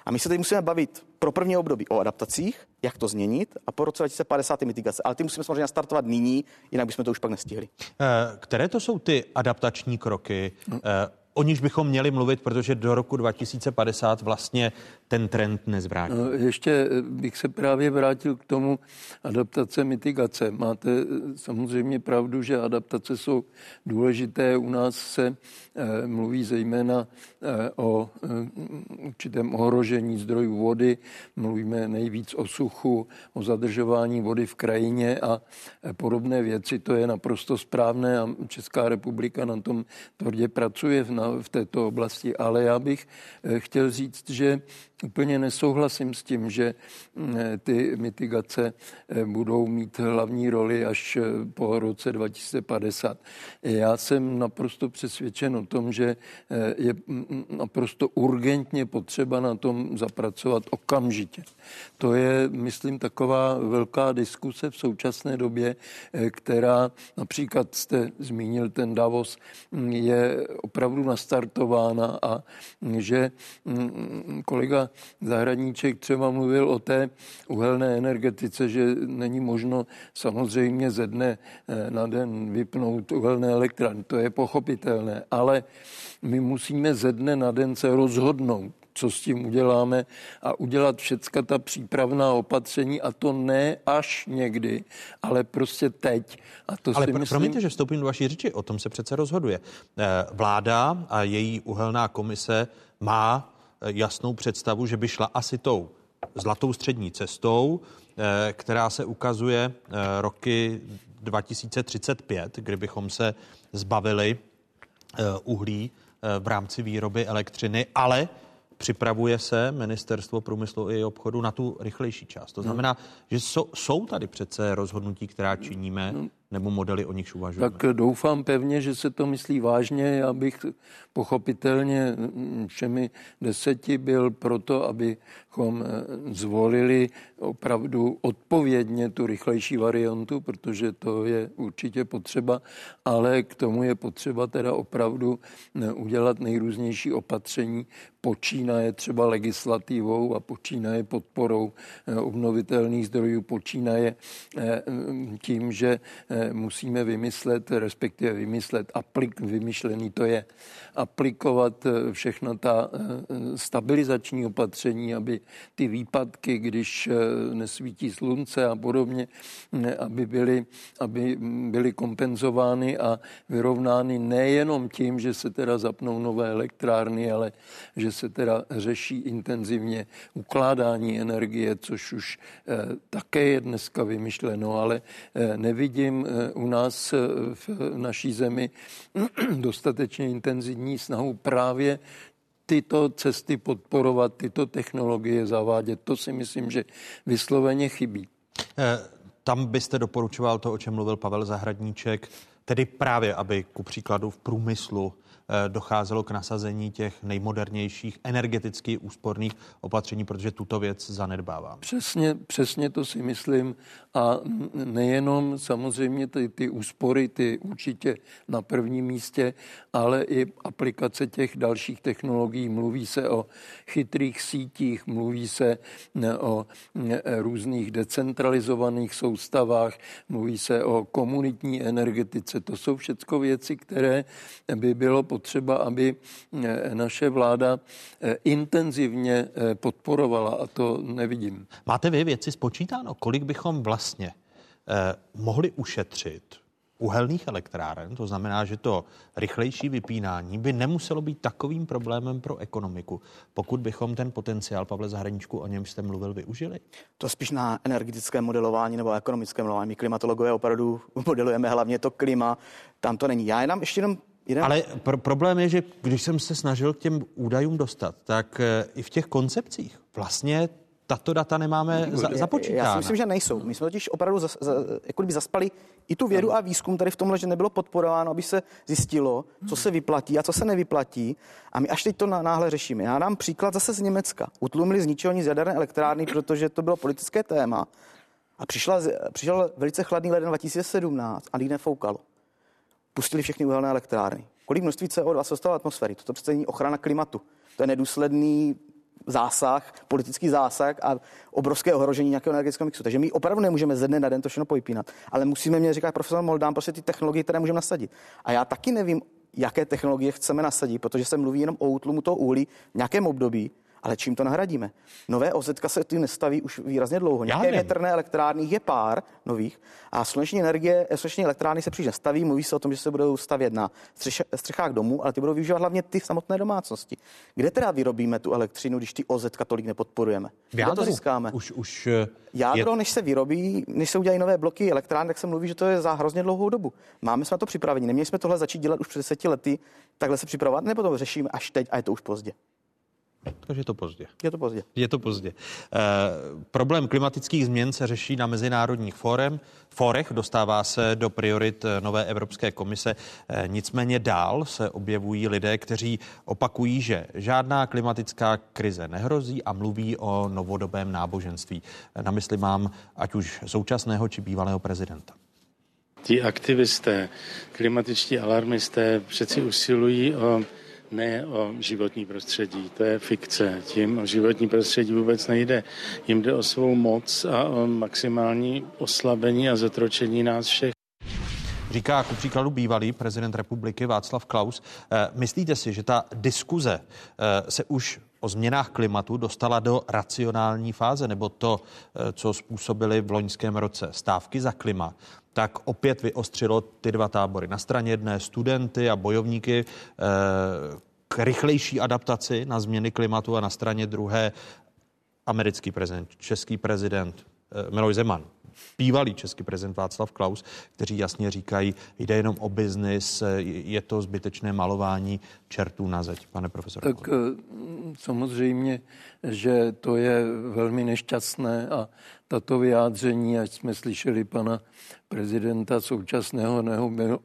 A my se teď musíme bavit pro první období o adaptacích, jak to změnit, a po roce 2050 ty mitigace. Ale ty musíme samozřejmě startovat nyní, jinak bychom to už pak nestihli. Uh, které to jsou ty adaptační kroky? O níž bychom měli mluvit, protože do roku 2050 vlastně ten trend nezvrátí. No, ještě eh, bych se právě vrátil k tomu adaptace, mitigace. Máte eh, samozřejmě pravdu, že adaptace jsou důležité. U nás se eh, mluví zejména eh, o eh, určitém ohrožení zdrojů vody, mluvíme nejvíc o suchu, o zadržování vody v krajině a eh, podobné věci. To je naprosto správné a Česká republika na tom tvrdě pracuje v, na, v této oblasti. Ale já bych eh, chtěl říct, že úplně nesouhlasím s tím, že mm, ty mitigace eh, budou mít hlavní roli až eh, po roce 2050. Já jsem naprosto přesvědčen o tom, že eh, je mm, naprosto urgentně potřeba na tom zapracovat okamžitě. To je, myslím, taková velká diskuse v současné době, která například jste zmínil ten Davos, mm, je opravdu nastartována a že kolega Zahradníček třeba mluvil o té uhelné energetice, že není možno samozřejmě ze dne eh, na den vypnout uhelné elektrárny. To je pochopitelné, ale my musíme ze dne na den se rozhodnout, co s tím uděláme a udělat všecka ta přípravná opatření a to ne až někdy, ale prostě teď. A to ale si pr- myslím... promiňte, že vstoupím do vaší řeči, o tom se přece rozhoduje. Eh, Vláda a její uhelná komise má jasnou představu, že by šla asi tou zlatou střední cestou, eh, která se ukazuje eh, roky 2035, kdybychom se zbavili eh, uhlí v rámci výroby elektřiny, ale připravuje se ministerstvo průmyslu i obchodu na tu rychlejší část. To znamená, že jsou, jsou tady přece rozhodnutí, která činíme, nebo modely, o nichž uvažujeme. Tak doufám pevně, že se to myslí vážně. Já bych pochopitelně všemi deseti byl proto, abychom eh, zvolili opravdu odpovědně tu rychlejší variantu, protože to je určitě potřeba, ale k tomu je potřeba teda opravdu eh, udělat nejrůznější opatření, počínaje třeba legislativou a počínaje podporou eh, obnovitelných zdrojů, počínaje tím, že musíme vymyslet, respektive vymyslet, aplik, vymyšlený to je, aplikovat eh, všechno ta eh, stabilizační opatření, aby ty výpadky, když eh, nesvítí slunce a podobně, aby byly, aby byly kompenzovány a vyrovnány nejenom tím, že se teda zapnou nové elektrárny, ale že se teda řeší intenzivně ukládání energie, což už také je dneska vymyšleno, ale nevidím u nás v naší zemi dostatečně intenzivní snahu právě tyto cesty podporovat, tyto technologie zavádět. To si myslím, že vysloveně chybí. Eh, tam byste doporučoval to, o čem mluvil Pavel Zahradníček, tedy právě, aby ku příkladu v průmyslu Eh, docházelo k nasazení těch nejmodernějších energeticky úsporných opatření, protože tuto věc zanedbávám. Přesně, přesně to si myslím. A nejenom samozřejmě ty, ty úspory, ty určitě na prvním místě, ale i aplikace těch dalších technologií. Mluví se o chytrých sítích, mluví se o různých decentralizovaných soustavách, mluví se o komunitní energetice. To jsou všechno věci, které by bylo potřeba potřeba, aby eh, naše vláda eh, intenzivně eh, podporovala a to nevidím. Máte vy věci spočítáno, kolik bychom vlastně eh, mohli ušetřit uhelných elektráren, to znamená, že to rychlejší vypínání by nemuselo být takovým problémem pro ekonomiku, pokud bychom ten potenciál, Pavle Zahraničku, o něm jste mluvil, využili? To spíš na energetické modelování nebo ekonomické modelování. My klimatologové opravdu modelujeme hlavně to klima, tam to není. Já jenom ještě jenom Jeden... Ale pro, problém je, že když jsem se snažil k těm údajům dostat, tak e, i v těch koncepcích vlastně tato data nemáme za, započítána. Já si myslím, že nejsou. My jsme totiž opravdu zas, za, jako by zaspali i tu vědu a výzkum tady v tomhle, že nebylo podporováno, aby se zjistilo, co se vyplatí a co se nevyplatí. A my až teď to náhle řešíme. Já dám příklad zase z Německa. Utlumili z ničeho nic jaderné elektrárny, protože to bylo politické téma. A přišla, přišel velice chladný leden 2017 a nikdy nefoukalo pustili všechny uhelné elektrárny. Kolik množství CO2 se dostalo atmosféry? Toto přece není ochrana klimatu. To je nedůsledný zásah, politický zásah a obrovské ohrožení nějakého energetického mixu. Takže my opravdu nemůžeme ze dne na den to všechno pojpínat. Ale musíme mě říkat profesor Moldán, prostě ty technologie, které můžeme nasadit. A já taky nevím, jaké technologie chceme nasadit, protože se mluví jenom o útlumu toho uhlí v nějakém období, ale čím to nahradíme? Nové OZ se tím nestaví už výrazně dlouho. Nějaké větrné elektrárny je pár nových a sluneční energie, sluneční elektrárny se příliš nestaví. Mluví se o tom, že se budou stavět na střechách domů, ale ty budou využívat hlavně ty samotné domácnosti. Kde teda vyrobíme tu elektřinu, když ty OZ tolik nepodporujeme? Kde to získáme? Už, už eh, Jádro, je... než se vyrobí, než se udělají nové bloky elektrárny, tak se mluví, že to je za hrozně dlouhou dobu. Máme jsme to připraveni. Neměli jsme tohle začít dělat už před deseti lety, takhle se připravovat, nebo to řešíme až teď a je to už pozdě? Takže je to pozdě. Je to pozdě. Je to pozdě. E, problém klimatických změn se řeší na mezinárodních fórem, fórech, dostává se do priorit eh, nové Evropské komise. E, nicméně dál se objevují lidé, kteří opakují, že žádná klimatická krize nehrozí a mluví o novodobém náboženství. Na mysli mám ať už současného či bývalého prezidenta. Ti aktivisté, klimatičtí alarmisté přeci usilují o ne o životní prostředí, to je fikce. Tím o životní prostředí vůbec nejde. Jim jde o svou moc a o maximální oslabení a zatročení nás všech. Říká ku příkladu bývalý prezident republiky Václav Klaus. Eh, myslíte si, že ta diskuze eh, se už o změnách klimatu dostala do racionální fáze, nebo to, eh, co způsobili v loňském roce stávky za klima, tak opět vyostřilo ty dva tábory. Na straně jedné studenty a bojovníky eh, k rychlejší adaptaci na změny klimatu a na straně druhé americký prezident, český prezident eh, Miloš Zeman bývalý český prezident Václav Klaus, kteří jasně říkají, jde jenom o biznis, je to zbytečné malování čertů na zeď, pane profesor. Tak eh, samozřejmě, že to je velmi nešťastné a tato vyjádření, ať jsme slyšeli pana prezidenta současného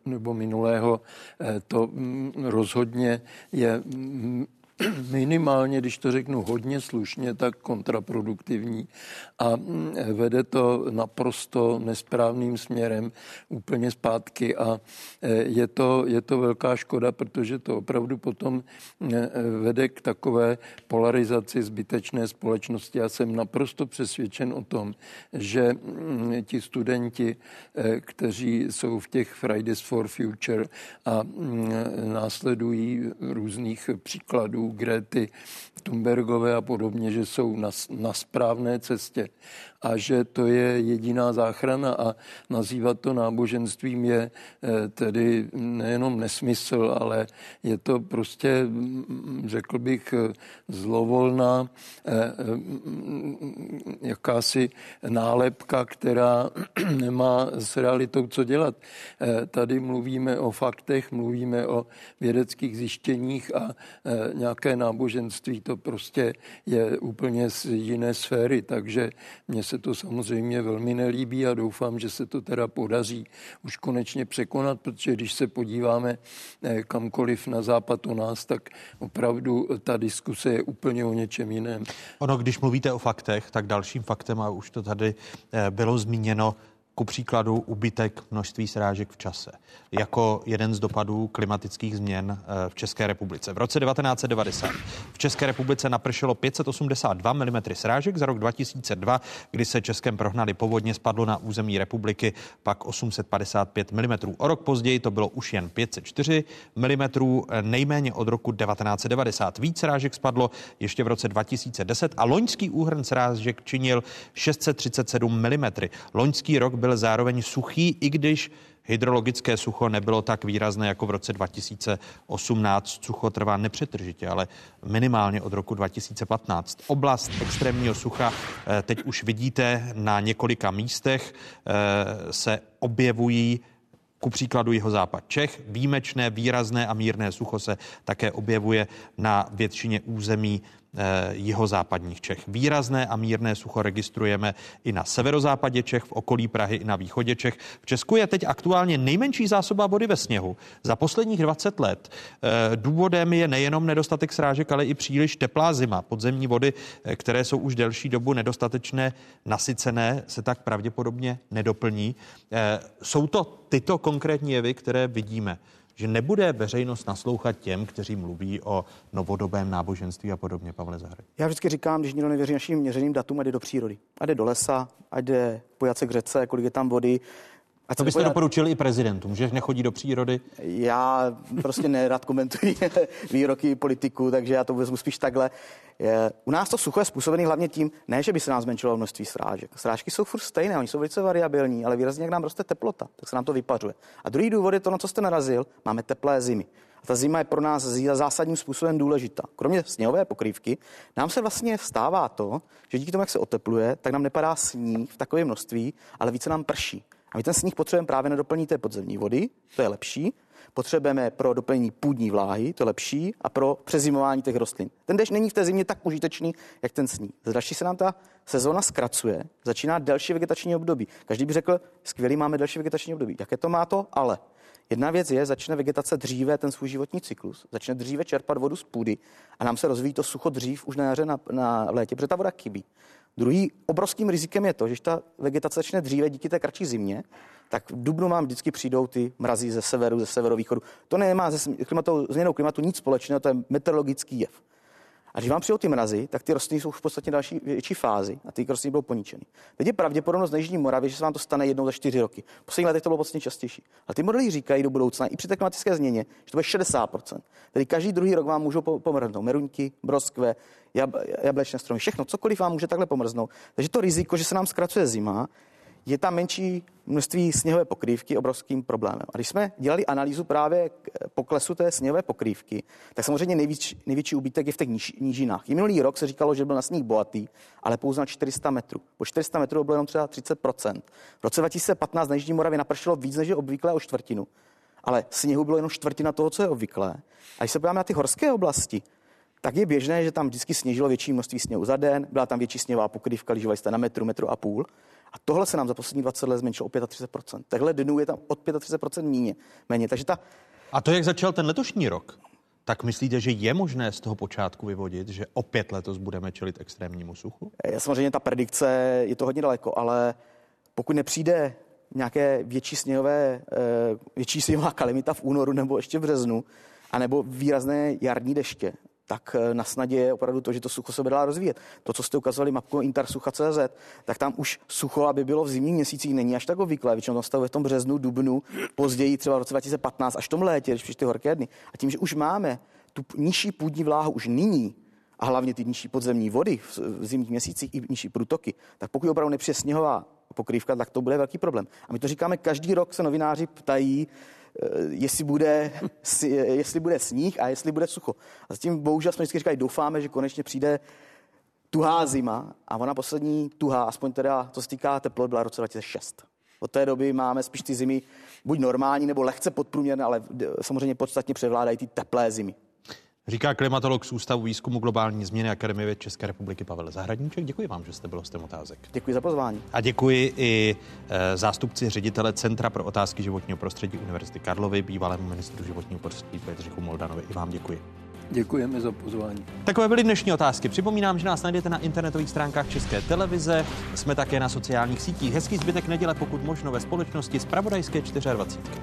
nebo minulého, eh, to mm, rozhodně je mm, minimálně, když to řeknu hodně slušně, tak kontraproduktivní a mm, vede to naprosto nesprávným směrem úplně zpátky a e, je to, je to velká škoda, protože to opravdu potom e, vede k takové polarizaci zbytečné společnosti. Já jsem naprosto přesvědčen o tom, že mm, ti studenti, e, kteří jsou v těch Fridays for Future a mm, následují různých příkladů Grety Thunbergové a podobně, že jsou na, na správné cestě it. A že to je jediná záchrana a nazývat to náboženstvím je eh, tedy nejenom nesmysl, ale je to prostě, mm, řekl bych, zlovolná eh, mm, jakási nálepka, která nemá s realitou co dělat. Eh, tady mluvíme o faktech, mluvíme o vědeckých zjištěních a nějaké náboženství to prostě je úplně z jiné sféry, takže mně se to samozřejmě velmi nelíbí a doufám, že se to teda podaří už konečně překonat, protože když se podíváme eh, kamkoliv na západ o nás, tak opravdu ta diskuse je úplně o něčem jiném. Ono, když mluvíte o faktech, tak dalším faktem, a už to tady eh, bylo zmíněno, ku příkladu ubytek množství srážek v čase, jako jeden z dopadů klimatických změn eh, v České republice. V roce 1990 v České republice napršelo 582 mm srážek, za rok 2002, kdy se Českem prohnali povodně, spadlo na území republiky pak 855 mm. O rok později to bylo už jen 504 mm, nejméně od roku 1990. Víc srážek spadlo ještě v roce 2010 a loňský úhrn srážek činil 637 mm. Loňský rok byl byl zároveň suchý, i když hydrologické sucho nebylo tak výrazné jako v roce 2018. Sucho trvá nepřetržitě, ale minimálně od roku 2015. Oblast extrémního sucha eh, teď už vidíte na několika místech eh, se objevují ku příkladu jeho západ Čech. Výjimečné, výrazné a mírné sucho se také objevuje na většině území jihozápadních Čech. Výrazné a mírné sucho registrujeme i na severozápadě Čech, v okolí Prahy i na východě Čech. V Česku je teď aktuálně nejmenší zásoba vody ve sněhu za posledních 20 let. Eh, důvodem je nejenom nedostatek srážek, ale i příliš teplá zima. Podzemní vody, eh, které jsou už delší dobu nedostatečné, nasycené, se tak pravděpodobně nedoplní. Jsou to tyto konkrétní jevy, které vidíme že nebude veřejnost naslouchat těm, kteří mluví o novodobém náboženství a podobně, Pavle Zahry. Já vždycky říkám, když někdo nevěří našim měřeným datům, a jde do přírody. A jde do lesa, a jde pojat se k řece, kolik je tam vody, a to byste doporučili i prezidentům, že nechodí do přírody? Já prostě nerad komentuji výroky politiků, takže já to vezmu spíš takhle. U nás to sucho je způsobené hlavně tím, ne, že by se nám zmenšilo množství srážek. Srážky jsou furt stejné, oni jsou velice variabilní, ale výrazně, jak nám roste teplota, tak se nám to vypařuje. A druhý důvod je to, na co jste narazil, máme teplé zimy. A ta zima je pro nás zásadním způsobem důležitá. Kromě sněhové pokrývky nám se vlastně vstává to, že díky tomu, jak se otepluje, tak nám nepadá sníh v takové množství, ale více nám prší. A my ten sníh potřebujeme právě na doplní té podzemní vody, to je lepší. potřebujeme pro doplnění půdní vláhy, to je lepší, a pro přezimování těch rostlin. Ten dešť není v té zimě tak užitečný, jak ten sníh. Další se nám ta sezóna zkracuje, začíná delší vegetační období. Každý by řekl, skvělý, máme delší vegetační období. Jaké to má to? Ale Jedna věc je, začne vegetace dříve ten svůj životní cyklus, začne dříve čerpat vodu z půdy a nám se rozvíjí to sucho dřív už na jaře na, na létě, protože ta voda chybí. Druhý obrovským rizikem je to, že ta vegetace začne dříve díky té kratší zimě, tak v dubnu mám vždycky přijdou ty mrazy ze severu, ze severovýchodu. To nemá se klimatu, změnou klimatu nic společného, to je meteorologický jev. A když vám přijdou ty mrazy, tak ty rostliny jsou v podstatě další větší fázi a ty rostliny budou poničeny. Teď je pravděpodobnost na Jižní Moravě, že se vám to stane jednou za čtyři roky. V posledních letech to bylo podstatně častější. A ty modely říkají do budoucna i při té klimatické změně, že to bude 60%. Tedy každý druhý rok vám můžou pomrznout meruňky, broskve, jab, jablečné stromy, všechno, cokoliv vám může takhle pomrznout. Takže to riziko, že se nám zkracuje zima, je tam menší množství sněhové pokrývky obrovským problémem. A když jsme dělali analýzu právě k poklesu té sněhové pokrývky, tak samozřejmě největší, největší úbytek je v těch níž, nížinách. I minulý rok se říkalo, že byl na sníh bohatý, ale pouze na 400 metrů. Po 400 metrů bylo jenom třeba 30 V roce 2015 na Jižní Moravě napršelo víc než je obvyklé o čtvrtinu. Ale sněhu bylo jenom čtvrtina toho, co je obvyklé. A když se podíváme na ty horské oblasti, tak je běžné, že tam vždycky sněžilo větší množství sněhu za den, byla tam větší sněhová pokrývka, lyžovali jste na metru, metru a půl. A tohle se nám za poslední 20 let zmenšilo o 35%. Takhle dnů je tam od 35% méně. méně. Takže ta... A to, jak začal ten letošní rok, tak myslíte, že je možné z toho počátku vyvodit, že opět letos budeme čelit extrémnímu suchu? Je, samozřejmě ta predikce je to hodně daleko, ale pokud nepřijde nějaké větší sněhové, eh, větší sněhová kalimita v únoru nebo ještě v březnu, anebo výrazné jarní deště, tak eh, na snadě je opravdu to, že to sucho se bude rozvíjet. To, co jste ukazovali mapkou Intersucha.cz, tak tam už sucho, aby bylo v zimních měsících, není až tak obvyklé. Většinou tam v tom březnu, dubnu, později třeba v roce 2015, až v tom létě, když přišly ty horké dny. A tím, že už máme tu nižší půdní vláhu už nyní, a hlavně ty nižší podzemní vody v zimních měsících i nižší průtoky, tak pokud opravdu nepřijde sněhová pokrývka, tak to bude velký problém. A my to říkáme, každý rok se novináři ptají, jestli bude, jestli bude sníh a jestli bude sucho. A zatím bohužel jsme vždycky říkali, doufáme, že konečně přijde tuhá zima a ona poslední tuhá, aspoň teda, co se týká teplot, byla v roce 2006. Od té doby máme spíš ty zimy buď normální nebo lehce podprůměrné, ale samozřejmě podstatně převládají ty teplé zimy. Říká klimatolog z Ústavu výzkumu globální změny Akademie věd České republiky Pavel Zahradníček. Děkuji vám, že jste byl hostem otázek. Děkuji za pozvání. A děkuji i e, zástupci ředitele Centra pro otázky životního prostředí Univerzity Karlovy, bývalému ministru životního prostředí Petřichu Moldanovi. I vám děkuji. Děkujeme za pozvání. Takové byly dnešní otázky. Připomínám, že nás najdete na internetových stránkách České televize. Jsme také na sociálních sítích. Hezký zbytek neděle, pokud možno ve společnosti z Pravodajské 24.